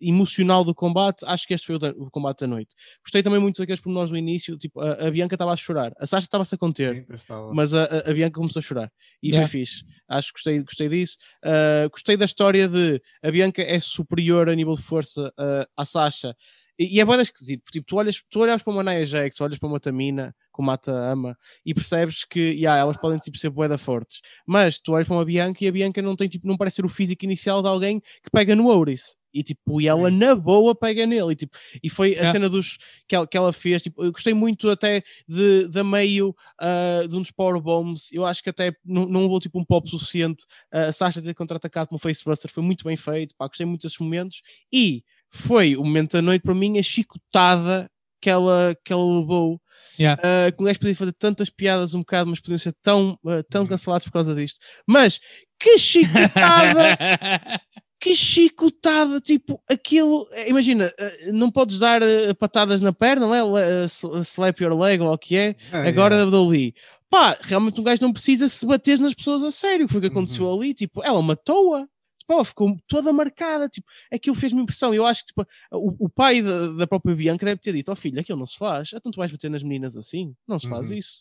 emocional do combate, acho que este foi o, da- o combate da noite. Gostei também muito daqueles pormenores no início, tipo, a, a Bianca estava a chorar, a Sasha estava-se a conter, mas a, a- a Bianca começou a chorar e Yeah. foi fixe. Acho que gostei, gostei disso. Uh, gostei da história de a Bianca é superior a nível de força uh, à Sasha. E, e é bem esquisito, porque tipo, tu, olhas, tu olhas para uma Nia Jax, olhas para uma Tamina, como a Mata ama, e percebes que yeah, elas podem tipo, ser boeda fortes. Mas tu olhas para uma Bianca e a Bianca não tem tipo, não parece ser o físico inicial de alguém que pega no Oris. E tipo, e ela na boa pega nele. E, tipo, e foi a Yeah. cena dos, que, ela, que ela fez. Tipo, eu gostei muito até de, da meio ah, de um dos powerbombs. Eu acho que até não, não houve tipo um pop suficiente. Ah, a Sasha ter contra-atacado como facebuster foi muito bem feito. Pá, gostei muito desses momentos. E foi o momento da noite para mim, a chicotada que ela, que ela levou. Yeah. Ah, que o gajo podia fazer tantas piadas um bocado, mas podiam ser tão, ah, tão cancelados por causa disto. Mas que chicotada! que chicotada, tipo, aquilo, imagina, eh, não podes dar patadas na perna, não é? Slap your leg ou o que é, agora da WWE. Pá, realmente um gajo não precisa se bater nas pessoas a sério, foi o que aconteceu ali, tipo, ela matou-a. Ela ficou toda marcada, tipo, aquilo fez-me impressão. Eu acho que tipo, o, o pai da, da própria Bianca deve ter dito: Ó filho, aquilo não se faz, então tu vais bater nas meninas assim, não se faz Uhum. isso.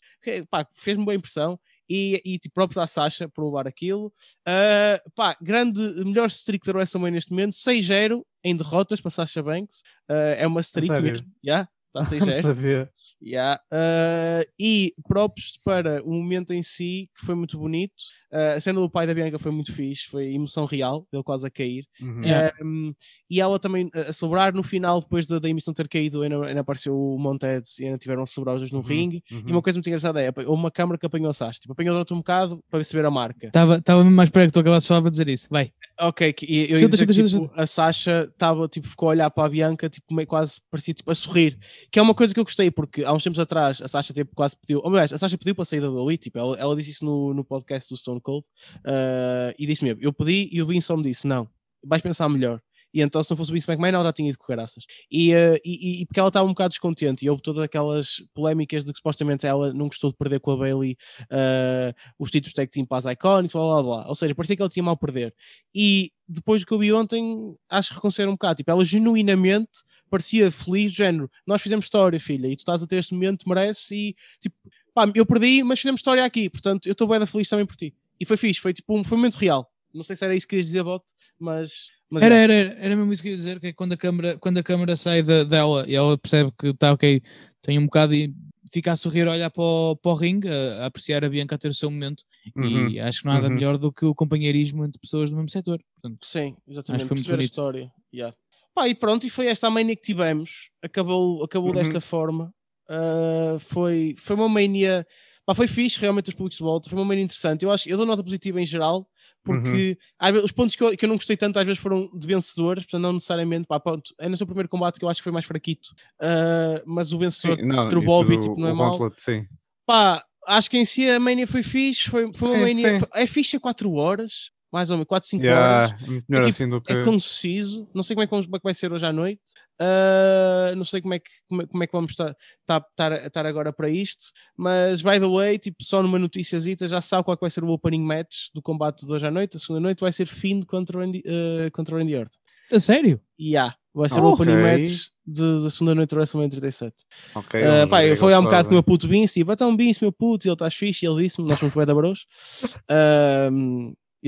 Pá, fez-me boa impressão E, e tipo, próprio da Sasha por levar aquilo. Ah, pá, grande, melhor streak da WrestleMania neste momento, 6-0 em derrotas para Sasha Banks. Ah, é uma streak mesmo. Yeah, está Não 6-0. sabia. Yeah. Uh, e props para o momento em si, que foi muito bonito. Uh, a cena do pai da Bianca foi muito fixe, foi emoção real, ele quase a cair. Uhum. Um, e ela também a celebrar no final, depois da, da emissão ter caído, ainda, ainda apareceu o Montez e ainda tiveram a celebrar os dois no Uhum, ringue. uhum. E uma coisa muito engraçada é: houve uma câmara que apanhou a Sasha, tipo, apanhou durante um bocado para receber a marca. Estava mesmo mais perto que tu acabasses só a dizer isso. Vai. Ok, que- e eu dizer que, tipo, a Sasha estava, tipo, ficou a olhar para a Bianca, tipo, meio quase parecia tipo, a sorrir, que é uma coisa que eu gostei, porque há uns tempos atrás a Sasha tipo, quase pediu, ou melhor, a Sasha pediu para sair da WWE, tipo, ela, ela disse isso no, no podcast do Stone Cold, ah, e disse mesmo, eu pedi e o Vince só me disse, não, vais pensar melhor. E então, se não fosse o Vince McMahon, ela já tinha ido com caraças. E, ah, e, e porque ela estava um bocado descontente, e houve todas aquelas polémicas de que supostamente ela não gostou de perder com a Bailey ah, os títulos tag team para as Iconics, blá blá blá. Ou seja, parecia que ela tinha mal perder. E depois do que eu vi ontem, acho que reconheceram um bocado. Tipo, ela genuinamente parecia feliz, género, nós fizemos história, filha, e tu estás a ter este momento, merece, e tipo, pá, eu perdi, mas fizemos história aqui, portanto, eu estou bem da feliz também por ti. E foi fixe, foi tipo um, foi um momento real. Não sei se era isso que querias dizer, Bot, mas. mas Era, era, era mesmo isso que eu ia dizer, que é quando a câmera, quando a câmera sai da- dela e ela percebe que está ok, tem um bocado e fica a sorrir, a olhar para o, para o ringue, a, a apreciar a Bianca a ter o seu momento. Uhum. E acho que nada Uhum. melhor do que o companheirismo entre pessoas do mesmo setor. Portanto, Sim, exatamente. Acho que foi muito perceber a história. Yeah. Pá, e pronto, e foi esta a mania que tivemos. Acabou, acabou Uhum. desta forma. Ah, foi, foi uma mania. Pá, foi fixe, realmente, os públicos de volta. Foi uma mania interessante. Eu acho eu dou nota positiva em geral, porque Uhum. vezes, os pontos que eu, que eu não gostei tanto às vezes foram de vencedores, portanto, não necessariamente. Pá, pronto, é no seu primeiro combate que eu acho que foi mais fraquito. Ah, mas o vencedor, Sim, não, ser o Bobby, tipo, não é. Gauntlet, sim. Pá, acho que em si a mania foi fixe. Foi, foi uma Sim, mania. sim. foi- é fixe a 4 horas, mais ou menos, 4, 5 horas. Yeah, muito melhor tipo, assim do que. É conciso, não sei como é que, vamos- como é que vai ser hoje à noite, ah, não sei como é que, como é, como é que vamos estar, estar, estar, estar agora para isto, mas by the way, tipo, só numa noticiazita já sabe qual é que vai ser o opening match do combate de hoje à noite. A segunda noite vai ser Finn contra o Randy, ah, contra o Randy Orton. a sério? E yeah, vai ser Ah, o opening ok. match da segunda noite do WrestleMania 37. Ok, vamos pá, eu falei há um bocado com o meu puto Vince, tipo, então Vince, meu puto, e ele estás fixe, e ele disse-me, nós somos bué da bros.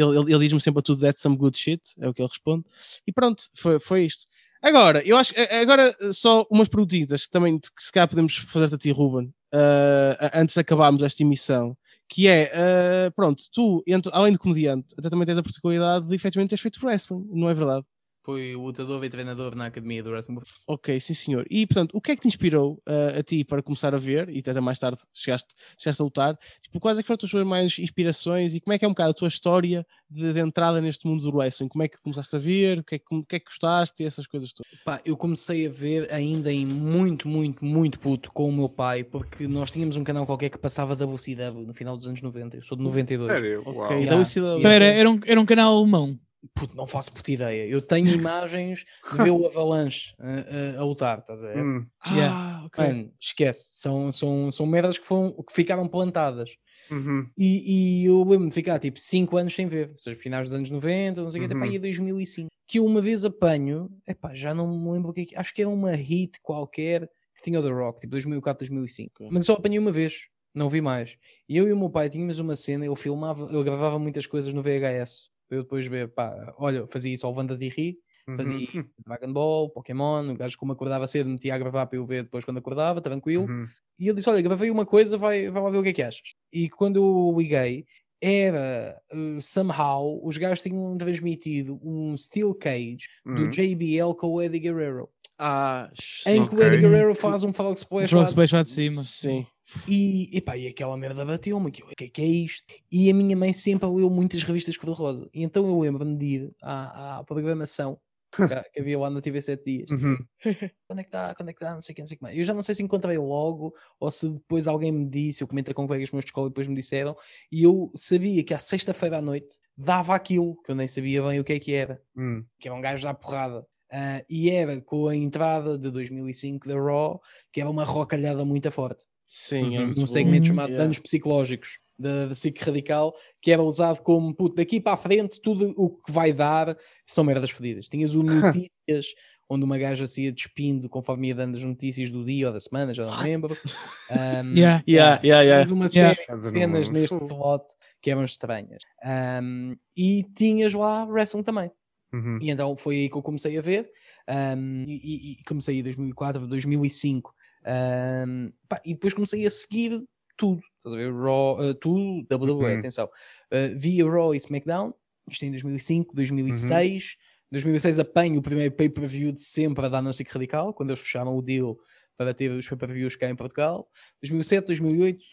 ele ele, ele diz-me sempre a tudo, that's some good shit, é o que ele responde. E pronto, foi, foi isto. Agora, eu acho, a- agora só umas perguntitas que também, que se calhar podemos fazer a ti, Ruben, ah, antes de acabarmos esta emissão, que é, ah, pronto, tu, entre- além de comediante, até também tens a particularidade de efetivamente teres feito wrestling, não é verdade? Fui lutador e treinador na academia do Wrestling. Ok, sim senhor. E portanto, o que é que te inspirou uh, a ti para começar a ver, e até mais tarde chegaste, chegaste a lutar? Tipo, quais é que foram as tuas mais inspirações e como é que é um bocado a tua história de, de entrada neste mundo do wrestling? Como é que começaste a ver? O que é que, o que, é que gostaste e essas coisas todas? Pá, eu comecei a ver ainda em muito, muito, muito puto com o meu pai, porque nós tínhamos um canal qualquer que passava da WCW no final dos anos 90. Eu sou de 92. Sério? Ok, Uau. Yeah. Yeah. Era, era, um, era um canal alemão. Puto, não faço puta ideia. Eu tenho imagens de ver o Avalanche a, a- a lutar, estás a ver? Hum, Ah, Yeah. ok. Mano, esquece. São, são, são merdas que, foram, que ficaram plantadas. uhum. E, e eu lembro-me de ficar tipo 5 anos sem ver, ou seja, finais dos anos 90, não sei o que, até Uhum. para aí 2005. Que eu uma vez apanho, epá, já não me lembro o que é que acho que era uma hit qualquer que tinha o The Rock, tipo 2004, 2005. Ok. Mas só apanhei uma vez, não vi mais. E eu e o meu pai tínhamos uma cena, eu filmava, eu gravava muitas coisas no VHS. Para Eu depois ver, pá, olha, fazia isso ao Wanda de Ri, fazia Uhum. Dragon Ball, Pokémon, o gajo como acordava cedo metia a gravar para eu ver depois quando acordava, tranquilo. Uhum. E ele disse: Olha, gravei uma coisa, vai, vai lá ver o que é que achas. E quando eu liguei, era uh, somehow os gajos tinham transmitido um Steel Cage do Uhum. JBL com o Eddie Guerrero, Ah, em que o Eddie. Guerrero faz um frog splash. Frog Splash lá de cima. Sim. E, epá, e aquela merda bateu-me, que o que é que é isto? E a minha mãe sempre leu muitas revistas cor-de-rosa. E então eu lembro-me de ir à, à programação que, havia lá na TV 7 dias. Uhum. Quando é que está? Quando é que está? Não sei o que, não sei o que mais. Eu já não sei se encontrei logo ou se depois alguém me disse, eu comentei com colegas meus de escola e depois me disseram. E eu sabia que à sexta-feira à noite dava aquilo, que eu nem sabia bem o que é que era, Hum. que era um gajo da porrada. Ah, e era com a entrada de 2005 da Raw, que era uma rocalhada muito forte. Sim, é Uhum. um bom. segmento Uhum. chamado Yeah. danos psicológicos da, da SIC Radical, que era usado como puto, daqui para a frente, tudo o que vai dar são merdas fodidas. Tinhas o Notícias, onde uma gaja se ia despindo conforme ia dando as notícias do dia ou da semana, já não lembro. Um, Yeah. Yeah, yeah, yeah. Tens uma Yeah. série de cenas neste slot que eram estranhas. Um, e tinhas lá wrestling também. Uhum. E então foi aí que eu comecei a ver. um, e, e- e comecei em 2004, 2005. Um, pá, e depois comecei a seguir tudo. Estás a ver? Raw, uh, tudo, WWE, Uhum. atenção. Uh, via Raw e SmackDown. Isto em 2005, 2006. 2006 apanho o primeiro pay-per-view de sempre a dar SIC Radical, quando eles fecharam o deal para ter os pay-per-views cá em Portugal. 2007, 2008,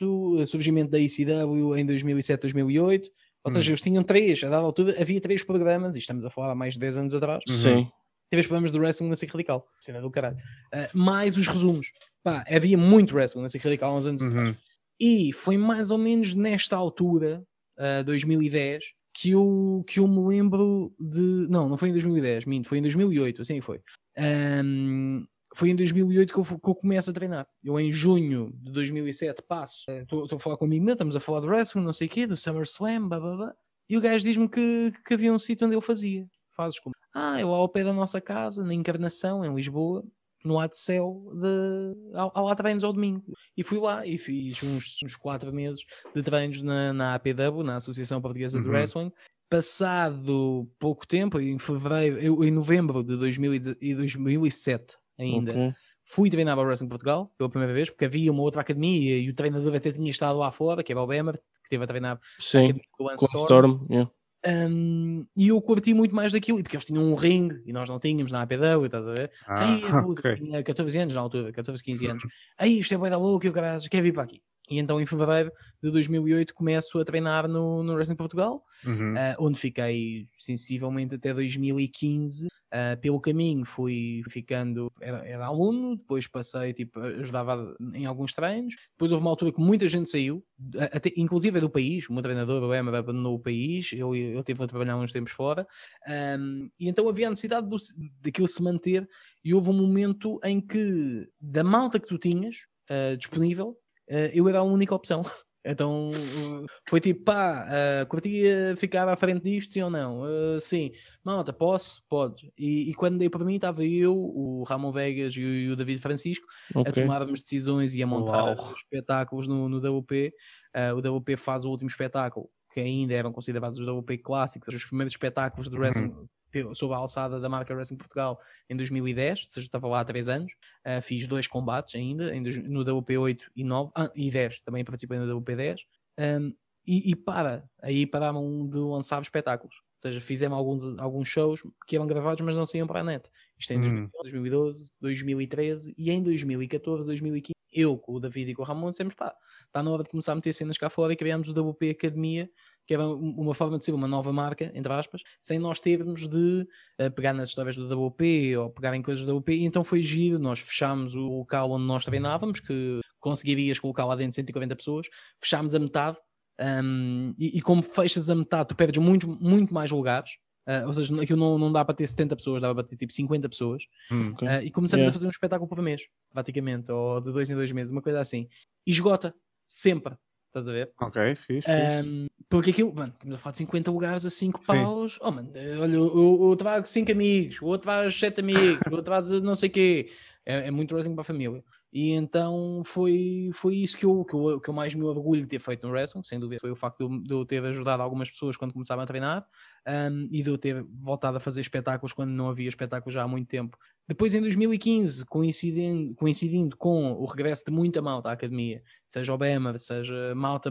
uh, surgimento da ECW em 2007, 2008. Ou Hum. seja, eles tinham três, a dada altura havia três programas, e estamos a falar há mais de 10 anos atrás, Sim. Três programas de wrestling na SIC Radical, cena do caralho. Uh, mais os resumos. Pá, havia muito wrestling na SIC Radical há uns anos Uhum. e foi mais ou menos nesta altura, uh, 2010, que eu, que eu me lembro de. Não, não foi em 2010, minto, foi em 2008, assim foi. Um, foi em 2008 que eu, que eu começo a treinar. Eu, em junho de 2007, passo. Estou a falar com um amigo meu, estamos a falar de wrestling, não sei o quê, do SummerSlam, blá blá blá. E o gajo diz-me que, que havia um sítio onde ele fazia. Fazes como? Ah, eu lá ao pé da nossa casa, na Encarnação, em Lisboa, no Há de Céu, de, ao, lá treinos ao domingo. E fui lá e fiz uns, uns quatro meses de treinos na, na APW, na Associação Portuguesa de Uhum. Wrestling. Passado pouco tempo, em fevereiro, eu, em novembro de 2000 e- e 2007 ainda, Ok. fui treinar para o Wrestling Portugal pela primeira vez, porque havia uma outra academia e o treinador até tinha estado lá fora, que era o Bemer, que esteve a treinar Sim. academia com o Lance Storm. Storm. yeah. Um, e eu curti muito mais daquilo, e porque eles tinham um ringue e nós não tínhamos na APW, estás a ver? Ah, Aí, eu ok. tinha 14 anos na altura, 14, 15 anos. Aí, isto é bué da louco, e o caralho, quer vir para aqui. E então, em fevereiro de 2008, começo a treinar no, no Wrestling Portugal, Uhum. ah, onde fiquei sensivelmente até 2015. Ah, pelo caminho fui ficando, era, era aluno, depois passei, tipo, ajudava em alguns treinos. Depois houve uma altura que muita gente saiu, até, inclusive é do país, o meu treinador, o Emma, abandonou o país, eu, eu tive a trabalhar uns tempos fora. Ahm, e então havia a necessidade do, daquilo se manter, e houve um momento em que, da malta que tu tinhas ah, disponível, eu era a única opção. Então uh, foi tipo, pá, uh, curtia ficar à frente disto, sim ou não? Uh, sim, malta, posso? Podes. E, e quando dei para mim, estava eu, o Ramon Vegas e o, e o David Francisco a Ok. tomarmos decisões e a montar Uau. os espetáculos no, no WP. Uh, o WP faz o último espetáculo, que ainda eram considerados os WP clássicos, os primeiros espetáculos de wrestling pe- sob a alçada da marca Wrestling Portugal em 2010, ou seja, estava lá há 3 anos. Uh, fiz dois combates ainda, em no WP 8 e 9, ah, e 10, também participei no WP 10. Um, e, e para, aí pararam de lançar espetáculos. Ou seja, fizemos alguns, alguns shows que eram gravados, mas não saíam para a net. Isto é em Hum. 2012, 2013 e em 2014, 2015, eu com o David e com o Ramon dissemos, pá, está na hora de começar a meter cenas cá fora e criámos o WP Academia, que era um- uma forma de ser uma nova marca, entre aspas, sem nós termos de eh, pegar nas histórias do WP ou pegar em coisas do WP. E então foi giro, nós fechámos o local onde nós treinávamos, que conseguirias colocar lá dentro 140 pessoas, fechámos a metade. um, e, e como fechas a metade, tu perdes muito, muito mais lugares. Uh, ou seja, aquilo não, não dá para ter 70 pessoas, dá para ter tipo 50 pessoas. Hum. Ok. Uh, e começamos Yeah. a fazer um espetáculo por mês, praticamente, ou de dois em dois meses, uma coisa assim. E esgota, sempre. Estás a ver? Ok, fixe. Um, porque aquilo, mano, estamos a falar de 50 lugares a 5 Sim. paus. Oh, mano, olha, eu, eu, eu trago 5 amigos, o outro traz 7 amigos, o outro traz não sei o quê. É, é muito wrestling para a família. E então foi, foi isso que eu, que, eu, que eu mais me orgulho de ter feito no wrestling, sem dúvida. Foi o facto de eu, de eu ter ajudado algumas pessoas quando começavam a treinar um, e de eu ter voltado a fazer espetáculos quando não havia espetáculos já há muito tempo. Depois, em 2015, coincidindo, coincidindo com o regresso de muita malta à academia, seja o Bemer, seja malta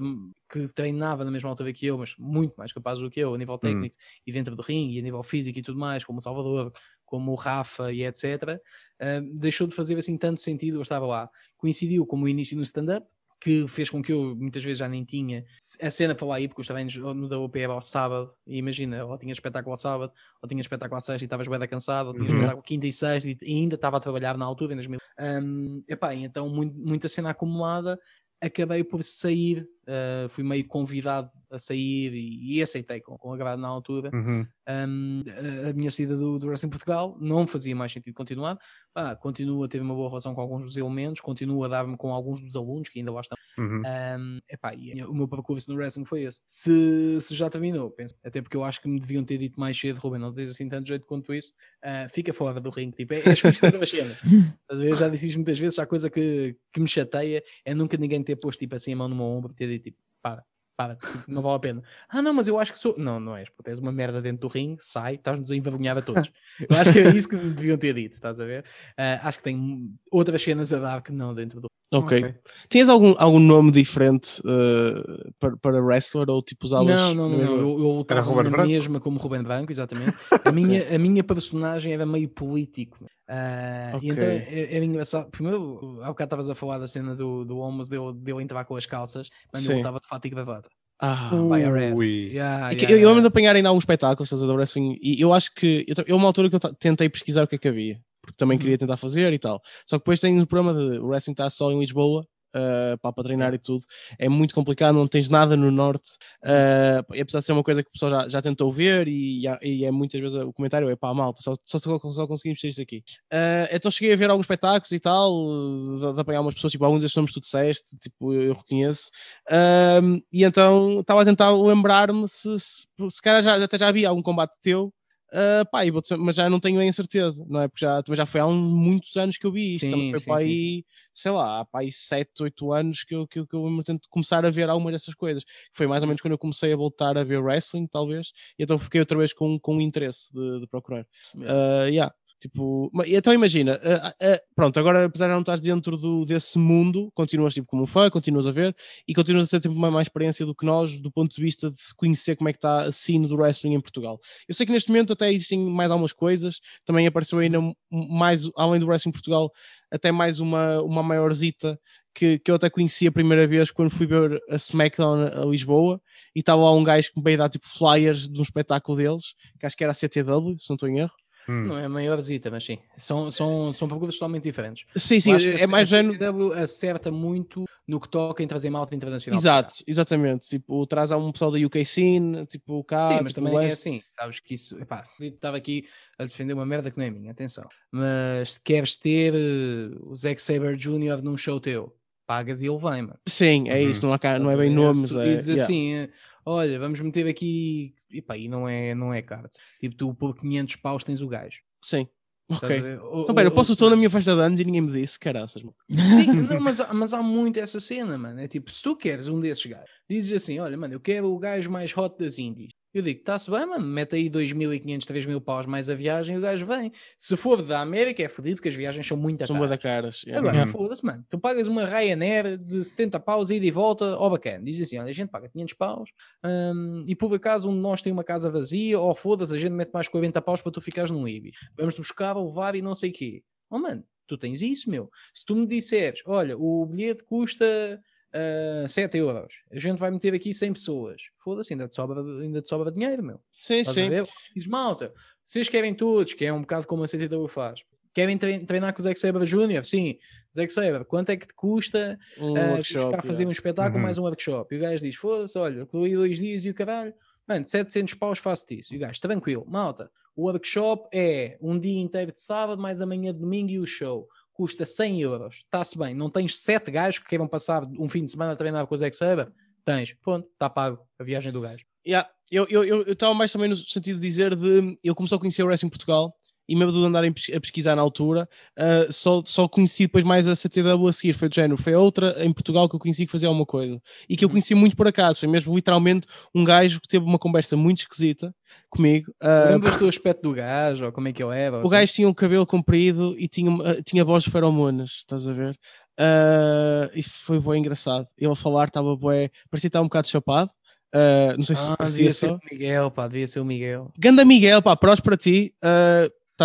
que treinava na mesma altura que eu, mas muito mais capaz do que eu, a nível técnico e dentro do ringue, e a nível físico e tudo mais, como o Salvador, como o Rafa e etc., uh, deixou de fazer assim tanto sentido. Eu estava lá. Coincidiu com o início no stand-up, que fez com que eu muitas vezes já nem tinha a cena para lá ir, porque os treinos no WP era ao sábado, e imagina, ou tinha espetáculo ao sábado, ou tinha espetáculo à sexta e estavas bem cansado, ou tinha Uhum. espetáculo quinta e sexta e ainda estava a trabalhar na altura, em 2000. Um, epá, então muito, muita cena acumulada, acabei por sair Uh, fui meio convidado a sair e, e aceitei com, com agrado na altura. Uhum. Um, a, a minha saída do, do Wrestling Portugal não fazia mais sentido continuar. Ah, continuo a ter uma boa relação com alguns dos elementos, continuo a dar-me com alguns dos alunos que ainda lá estão. Uhum. Um, epá, e o meu percurso no wrestling foi esse. Se, se já terminou, penso. Até porque eu acho que me deviam ter dito mais cedo, Ruben, não tens assim tanto jeito quanto isso. Uh, fica fora do ringue. Tipo, é, és fixe de outras cenas. Eu já disse isto muitas vezes. A coisa que, que me chateia é nunca ninguém ter posto tipo assim a mão no meu ombro ter dito tipo, para, para, tipo, não vale a pena. Ah, não, mas eu acho que sou. Não, não és, porque tens uma merda dentro do ringue, sai, estás-nos a envergonhar a todos. Eu acho que é isso que deviam ter dito, estás a ver? Uh, acho que tem outras cenas a dar que não dentro do Ok. Ok. Tinhas algum, algum nome diferente uh, para, para wrestler ou tipo usavas? Não, não, não, não. mesma- Eu, eu Ruben na Branco? mesma como Ruben Branco, exatamente. A minha, a minha personagem era meio político. Ah, Ok. E então é- era engraçado. Primeiro, há bocado estavas a falar da cena do, do Homos dele, dele entrar com as calças, mas ele estava de fato e gravata. Ah, IRS. Ui. Yeah, É yeah, eu, eu lembro de apanhar ainda alguns espetáculos estás a ver, do wrestling e eu acho que eu, eu uma altura que eu tentei pesquisar o que é que havia, porque também Uhum. queria tentar fazer e tal. Só que depois tem o problema de o wrestling estar só em Lisboa. Uh, para, para treinar e tudo é muito complicado, não tens nada no norte uh, e apesar de ser uma coisa que o pessoal já, já tentou ver e, e é muitas vezes o comentário é pá, malta, só, só, só, conseguimos ter isto aqui Uh, então cheguei a ver alguns espetáculos e tal de, de apanhar umas pessoas, tipo alguns destes nomes que tu disseste tipo, eu, reconheço um, e então estava a tentar lembrar-me se, se, se calhar já, até já havia algum combate teu, uh, pá, mas já não tenho bem a certeza, não é? Porque já, também já foi há um- muitos anos que eu vi isto, Sim, também foi sim, para sim, aí, sei lá, há para aí 7, 8 anos que eu, que, eu- que eu tento começar a ver algumas dessas coisas. Foi mais ou menos quando eu comecei a voltar a ver wrestling, talvez, e então fiquei outra vez com, com interesse de, de procurar. Uh, yeah. Tipo, então imagina, uh, uh, pronto, agora apesar de não estás dentro do, desse mundo, continuas tipo como fã, continuas a ver e continuas a ter tipo, uma mais experiência do que nós, do ponto de vista de conhecer como é que está a cena do wrestling em Portugal. Eu sei que neste momento até existem mais algumas coisas, também apareceu ainda mais, além do wrestling em Portugal, até mais uma, uma maiorzita que, que eu até conheci a primeira vez quando fui ver a SmackDown a Lisboa e estava lá um gajo que me veio dar tipo flyers de um espetáculo deles, que acho que era a CTW, se não estou em erro. Hum. Não é a maiorzita, mas sim. São, são, são percursos totalmente diferentes. Sim, sim, é a- mais a género. CW acerta muito no que toca em trazer malta internacional. Exato, exatamente. Tipo, traz a um pessoal da UK Scene, tipo, cá, Sim, mas tipo, também é West. assim, sabes que isso, epá, estava aqui a defender uma merda que não é minha, atenção, mas se queres ter eh, o Zack Saber Jr. num show teu, pagas e ele vem, mano. Sim, é Uhum. isso, não, há cá, não é bem ver? nomes. Se tu É, dizes yeah. assim, eh, olha, vamos meter aqui, epá, e não é, não é caro, tipo, tu por 500 paus tens o gajo. Sim, ok. Ou- Então, pera, eu posso ou- estar na minha festa de anos e ninguém me disse, caraças, mano. Sim, não, mas, há- mas há muito essa cena, mano. É tipo, se tu queres um desses gajos, dizes assim: olha, mano, eu quero o gajo mais hot das Indies. Eu digo, está-se bem, mano, mete aí 2.500, 3.000 paus mais a viagem e o gajo vem. Se for da América, é fodido porque as viagens são muito São boas da caras. yeah. Agora, Yeah. foda-se, mano. Tu pagas uma Ryanair de 70 paus, ida e volta, ó bacana. Diz assim: olha, a gente paga 500 paus hum, e por acaso um de nós tem uma casa vazia, ou foda-se, a gente mete mais 40 paus para tu ficares num Ibis. Vamos-te buscar, levar e não sei o quê. Oh, mano, tu tens isso, meu. Se tu me disseres: olha, o bilhete custa. Uh, 7 euros, a gente vai meter aqui 100 pessoas. Foda-se, ainda, te sobra- ainda te sobra dinheiro, meu. Sim, Estás sim. Diz malta, vocês querem todos, que é um bocado como a CTW faz. Querem trein- treinar com o Zack Saber Jr.? Sim. Zack Saber, quanto é que te custa Um uh, workshop. fazer um yeah. espetáculo Uhum. mais um workshop? E o gajo diz, foda-se, olha, incluí dois dias e o caralho. Mano, 700 paus faço-te isso. E o gajo, tranquilo, malta, o workshop é um dia inteiro de sábado, mais amanhã de domingo e o show. Custa 100 euros. Está-se bem. Não tens sete gajos que queiram passar um fim de semana a treinar com o Zack Saber? Tens. Pronto, está pago a viagem do gajo. Yeah, Eu estava eu, eu, estava mais também no sentido de dizer de eu comecei a conhecer o Wrestling Portugal e mesmo de andar em pes- a pesquisar na altura, ah, só, só conheci depois mais a CTW a seguir, foi do género, foi outra em Portugal que eu conheci que fazia alguma coisa e que eu Uhum. conheci muito por acaso, foi mesmo literalmente um gajo que teve uma conversa muito esquisita comigo. ah, Lembras do aspecto do gajo, ou como é que ele era? ou o assim? gajo tinha um cabelo comprido e tinha, tinha voz de feromonas, estás a ver? Ah, e foi bem engraçado. Ele a falar estava bem, parecia estava um bocado chapado. Ah, não sei se Ah, parecia devia ser o Miguel, pá, devia ser o Miguel. Ganda Miguel, pá, prós para ti,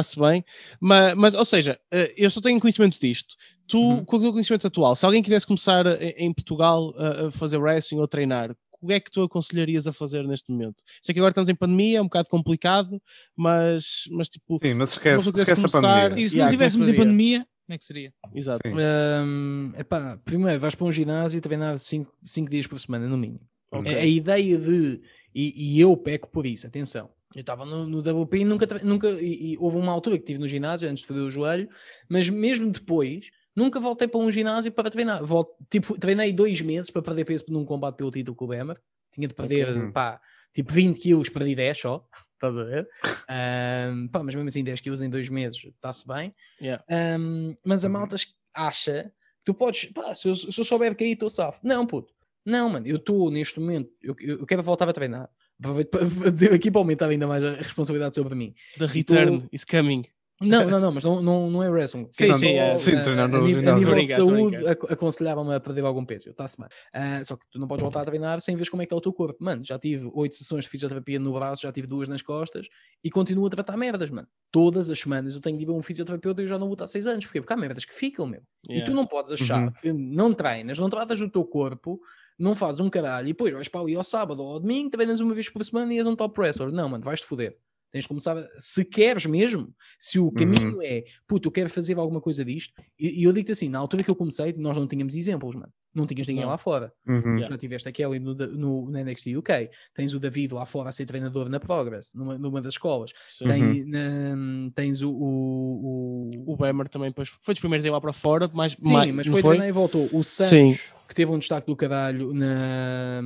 está-se bem, mas, mas ou seja, uh, eu só tenho conhecimento disto. Tu, Uhum. com o teu conhecimento atual, se alguém quisesse começar em, em Portugal a, a fazer wrestling ou treinar, o que é que tu aconselharias a fazer neste momento? Sei que agora estamos em pandemia, é um bocado complicado, mas, mas tipo, Sim, mas se esquece, quisesse esquece a começar- pandemia. E se Yeah, não tivéssemos em como é que pandemia, Como é que seria? Exato. Hum, epá, primeiro vais para um ginásio e treinar 5 dias por semana, no mínimo. Ok. A, a ideia de. E, e eu peco por isso, atenção. Eu estava no, no WP e nunca. nunca e, e houve uma altura que estive no ginásio antes de fazer o joelho, mas mesmo depois. Nunca voltei para um ginásio para treinar. Vol- tipo, treinei dois meses para perder peso num combate pelo título com o Bemer. Tinha de perder, Ok. pá, tipo 20 quilos, perdi 10 só. Estás a ver? Ahm, pá, mas mesmo assim, 10 quilos em dois meses está-se bem. Yeah. Um, mas a malta es- acha que tu podes, pá, se eu, se eu souber cair, estou safo. Não, puto. Não, mano, eu estou neste momento, eu eu quero voltar a treinar. Aproveito para, dizer aqui para aumentar ainda mais a responsabilidade sobre mim. The return is coming. Não, não, não, mas não, não, não é wrestling. Sim, sim, é. Sim, a- treinar a, a nível Tô de tô saúde, brincando. ac- aconselhavam-me a perder algum peso. Está-se bem. Ah, só que tu não podes voltar a treinar sem ver como é que está o teu corpo. Mano, já tive oito sessões de fisioterapia no braço, já tive duas nas costas e continuo a tratar merdas, mano. Todas as semanas eu tenho de ir a um fisioterapeuta e eu já não vou estar há seis anos. Porquê? Porque há merdas que ficam, meu. E Yeah. tu não podes achar Uhum. que não treinas, não tratas do teu corpo, não fazes um caralho e depois vais para ali ao sábado ou ao domingo, treinas uma vez por semana e és um top wrestler. Não, mano, vais-te foder. Tens de começar, a- se queres mesmo, se o caminho é, puto, eu quero fazer alguma coisa disto, e, e eu digo-te assim, na altura que eu comecei, nós não tínhamos exemplos, mano. Não tinhas ninguém Não. lá fora. Uhum. Yeah. Já tiveste a Kelly no, no, no NXT UK, tens o David lá fora a ser treinador na Progress, numa, numa das escolas, Sim. Uhum. Tem- na- tens o, o, o- O Bemer também depois foi dos primeiros a ir lá para fora, mais, Sim, mais, mas não foi, treinar e voltou. O Santos, que teve um destaque do caralho na,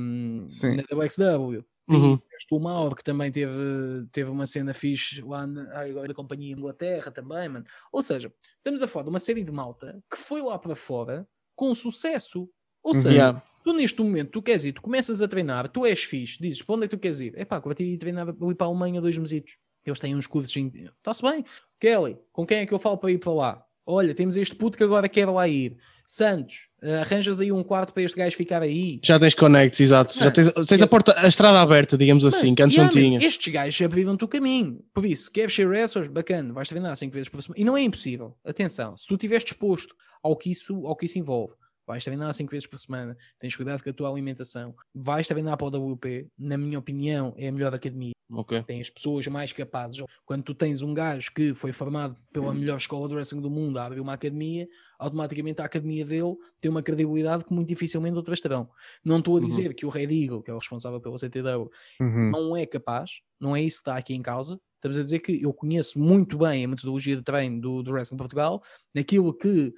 Sim. na WXW. Uhum. Tiveste o Mauro, que também teve, teve uma cena fixe lá na, da Companhia Inglaterra também, mano. Ou seja, estamos a falar de uma série de malta que foi lá para fora com sucesso. Ou seja, Yeah. tu neste momento, tu queres ir, tu começas a treinar, tu és fixe, dizes, para onde é que tu queres ir? É pá, vou ir treinar ir para a Alemanha dois mesitos. Eles têm uns cursos, está-se bem. Kelly, com quem é que eu falo para ir para lá? Olha, temos este puto que agora quer lá ir. Santos, arranjas aí um quarto para este gajo ficar aí. Já tens connects, exato. Já Mano, tens, tens eu- a, porta, a estrada aberta, digamos assim, que antes não tinhas. Estes gajos abriram-te o caminho. Por isso, queres ser wrestler? Bacana, vais treinar 5 vezes por semana. E não é impossível. Atenção, se tu estiveres disposto ao que isso, ao que isso envolve, vais treinar 5 vezes por semana, tens cuidado com a tua alimentação, vais treinar para o WP, na minha opinião, é a melhor academia. Ok. Tem as pessoas mais capazes. Quando tu tens um gajo que foi formado pela melhor escola de wrestling do mundo a abrir uma academia, automaticamente a academia dele tem uma credibilidade que muito dificilmente outras terão. Não estou a Uhum. dizer que o Red Eagle, que é o responsável pela CTW, Uhum. não é capaz, não é isso que está aqui em causa. Estamos a dizer que eu conheço muito bem a metodologia de treino do, do Wrestling Portugal, naquilo que,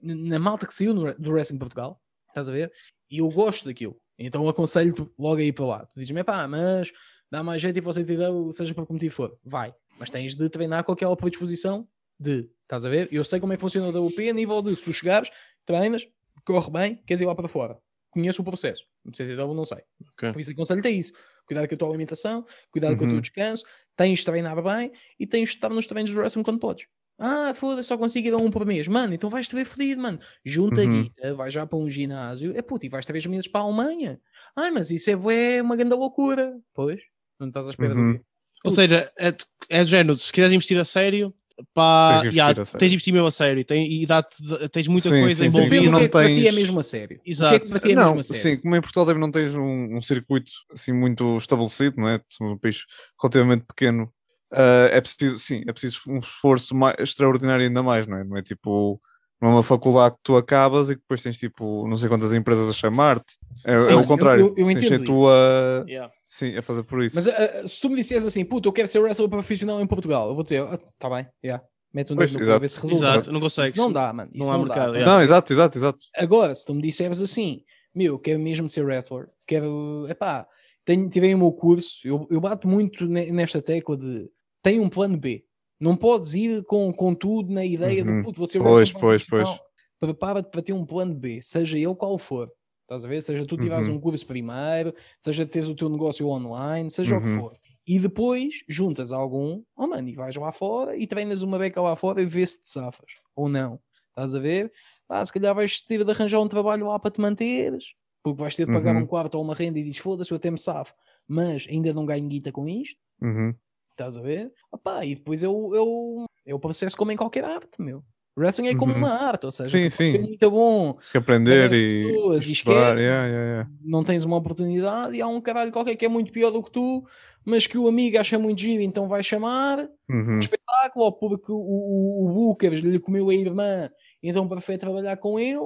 na malta que saiu do Wrestling Portugal, estás a ver? E eu gosto daquilo. Então aconselho-te logo a ir para lá. Tu dizes-me, pá, mas dá mais jeito e você te deu, seja por que motivo for. Vai. Mas tens de treinar com aquela predisposição de, estás a ver? Eu sei como é que funciona o WP a nível de se tu chegares, treinas, corre bem, queres ir lá para fora. Conheço o processo. No CTW não sei. Ok. Por isso aconselho-te a isso. Cuidado com a tua alimentação, cuidado com o Uhum. teu descanso, tens de treinar bem e tens de estar nos treinos de wrestling quando podes. Ah, foda-se, só consigo ir a um por mês. Mano, então vais-te ver fodido, mano. Junta a Uhum. guita, vais já para um ginásio. É puto, e vais três meses para a Alemanha. Ai, mas isso é, bué, uma grande loucura. Pois, não estás à espera Uhum. do quê? Ou seja, é, é do género, se quiseres investir a sério, pá, Tens de yeah, a tens de investir mesmo a sério tem, e dá-te, tens muita Sim, coisa sim, sim. envolvida. Depende do não que é que para ti é tens- mesmo a sério. O que é Exato. que para ti é não, mesmo a sério? sim, como em Portugal também não tens um, um circuito assim muito estabelecido, não é? Somos um país relativamente pequeno. Ah, é preciso, sim, é preciso um esforço mais, extraordinário ainda mais, não é? Não é tipo, não é uma faculdade que tu acabas e que depois tens tipo, não sei quantas empresas a chamar-te. É, Sim, é o contrário. eu- eu- eu tens entendo tu isso. a, Yeah. sim, a fazer por isso. Mas ah, se tu me disseres assim, puto, eu quero ser wrestler profissional em Portugal, eu vou dizer, ah, tá bem, yeah. mete um dedo no cu ver se resulta. Exato, não consegues. Isso não dá, mano. Isso Não não, há dá. mercado, yeah. Não, exato, exato, exato. Agora, se tu me disseres assim, meu, eu quero mesmo ser wrestler, quero, epá, tenho, tirei o meu curso, eu, eu bato muito ne- nesta tecla de tem um plano B. Não podes ir com, com tudo na ideia Uhum. do puto, ser Pois, pois, profissional." Prepara-te para ter um plano B, seja ele qual for. Estás a ver? Seja tu tiveres Uhum. um curso primeiro, seja teres o teu negócio online, seja o que Uhum. for. E depois juntas algum, oh mano, e vais lá fora e treinas uma beca lá fora e vês se te safas ou não. Estás a ver? Pá, se calhar vais ter de arranjar um trabalho lá para te manteres, porque vais ter de pagar Uhum. um quarto ou uma renda e dizes foda-se, eu até me safo, mas ainda não ganho guita com isto. Uhum. Estás a ver? Opá, e depois eu, eu, eu processo como em qualquer arte, meu. Wrestling é como Uhum. uma arte, ou seja, Sim, sim. muito bom, Se aprender e. pessoas e esquece. yeah, yeah, yeah. não tens uma oportunidade e há um caralho qualquer que é muito pior do que tu, mas que o amigo acha muito giro, então vai chamar Uhum. espetáculo, ou porque o, o, o Booker lhe comeu a irmã, então prefere trabalhar com ele,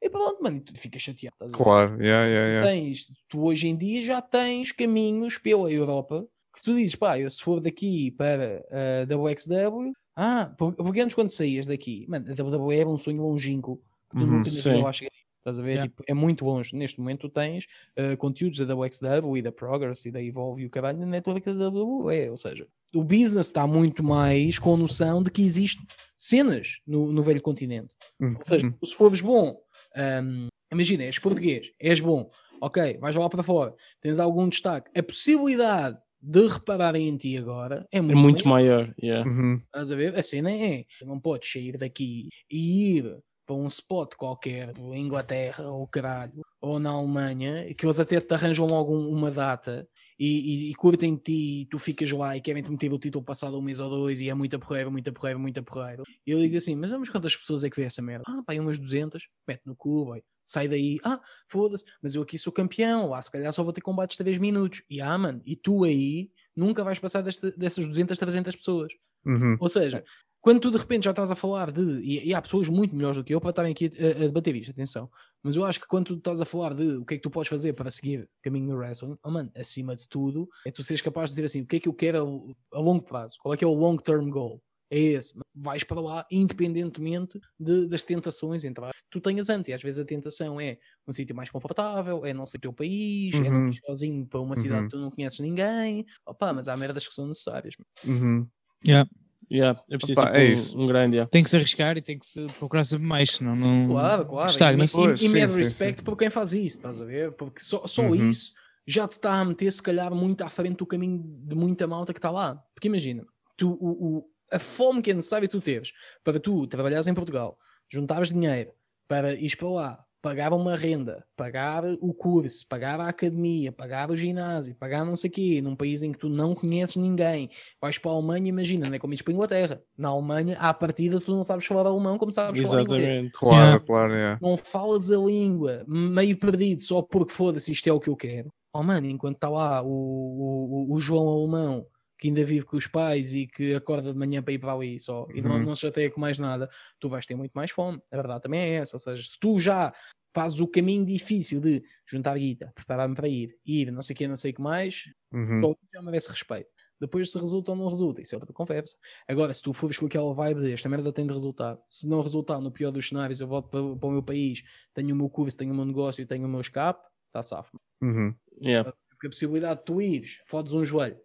e pronto, mano, e tu ficas chateado. Claro, yeah, yeah, yeah. Tens, tu hoje em dia já tens caminhos pela Europa que tu dizes, pá, eu se for daqui para a WXW, ah, por- porque antes quando saías daqui, mano, a WWE era um sonho longínquo que tu Uhum, nunca lá chegaria. Estás a ver? Yeah. Tipo, é muito longe. Neste momento tu tens eh, conteúdos da WXW e da Progress e da Evolve e o caralho na network da WWE. Ou seja, o business está muito mais com noção de que existem cenas no, no velho continente. Uhum. Ou seja, se fores bom, hum, imagina, és português, és bom, ok, vais lá para fora, tens algum destaque, a possibilidade de repararem em ti agora é É muito, muito maior. maior. yeah. Uhum. Estás a ver? A cena é, não podes sair daqui e ir para um spot qualquer, em Inglaterra ou caralho, ou na Alemanha, que eles até te arranjam logo um- uma data e, e, e curtem de ti, e tu ficas lá e querem-te meter o título passado um mês ou dois e é muita porreira, muita porreira, muita porreira. E eu digo assim, mas vamos quantas pessoas é que vê essa merda? Ah, pá, umas 200, mete no cu, boy. sai daí, ah, foda-se, mas eu aqui sou campeão, lá se calhar só vou ter combates de 3 minutos. E ah, mano, e tu aí nunca vais passar desta- dessas 200, 300 pessoas. Uhum. Ou seja, quando tu de repente já estás a falar de. E, e há pessoas muito melhores do que eu para estarem aqui a, a debater isto, atenção. Mas eu acho que quando tu estás a falar de o que é que tu podes fazer para seguir caminho no wrestling, oh mano, acima de tudo, é tu seres capaz de dizer assim: o que é que eu quero a, a longo prazo? Qual é que é o long term goal? É esse. Vais para lá independentemente de- das tentações entre as- que tu tenhas antes. E às vezes a tentação é um sítio mais confortável, é não ser o teu país, é não Uhum. ir sozinho para uma cidade Uhum. que tu não conheces ninguém. Opa, mas há merdas que são necessárias. Uhum. Yeah. É preciso Opa, tipo, é isso. um, grande. yeah. Tem que se arriscar e tem que se procurar saber mais, senão não. Claro, claro. Estagna-se. E, e, e mad sim, respect por quem faz isso, estás a ver? Porque só, só Uhum. isso já te está a meter, se calhar, muito à frente do caminho de muita malta que está lá. Porque imagina, tu, o, o- a fome que é necessária tu teres para tu trabalhares em Portugal, juntares dinheiro para ires para lá, pagar uma renda, pagar o curso, pagar a academia, pagar o ginásio, pagar não sei o quê, num país em que tu não conheces ninguém, vais para a Alemanha, imagina, não é como ires para a Inglaterra. Na Alemanha, à partida, tu não sabes falar alemão como sabes falar inglês Exatamente. Claro, Yeah. claro, yeah. não falas a língua, meio perdido, só porque foda-se, isto é o que eu quero. Oh mano, enquanto está lá o, o, o- o João Alemão, que ainda vive com os pais e que acorda de manhã para ir para ali só, e não, Uhum. não se chateia com mais nada, tu vais ter muito mais fome. A verdade também é essa. Ou seja, se tu já fazes o caminho difícil de juntar guita, preparar-me para ir, ir, não sei o que, não sei o que mais, Uhum. já merece respeito. Depois se resulta ou não resulta, isso é outra conversa. Agora, se tu fores com aquela vibe de esta merda tem de resultar, se não resultar no pior dos cenários, eu volto para, para o meu país, tenho o meu curso, tenho o meu negócio, tenho o meu escape, está safo. Uhum. Yeah. Porque a possibilidade de tu ires, fodes um joelho.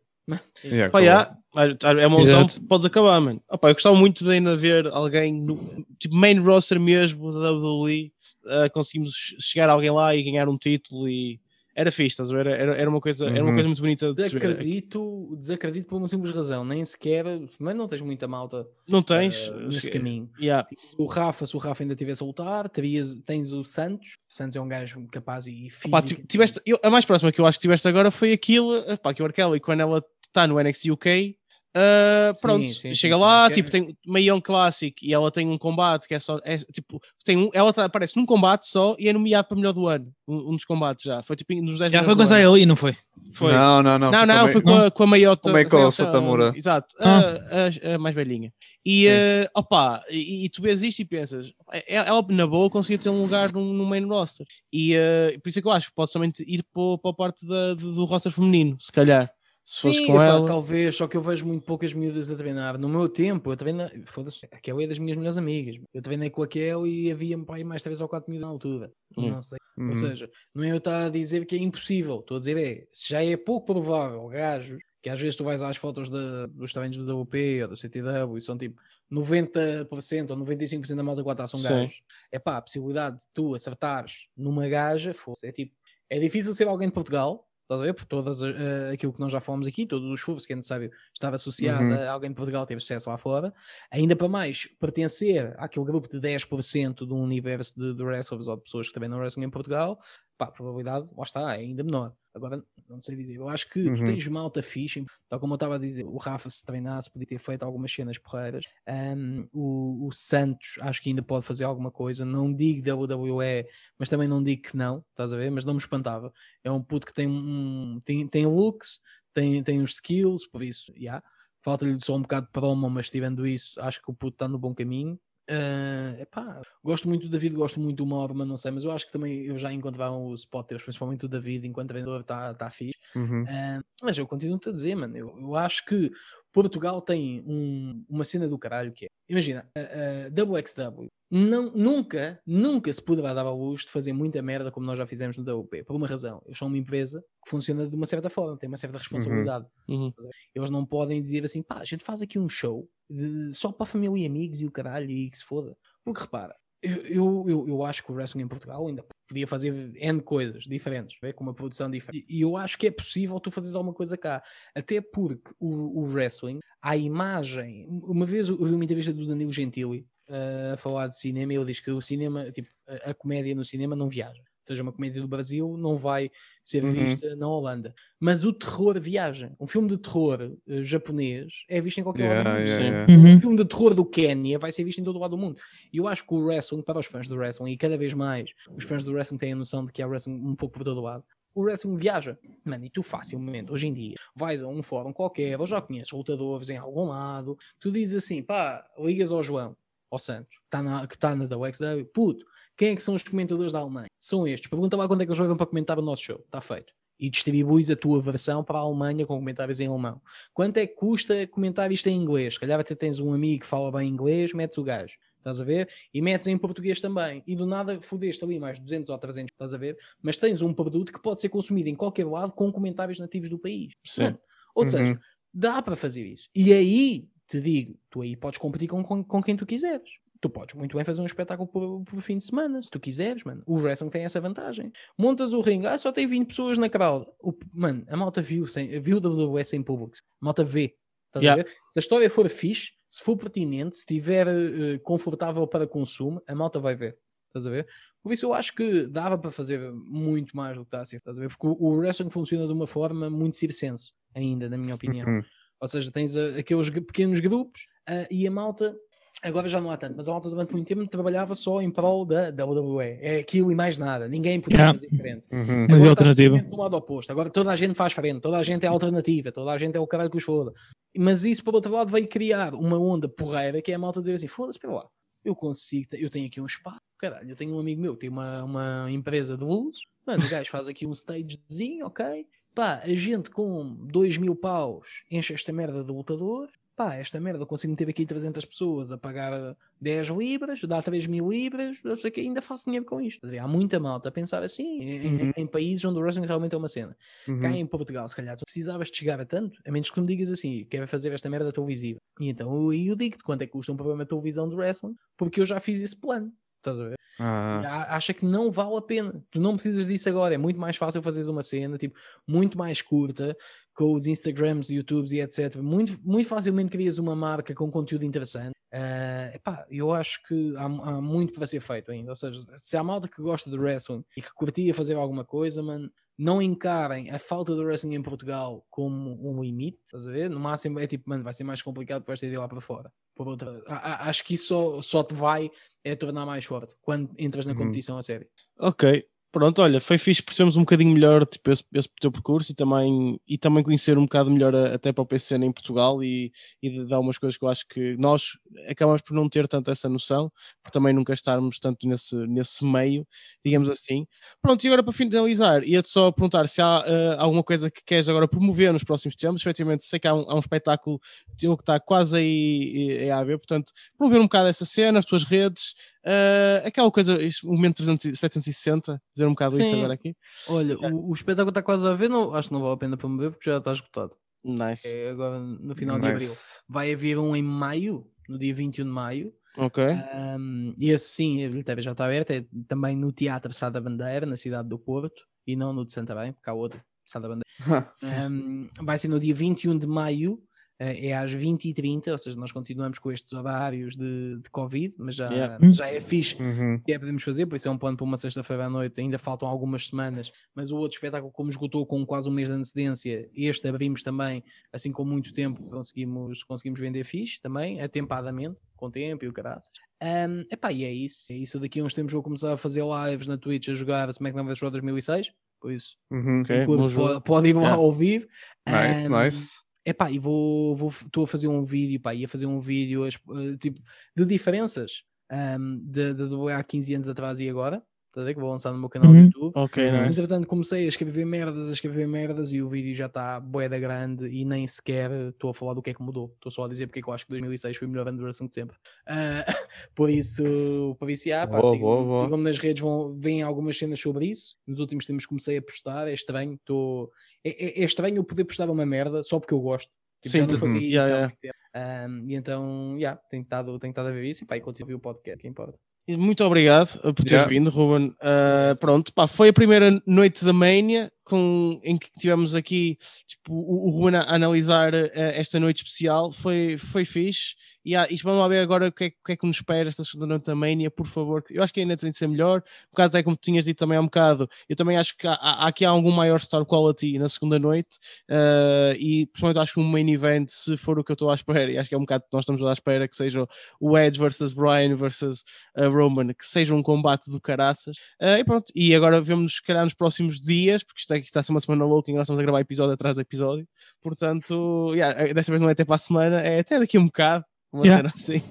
Yeah, Pá, claro. yeah, ah, é uma lesão que podes acabar, mano. Opa, eu gostava muito de ainda ver alguém no tipo, main roster mesmo da WWE. ah, conseguimos chegar alguém lá e ganhar um título e era fixe, estás a ver? Era, era, uma, coisa, era uma Uhum. coisa muito bonita de ver. Desacredito, desacredito por uma simples razão, nem sequer, mas não tens muita malta Não tens? eh, nesse se- caminho. Yeah. O Rafa, se o Rafa ainda tivesse a lutar, terias, tens o Santos, Santos é um gajo capaz e físico. Ti- tiveste, eu- a mais próxima que eu acho que tiveste agora foi aquilo, pá, que o Arkell, quando ela está no NXT UK, ah, Sim, pronto, sim, sim, chega sim. lá, Que é- tipo, tem meio um clássico e ela tem um combate que é só, é, tipo, tem um, ela tá- aparece num combate só e é nomeado para melhor do ano, um, um dos combates já, foi tipo nos 10 Já foi com a e não foi. Foi. Não, não, não. Não, não, também- foi com a, com a Maiota. Com a Maiota, Satomura. Exato, Ah. a, a- a mais velhinha. E, eh, opa, e, e tu vês isto e pensas, é- ela na boa conseguia ter um lugar num, num main roster. E eh, por isso é que eu acho que posso também ir para, para a parte da, do roster feminino, se calhar. Se fosse Sim, com epá, ela. talvez, só que eu vejo muito poucas miúdas a treinar. No meu tempo, eu treinei, foda-se, a Kelly é das minhas melhores amigas. Eu treinei com a Kelly e havia pai mais três ou quatro miúdas na altura. Hum. Não sei. Uhum. Ou seja, não é eu estar a dizer que é impossível. Estou a dizer é, se já é pouco provável, gajos, que às vezes tu vais às fotos da- dos treinos do WP ou do CTW e são tipo 90% ou 95% da malta que lá está são gajos. É pá, a possibilidade de tu acertares numa gaja, fosse, é tipo, é difícil ser alguém de Portugal, estás a ver? Por todas as- eh, aquilo que nós já falamos aqui, todo o esforço que é necessário estar associado Uhum. a alguém de Portugal ter sucesso lá fora, ainda para mais pertencer àquele grupo de 10% do universo de, de wrestlers ou de pessoas que também não wrestling em Portugal, pá, a probabilidade, lá está, é ainda menor. Agora, não sei dizer. Eu acho que tu Uhum. tens malta fixe, tal como eu estava a dizer, o Rafa se treinasse podia ter feito algumas cenas porreiras. Um, o, o Santos acho que ainda pode fazer alguma coisa. Não digo WWE, mas também não digo que não, estás a ver? Mas não me espantava. É um puto que tem, um, tem, tem looks, tem, tem os skills, por isso, já. Falta-lhe só um bocado de promo, mas tirando isso, acho que o puto está no bom caminho. Uh, epá, gosto muito do David, gosto muito do mas não sei, mas eu acho que também eu já encontrava o spot deles, principalmente o David, enquanto vendedor está tá fixe. Uhum. Uh, mas eu continuo-te a dizer, mano, eu, eu acho que Portugal tem um- uma cena do caralho que é, imagina, a, a WXW não, nunca, nunca se poderá dar ao luxo de fazer muita merda como nós já fizemos no WP, por uma razão, eles são uma empresa que funciona de uma certa forma, tem uma certa responsabilidade. Uhum. Eles não podem dizer assim, pá, a gente faz aqui um show de- só para a família e amigos e o caralho e que se foda. Porque repara, eu, eu, eu, acho que o wrestling em Portugal ainda podia fazer N coisas diferentes, com uma produção diferente. E, eu acho que é possível tu fazeres alguma coisa cá. Até porque o, o wrestling, a imagem. Uma vez eu vi uma entrevista do Danilo Gentili eh, a falar de cinema e ele diz que o cinema, tipo, a, a comédia no cinema não viaja. Seja, uma comédia do Brasil não vai ser Uhum. vista na Holanda. Mas o terror viaja. Um filme de terror eh, japonês é visto em qualquer lado do Yeah, mundo. yeah, Sim. yeah. Um Uhum. filme de terror do Quénia vai ser visto em todo o lado do mundo. E eu acho que o wrestling, para os fãs do wrestling, e cada vez mais os fãs do wrestling têm a noção de que há wrestling um pouco por todo o lado. O wrestling viaja. Mano, e tu facilmente, hoje em dia, vais a um fórum qualquer, ou já conheces lutadores em algum lado, tu dizes assim, pá, ligas ao João, ao Santos, que está na, que tá na WXW, puto, quem é que são os comentadores da Alemanha? São estes. Pergunta lá quando é que eles vão para comentar o nosso show. Está feito. E distribuis a tua versão para a Alemanha com comentários em alemão. Quanto é que custa comentar isto em inglês? Se calhar até tens um amigo que fala bem inglês, metes o gajo. Estás a ver? E metes em português também. E do nada fodeste ali mais 200 ou 300, estás a ver? Mas tens um produto que pode ser consumido em qualquer lado com comentários nativos do país. Sim. Mano, ou Uhum. seja, dá para fazer isso. E aí, te digo, tu aí podes competir com, com, com quem tu quiseres. Tu podes muito bem fazer um espetáculo por, por fim de semana, se tu quiseres, mano. O wrestling tem essa vantagem. Montas o ringue, ah, só tem 20 pessoas na crowd. O, mano, a malta viu, sem, viu o WWE sem público. A malta vê. Estás Yeah. a ver? Se a história for fixe, se for pertinente, se estiver eh, confortável para consumo, a malta vai ver. Estás a ver? Por isso eu acho que dava para fazer muito mais do que está a ser. Estás a ver? Porque o, o wrestling funciona de uma forma muito circense, ainda, na minha opinião. Uhum. Ou seja, tens a- aqueles gr- pequenos grupos ah, e a malta, agora já não há tanto, mas a malta durante muito tempo trabalhava só em prol da WWE. É aquilo e mais nada. Ninguém podia Yeah. fazer diferente. Uhum. Mas é Agora está alternativa. do lado oposto. Agora toda a gente faz frente, toda a gente é alternativa, toda a gente é o caralho que os foda. Mas isso, por outro lado, veio criar uma onda porreira que é a malta dizer assim: foda-se, espera lá, eu consigo, eu tenho aqui um espaço, caralho, eu tenho um amigo meu que tem uma, uma empresa de luzes, mano, o gajo faz aqui um stagezinho, ok? Pá, a gente com 2 mil paus enche esta merda de lutador. Pá, esta merda, eu consigo meter aqui 300 pessoas a pagar 10 libras, dá 3 mil libras, não sei o que, ainda faço dinheiro com isto. Há muita malta a pensar assim, em, em- Uhum. em países onde o wrestling realmente é uma cena. Uhum. Cá em Portugal, se calhar, tu precisavas de chegar a tanto, a menos que me digas assim, quero fazer esta merda televisiva. E então eu, eu digo-te quanto é que custa um programa de televisão de wrestling, porque eu já fiz esse plano. Estás a ver? Ah, acha que não vale a pena. Tu não precisas disso agora. É muito mais fácil fazeres uma cena, tipo, muito mais curta, com os Instagrams, YouTubes e etc. Muito, muito facilmente crias uma marca com conteúdo interessante. Ah, epá, eu acho que há, há muito para ser feito ainda. Ou seja, se há malta que gosta de wrestling e que curtia fazer alguma coisa, mano, não encarem a falta de wrestling em Portugal como um limite, estás a ver? No máximo é tipo, mano, vai ser mais complicado porque vais ter de ir lá para fora. Por outra, a- a- acho que isso só, só te vai é tornar mais forte quando entras na Uhum. competição a sério. Ok, pronto, olha, foi fixe percebermos um bocadinho melhor tipo, esse, esse teu percurso e também, e também conhecer um bocado melhor a- até para o PCN em Portugal e, e de dar umas coisas que eu acho que nós acabamos por não ter tanto essa noção, por também nunca estarmos tanto nesse, nesse meio, digamos assim. Pronto, e agora para finalizar, ia-te só perguntar se há eh, alguma coisa que queres agora promover nos próximos tempos. Efetivamente, sei que há um, há um espetáculo teu que está quase aí eh, a haver, portanto, promover um bocado essa cena, as tuas redes, eh, aquela coisa, isso, o momento 300, 760, dizer um bocado isso Sim. agora aqui. Olha, o, o espetáculo está quase a ver, não, acho que não vale a pena promover porque já está esgotado. Nice. É agora no final de abril. nice. Vai haver um em maio, no dia 21 de maio. Ok. Um, e esse sim, a bilheteira já está aberta, é também no Teatro Sá da Bandeira, na cidade do Porto, e não no de Santarém, porque há outro, Sá da Bandeira. Um, vai ser no dia 21 de maio, é às 20h30, ou seja, nós continuamos com estes horários de, de Covid, mas já, Yeah. já é fixe Uhum. que é podemos fazer, por isso é um plano para uma sexta-feira à noite, ainda faltam algumas semanas, mas o outro espetáculo, como esgotou com quase um mês de antecedência, este abrimos também, assim com muito tempo, conseguimos, conseguimos vender fixe também, atempadamente, com tempo e o caraças. Um, epá, e é isso, é isso. Daqui a uns tempos vou começar a fazer lives na Twitch a jogar SmackDown vs Raw 2006, por isso, Uhum. Ok, quem curte bom jogo. pode, pode ir lá Yeah. ouvir. Nice, Um, nice. Epá, e vou, vou, estou a fazer um vídeo, pá, ia fazer um vídeo eh, tipo, de diferenças um, de, de há 15 anos atrás e agora, estás a ver? Que vou lançar no meu canal Uhum. do YouTube. Ok, Uhum. nice. Entretanto, comecei a escrever merdas, a escrever merdas e o vídeo já está boeda grande e nem sequer estou a falar do que é que mudou. Estou só a dizer porque é que eu acho que 2006 foi o melhor ano de duração de sempre. Ah, por isso, por isso, pá, Boa, sigam- boa, boa. sigam-me nas redes, vão, veem algumas cenas sobre isso. Nos últimos tempos comecei a postar, é estranho, estou... É, é- é estranho eu poder postar uma merda só porque eu gosto. Tipo, Sim, já não fazia yeah, isso há yeah. muito tempo. Um, e então, yeah, tenho estado, a ver isso e pá, e continuo o podcast, que importa. Muito obrigado uh, por teres Yeah. vindo, Ruben. Uh, pronto, pá, foi a primeira noite da Mania com, em que tivemos aqui tipo, o, o Ruben a analisar uh, esta noite especial. Foi, foi fixe. E, ah, e vamos lá ver agora o que, é, o que é que nos espera esta segunda noite da Mania, por favor. Eu acho que ainda tem de ser melhor. Um bocado até como tinhas dito também há um bocado, eu também acho que há, há aqui há algum maior star quality na segunda noite. Uh, e principalmente acho que um main event, se for o que eu estou à espera, e acho que é um bocado que nós estamos à espera que seja o Edge versus Brian versus uh, Roman, que seja um combate do caraças. E pronto, e agora vemos se calhar nos próximos dias, porque isto, é, isto está a ser uma semana louca que nós estamos a gravar episódio atrás de episódio. Portanto, yeah, desta vez não é até para a semana, é até daqui a um bocado. Uma Yeah. cena assim.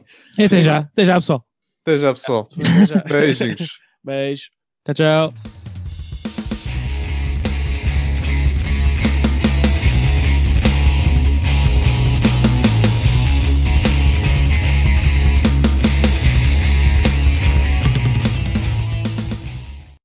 Até já, até já, pessoal. Até já, pessoal. Até já. Beijinhos. Beijo. Tchau, tchau.